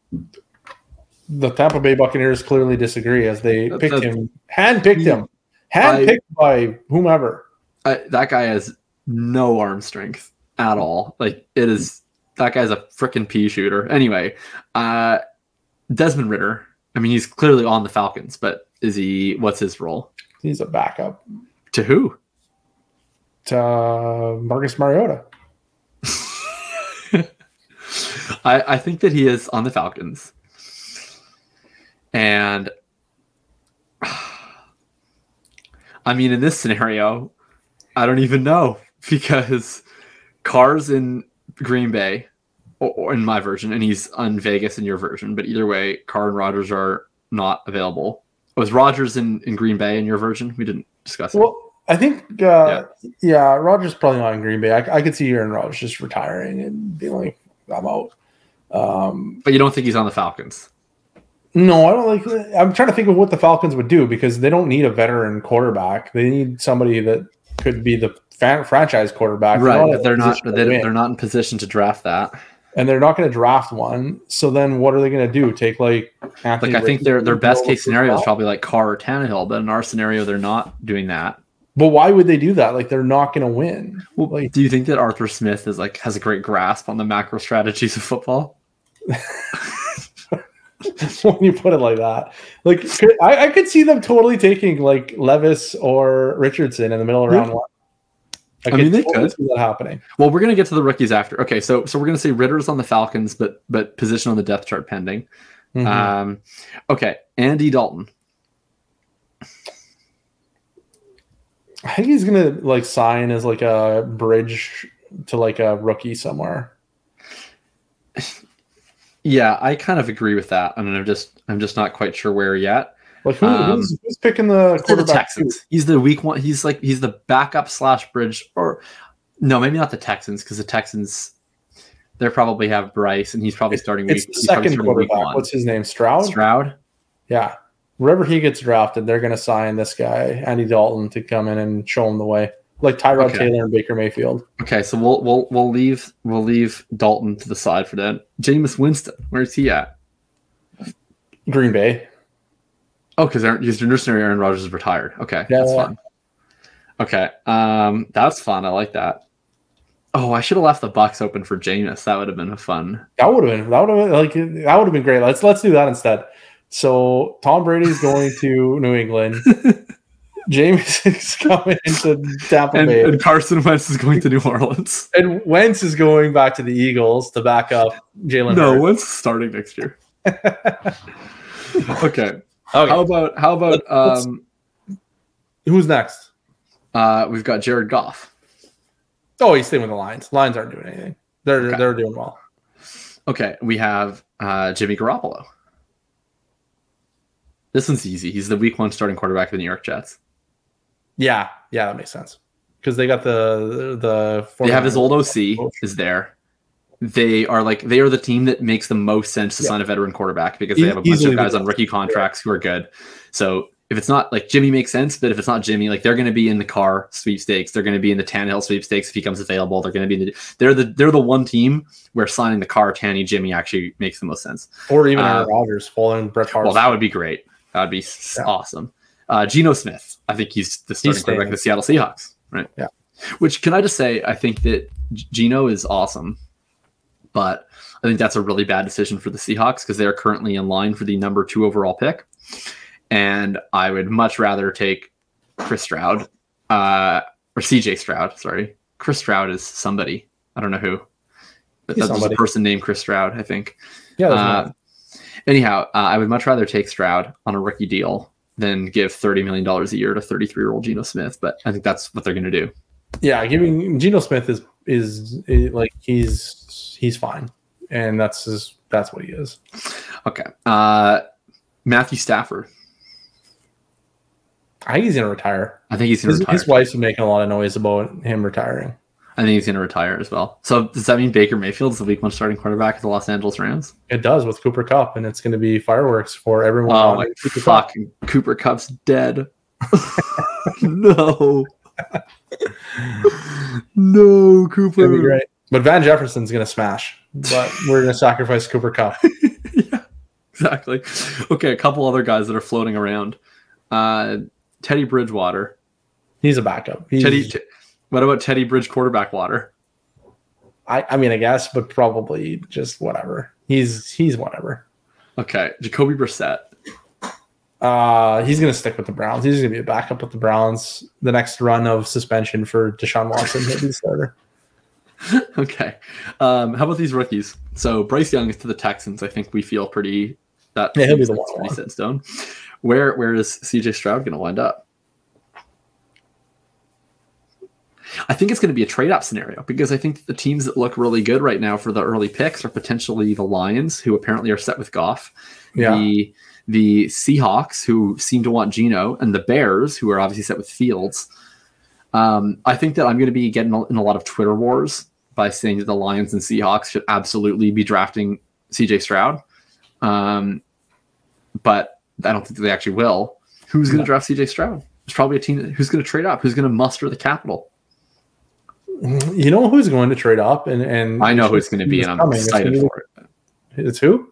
The Tampa Bay Buccaneers clearly disagree as they picked him, hand picked him handpicked by whomever. I, that guy has no arm strength at all. Like it is that guy's a freaking pea shooter. Anyway, uh, Desmond Ridder. I mean, he's clearly on the Falcons, but is he? What's his role? He's a backup. To who? To uh, Marcus Mariota. (laughs) (laughs) I, I think that he is on the Falcons, and I mean, in this scenario, I don't even know (laughs) because Car's in Green Bay, or, or, in my version, and he's on Vegas in your version. But either way, Carr and Rodgers are not available. Was Rodgers in, in Green Bay in your version? We didn't discuss it. Well, I think, uh, yeah. yeah, Rodgers probably not in Green Bay. I, I could see Aaron Rodgers just retiring and being like, I'm out. Um, but you don't think he's on the Falcons? No, I don't like. I'm trying to think of what the Falcons would do because they don't need a veteran quarterback. They need somebody that could be the franchise quarterback. Right, they're, they're not. They're, they're not in position to draft that, and they're not going to draft one. So then, what are they going to do? Take like Anthony like I think their their best case scenario is probably like Carr or Tannehill, but in our scenario, they're not doing that. But why would they do that? Like they're not going to win. Well, like, do you think that Arthur Smith is like has a great grasp on the macro strategies of football? (laughs) (laughs) when you put it like that. Like I, I, could see them totally taking like Levis or Richardson in the middle of round one. I, I mean, they totally could see that happening. Well, we're gonna get to the rookies after. Okay, so so we're gonna say Ridder's on the Falcons, but but position on the depth chart pending. Mm-hmm. Um, okay, Andy Dalton. I think he's gonna like sign as like a bridge to like a rookie somewhere. (laughs) Yeah, I kind of agree with that. I mean, I'm just I'm just not quite sure where yet. Like who, um, who's, who's, picking the quarterback? The Texans. Too? He's the weak one. He's like he's the backup slash bridge, or no, maybe not the Texans because the Texans they probably have Bryce and he's probably starting. It's week, the second quarterback. What's his name? Stroud. Stroud. Yeah, wherever he gets drafted, they're going to sign this guy Andy Dalton to come in and show him the way like Tyrod okay. Taylor and Baker Mayfield. Okay, so we'll we'll we'll leave we'll leave Dalton to the side for that. Jameis Winston, where's he at? Green Bay. Oh, because because your Aaron Rodgers is retired. Okay, yeah, that's fun. Okay, um, that's fun. I like that. Oh, I should have left the box open for Jameis. That would have been fun. That would have been that would have been like that would have been great. Let's let's do that instead. So Tom Brady's going to New England. (laughs) James is (laughs) coming into Tampa and, Bay, and Carson Wentz is going to New Orleans. and Wentz is going back to the Eagles to back up Jalen. No, Hurts. Wentz is starting next year. (laughs) okay. Okay, How about how about Let's- um who's next? uh we've got Jared Goff. Oh, he's staying with the Lions. Lions aren't doing anything. They're Okay. they're doing well. Okay, we have uh Jimmy Garoppolo. This one's easy. He's the week one starting quarterback of the New York Jets. Yeah, yeah, that makes sense because they got the the. They have his old OC is there. They are like they are the team that makes the most sense to Yeah. sign a veteran quarterback because they have a bunch easily of guys on rookie contracts who are good. So if it's not like Jimmy makes sense, but if it's not Jimmy, like they're going to be in the Carr sweepstakes, they're going to be in the Tannehill sweepstakes if he comes available. They're going to be in the they're the they're the one team where signing the Carr Tanny Jimmy actually makes the most sense. or even uh, Aaron Rodgers following Brett Favre. Well, that would be great. That would be Yeah. awesome. Uh, Geno Smith, I think he's the starting staying. quarterback of the Seattle Seahawks, right? Yeah. Which can I just say, I think that Geno is awesome, but I think that's a really bad decision for the Seahawks because they are currently in line for the number two overall pick, and I would much rather take Chris Stroud uh, or CJ Stroud. Sorry, Chris Stroud is somebody. I don't know who. But He's that's a person named Chris Stroud, I think. yeah, Uh, anyhow, uh, I would much rather take Stroud on a rookie deal than give thirty million dollars a year to thirty-three-year-old Geno Smith. But I think that's what they're going to do. yeah. Giving Geno Smith is, is is like he's he's fine, and that's his that's what he is. Okay, uh, Matthew Stafford. I think he's gonna retire. I think he's going His, to retire. his wife's been making a lot of noise about him retiring. I think he's going to retire as well. So does that mean Baker Mayfield is the week one starting quarterback of the Los Angeles Rams? It does with Cooper Kupp, and it's going to be fireworks for everyone. Oh my Cooper fuck! Cooper Kupp's dead. (laughs) no. no, It's gonna be Cooper. great. But Van Jefferson's going to smash. But we're going to sacrifice Cooper Kupp. (laughs) yeah, exactly. Okay, a couple other guys that are floating around. Uh, Teddy Bridgewater. He's a backup. He's, Teddy. T- what about Teddy Bridge quarterback water? I, I mean, I guess, but probably just whatever. He's he's whatever. Okay, Jacoby Brissett. Uh, he's going to stick with the Browns. He's going to be a backup with the Browns. The next run of suspension for Deshaun Watson, he'll be the starter. (laughs) Okay, um, how about these rookies? So Bryce Young is to the Texans. I think we feel pretty that Yeah, he'll be the that's one. pretty set stone. Where where is CJ Stroud going to wind up? I think it's going to be a trade up scenario because I think the teams that look really good right now for the early picks are potentially the Lions, who apparently are set with Goff, Yeah. the the Seahawks, who seem to want Geno, and the Bears, who are obviously set with Fields. Um, I think that I'm going to be getting in a lot of Twitter wars by saying that the Lions and Seahawks should absolutely be drafting CJ Stroud. Um, but I don't think that they actually will. Who's going to draft CJ Stroud? There's probably a team that, who's going to trade up, who's going to muster the capital. You know who's going to trade up, and and I know who it's going to be, and I'm coming. Excited for it. It's who?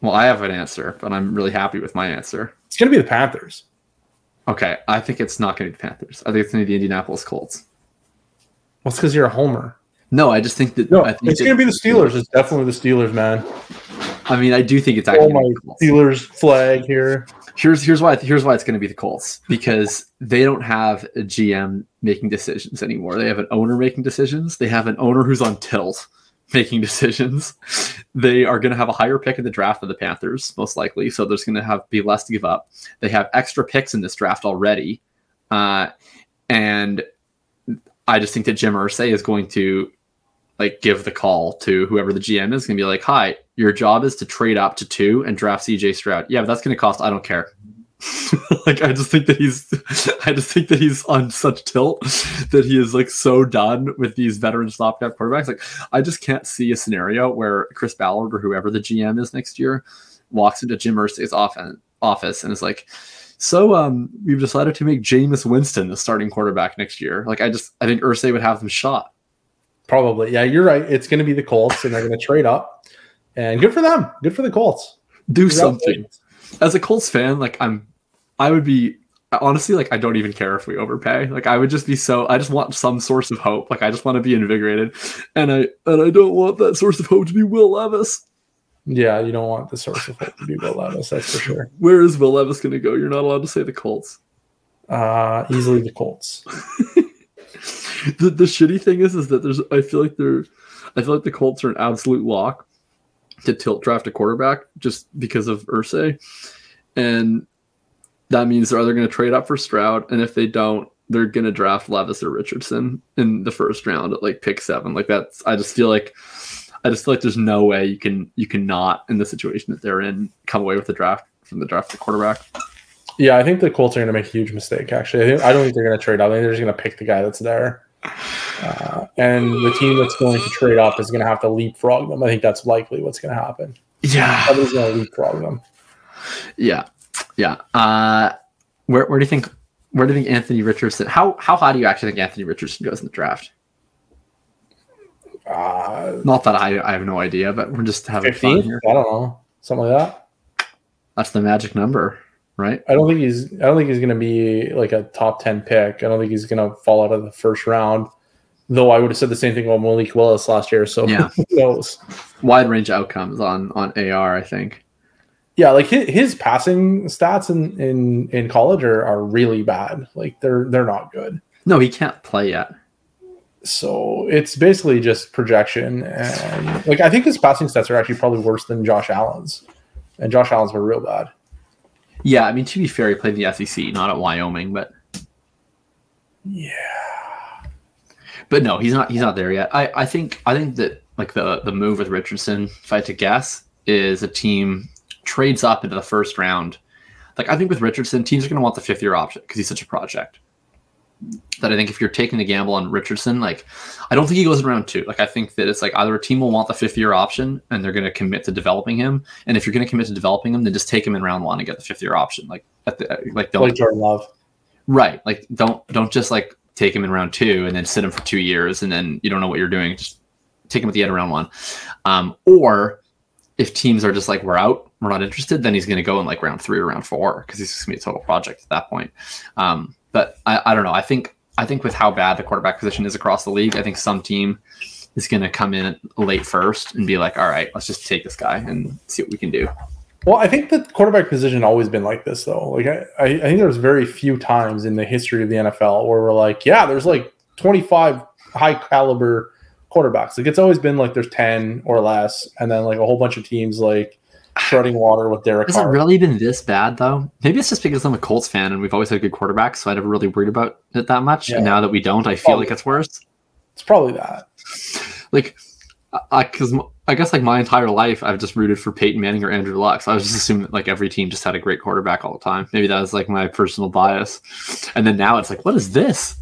Well, I have an answer, but I'm really happy with my answer. It's going to be the Panthers. Okay, I think it's not going to be the Panthers. I think it's going to be the Indianapolis Colts. Well, it's because you're a homer. No, I just think that. No, I think it's that- going to be the Steelers. It's definitely the Steelers, man. I mean, I do think it's actually. Oh my. Steelers flag here. Here's here's why here's why it's going to be the Colts because they don't have a GM making decisions anymore. They have an owner making decisions. They have an owner who's on tilt making decisions. They are going to have a higher pick in the draft than the Panthers most likely, so there's going to have be less to give up. They have extra picks in this draft already, uh, and I just think that Jim Irsay is going to like give the call to whoever the GM is going to be like, "Hi, your job is to trade up to two and draft CJ Stroud." Yeah, but that's going to cost. I don't care. (laughs) like I just think that he's, (laughs) I just think that he's on such tilt that he is like so done with these veteran stopgap quarterbacks. Like I just can't see a scenario where Chris Ballard or whoever the GM is next year walks into Jim Irsay's office and is like, "So, um, we've decided to make Jameis Winston the starting quarterback next year." Like I just, I think Irsay would have them shot. Probably. Yeah, you're right. It's going to be the Colts, and they're going to trade up. And good for them. Good for the Colts. Do something. As a Colts fan, like I'm, I would be honestly like I don't even care if we overpay. Like I would just be so. I just want some source of hope. Like I just want to be invigorated, and I and I don't want that source of hope to be Will Levis. Yeah, you don't want the source of hope to be Will Levis. That's for sure. (laughs) Where is Will Levis going to go? You're not allowed to say the Colts. Uh, easily the Colts. (laughs) the, the shitty thing is, is that there's. I feel like they're. I feel like the Colts are an absolute lock to tilt draft a quarterback just because of Irsay, and that means they're either going to trade up for Stroud, and if they don't, they're going to draft Levis or Richardson in the first round at like pick seven. Like that's. I just feel like. I just feel like there's no way you can you cannot in the situation that they're in come away with the draft from the draft the quarterback. Yeah, I think the Colts are going to make a huge mistake. Actually, I, think, I don't think they're going to trade up. I think they're just going to pick the guy that's there. Uh, and the team that's going to trade up is going to have to leapfrog them. I think that's likely what's going to happen. Yeah, somebody's going to leapfrog them. Yeah, yeah. Uh, where where do you think where do you think Anthony Richardson? How how high do you actually think Anthony Richardson goes in the draft? Uh, Not that I I have no idea, but we're just having 15? fun here. I don't know, something like that. That's the magic number, right? I don't think he's I don't think he's going to be like a top ten pick. I don't think he's going to fall out of the first round. Though I would have said the same thing about Malik Willis last year. So yeah, (laughs) who knows? Wide range outcomes on on AR, I think. Yeah, like his, his passing stats in, in in college are, are really bad. Like they're they're not good. No, he can't play yet. So it's basically just projection, and like I think his passing stats are actually probably worse than Josh Allen's, and Josh Allen's were real bad. Yeah, I mean to be fair, he played the SEC, not at Wyoming, but yeah, but no, he's not. He's not there yet. I, I think. I think that like the the move with Richardson, if I had to guess, is a team trades up into the first round. Like I think with Richardson, teams are going to want the fifth year option because he's such a project. That I think if you're taking the gamble on Richardson, like I don't think he goes in round two. Like I think that it's like either a team will want the fifth year option and they're going to commit to developing him, and if you're going to commit to developing him, then just take him in round one and get the fifth year option. Like at the like don't like Jordan Love, right? Like don't don't just like take him in round two and then sit him for two years and then you don't know what you're doing. Just take him at the end of round one. Um, or if teams are just like, we're out, we're not interested, then he's going to go in like round three or round four because he's just going to be a total project at that point. Um, but I, I don't know. I think I think with how bad the quarterback position is across the league, I think some team is going to come in late first and be like, all right, let's just take this guy and see what we can do. Well, I think the quarterback position always been like this though. Like I, I think there's very few times in the history of the NFL where we're like, yeah, there's like 25 high caliber quarterbacks. Like it's always been like there's 10 or less, and then like a whole bunch of teams like treading water with Derek. Has Carr. it really been this bad though? Maybe it's just because I'm a Colts fan and we've always had good quarterbacks, so I never really worried about it that much. Yeah. And now that we don't, I feel probably. like it's worse. It's probably that. Like, I because I guess like my entire life I've just rooted for Peyton Manning or Andrew Luck. So I was just assuming that like every team just had a great quarterback all the time. Maybe that was like my personal bias. And then now it's like, what is this?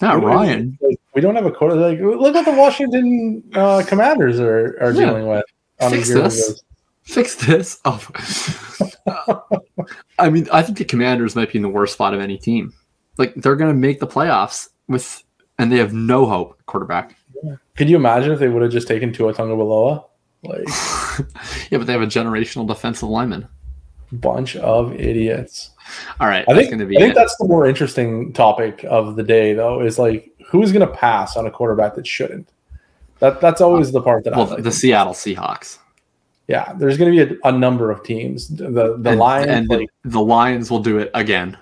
Not we Ryan. Like, we don't have a quarter. Like, look what the Washington uh, Commanders are, are yeah. dealing with. Fix this. Fix this. (laughs) Oh. I mean, I think the Commanders might be in the worst spot of any team. Like they're going to make the playoffs with, and they have no hope quarterback. Yeah. Could you imagine if they would have just taken Tua Tagovailoa? Like, (laughs) yeah, but they have a generational defensive lineman. Bunch of idiots. All right, I think, I think that's the more interesting topic of the day, though, is like who's going to pass on a quarterback that shouldn't. That that's always the part that well, I like. the Seattle Seahawks. Yeah, there's going to be a, a, number of teams. The the and, Lions and like, the, Lions will do it again.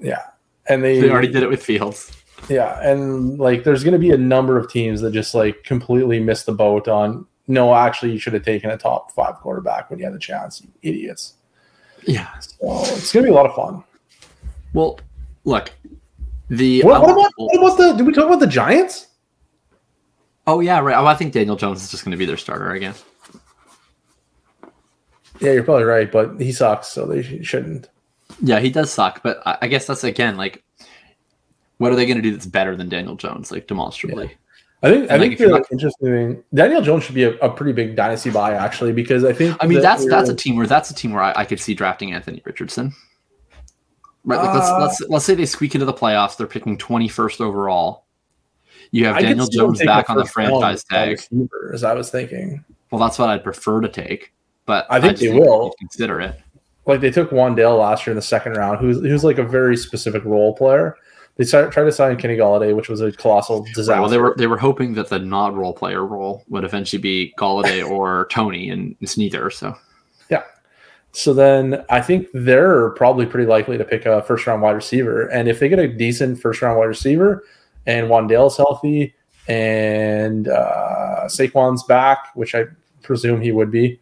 Yeah, and they they already did it with Fields. Yeah, and like there's going to be a number of teams that just like completely missed the boat on. No, actually, you should have taken a top five quarterback when you had the chance. You idiots. Yeah, so it's going to be a lot of fun. Well, look, the what, what, about, what about the? Did we talk about the Giants? Oh yeah, right. Oh, I think Daniel Jones is just going to be their starter again. Yeah, you're probably right, but he sucks, so they shouldn't. Yeah, he does suck, but I guess that's again like what are they going to do that's better than Daniel Jones, like demonstrably? Yeah. I think and I like think the not... interesting Daniel Jones should be a, a, pretty big dynasty buy actually because I think I mean that that's that's a team where that's a team where I, I, could see drafting Anthony Richardson. Right, like uh, let's let's let's say they squeak into the playoffs, they're picking twenty first overall. You have I Daniel Jones back on the franchise tag. As I was thinking. Well, that's what I'd prefer to take, but I think I they think will consider it. Like they took Wan'Dale last year in the second round, who's who's like a very specific role player they started, tried to sign Kenny Golladay, which was a colossal disaster. Right, well, they were they were hoping that the not role player role would eventually be Golladay (laughs) or Tony, and it's neither. So, yeah, So then I think they're probably pretty likely to pick a first round wide receiver. And if they get a decent first round wide receiver and Wan'Dale's healthy and uh, Saquon's back, which I presume he would be,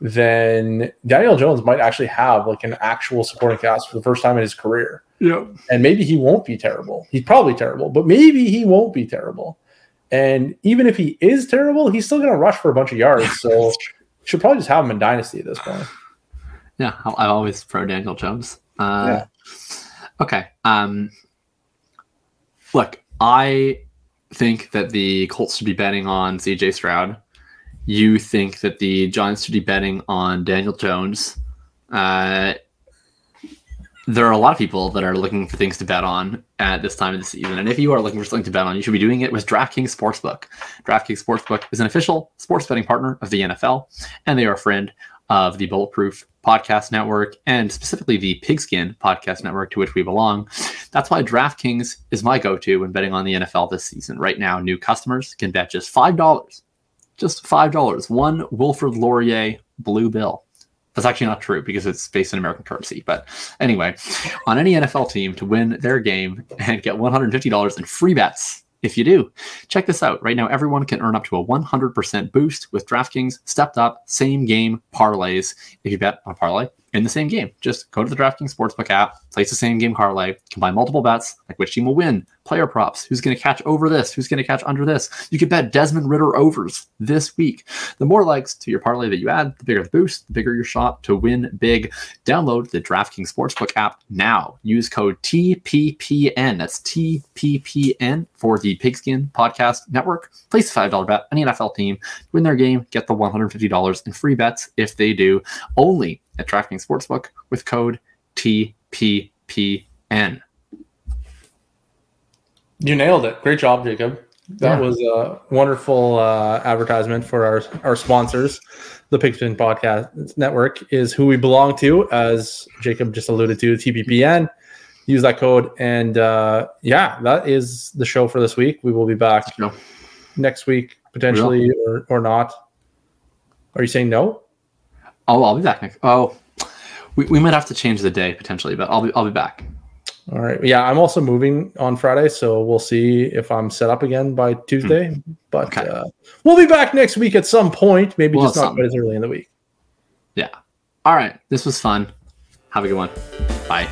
then Daniel Jones might actually have like an actual supporting cast for the first time in his career. Yeah. And maybe he won't be terrible. He's probably terrible, but maybe he won't be terrible. And even if he is terrible, he's still going to rush for a bunch of yards. So (laughs) should probably just have him in dynasty at this point. Yeah, I always pro Daniel Jones. Uh, yeah. Okay. Um, look, I think that the Colts should be betting on CJ Stroud. You think that the Giants should be betting on Daniel Jones. Uh, there are a lot of people that are looking for things to bet on at this time of the season. And if you are looking for something to bet on, you should be doing it with DraftKings Sportsbook. DraftKings Sportsbook is an official sports betting partner of the NFL, and they are a friend of the Bulletproof Podcast Network and specifically the Pigskin Podcast Network to which we belong. That's why DraftKings is my go to when betting on the NFL this season. Right now, new customers can bet just $5. Just $5. One Wilfrid Laurier Blue Bill. That's actually not true because it's based in American currency. But anyway, on any NFL team to win their game and get $150 in free bets if you do, check this out. Right now, everyone can earn up to a 100% boost with DraftKings stepped up same game parlays. If you bet on a parlay, in the same game. Just go to the DraftKings Sportsbook app, place the same game parlay, combine multiple bets, like which team will win, player props, who's going to catch over this, who's going to catch under this. You can bet Desmond Ridder overs this week. The more likes to your parlay that you add, the bigger the boost, the bigger your shot to win big. Download the DraftKings Sportsbook app now. Use code TPPN. That's TPPN for the Pigskin Podcast Network. Place a $5 bet, on any NFL team, win their game, get the $150 in free bets if they do. Only at DraftKings Sportsbook with code TPPN. You nailed it. Great job, Jakob. That yeah. was a wonderful uh, advertisement for our, our sponsors. The Pigskin Podcast Network is who we belong to, as Jakob just alluded to, TPPN. Use that code. And uh, yeah, that is the show for this week. We will be back no. next week, potentially, or, or not. Are you saying no? Oh, I'll be back next. Oh, we, we might have to change the day potentially, but I'll be I'll be back. All right. Yeah, I'm also moving on Friday, so we'll see if I'm set up again by Tuesday. Hmm. But okay. uh, we'll be back next week at some point. Maybe just not quite as early in the week. Yeah. All right. This was fun. Have a good one. Bye.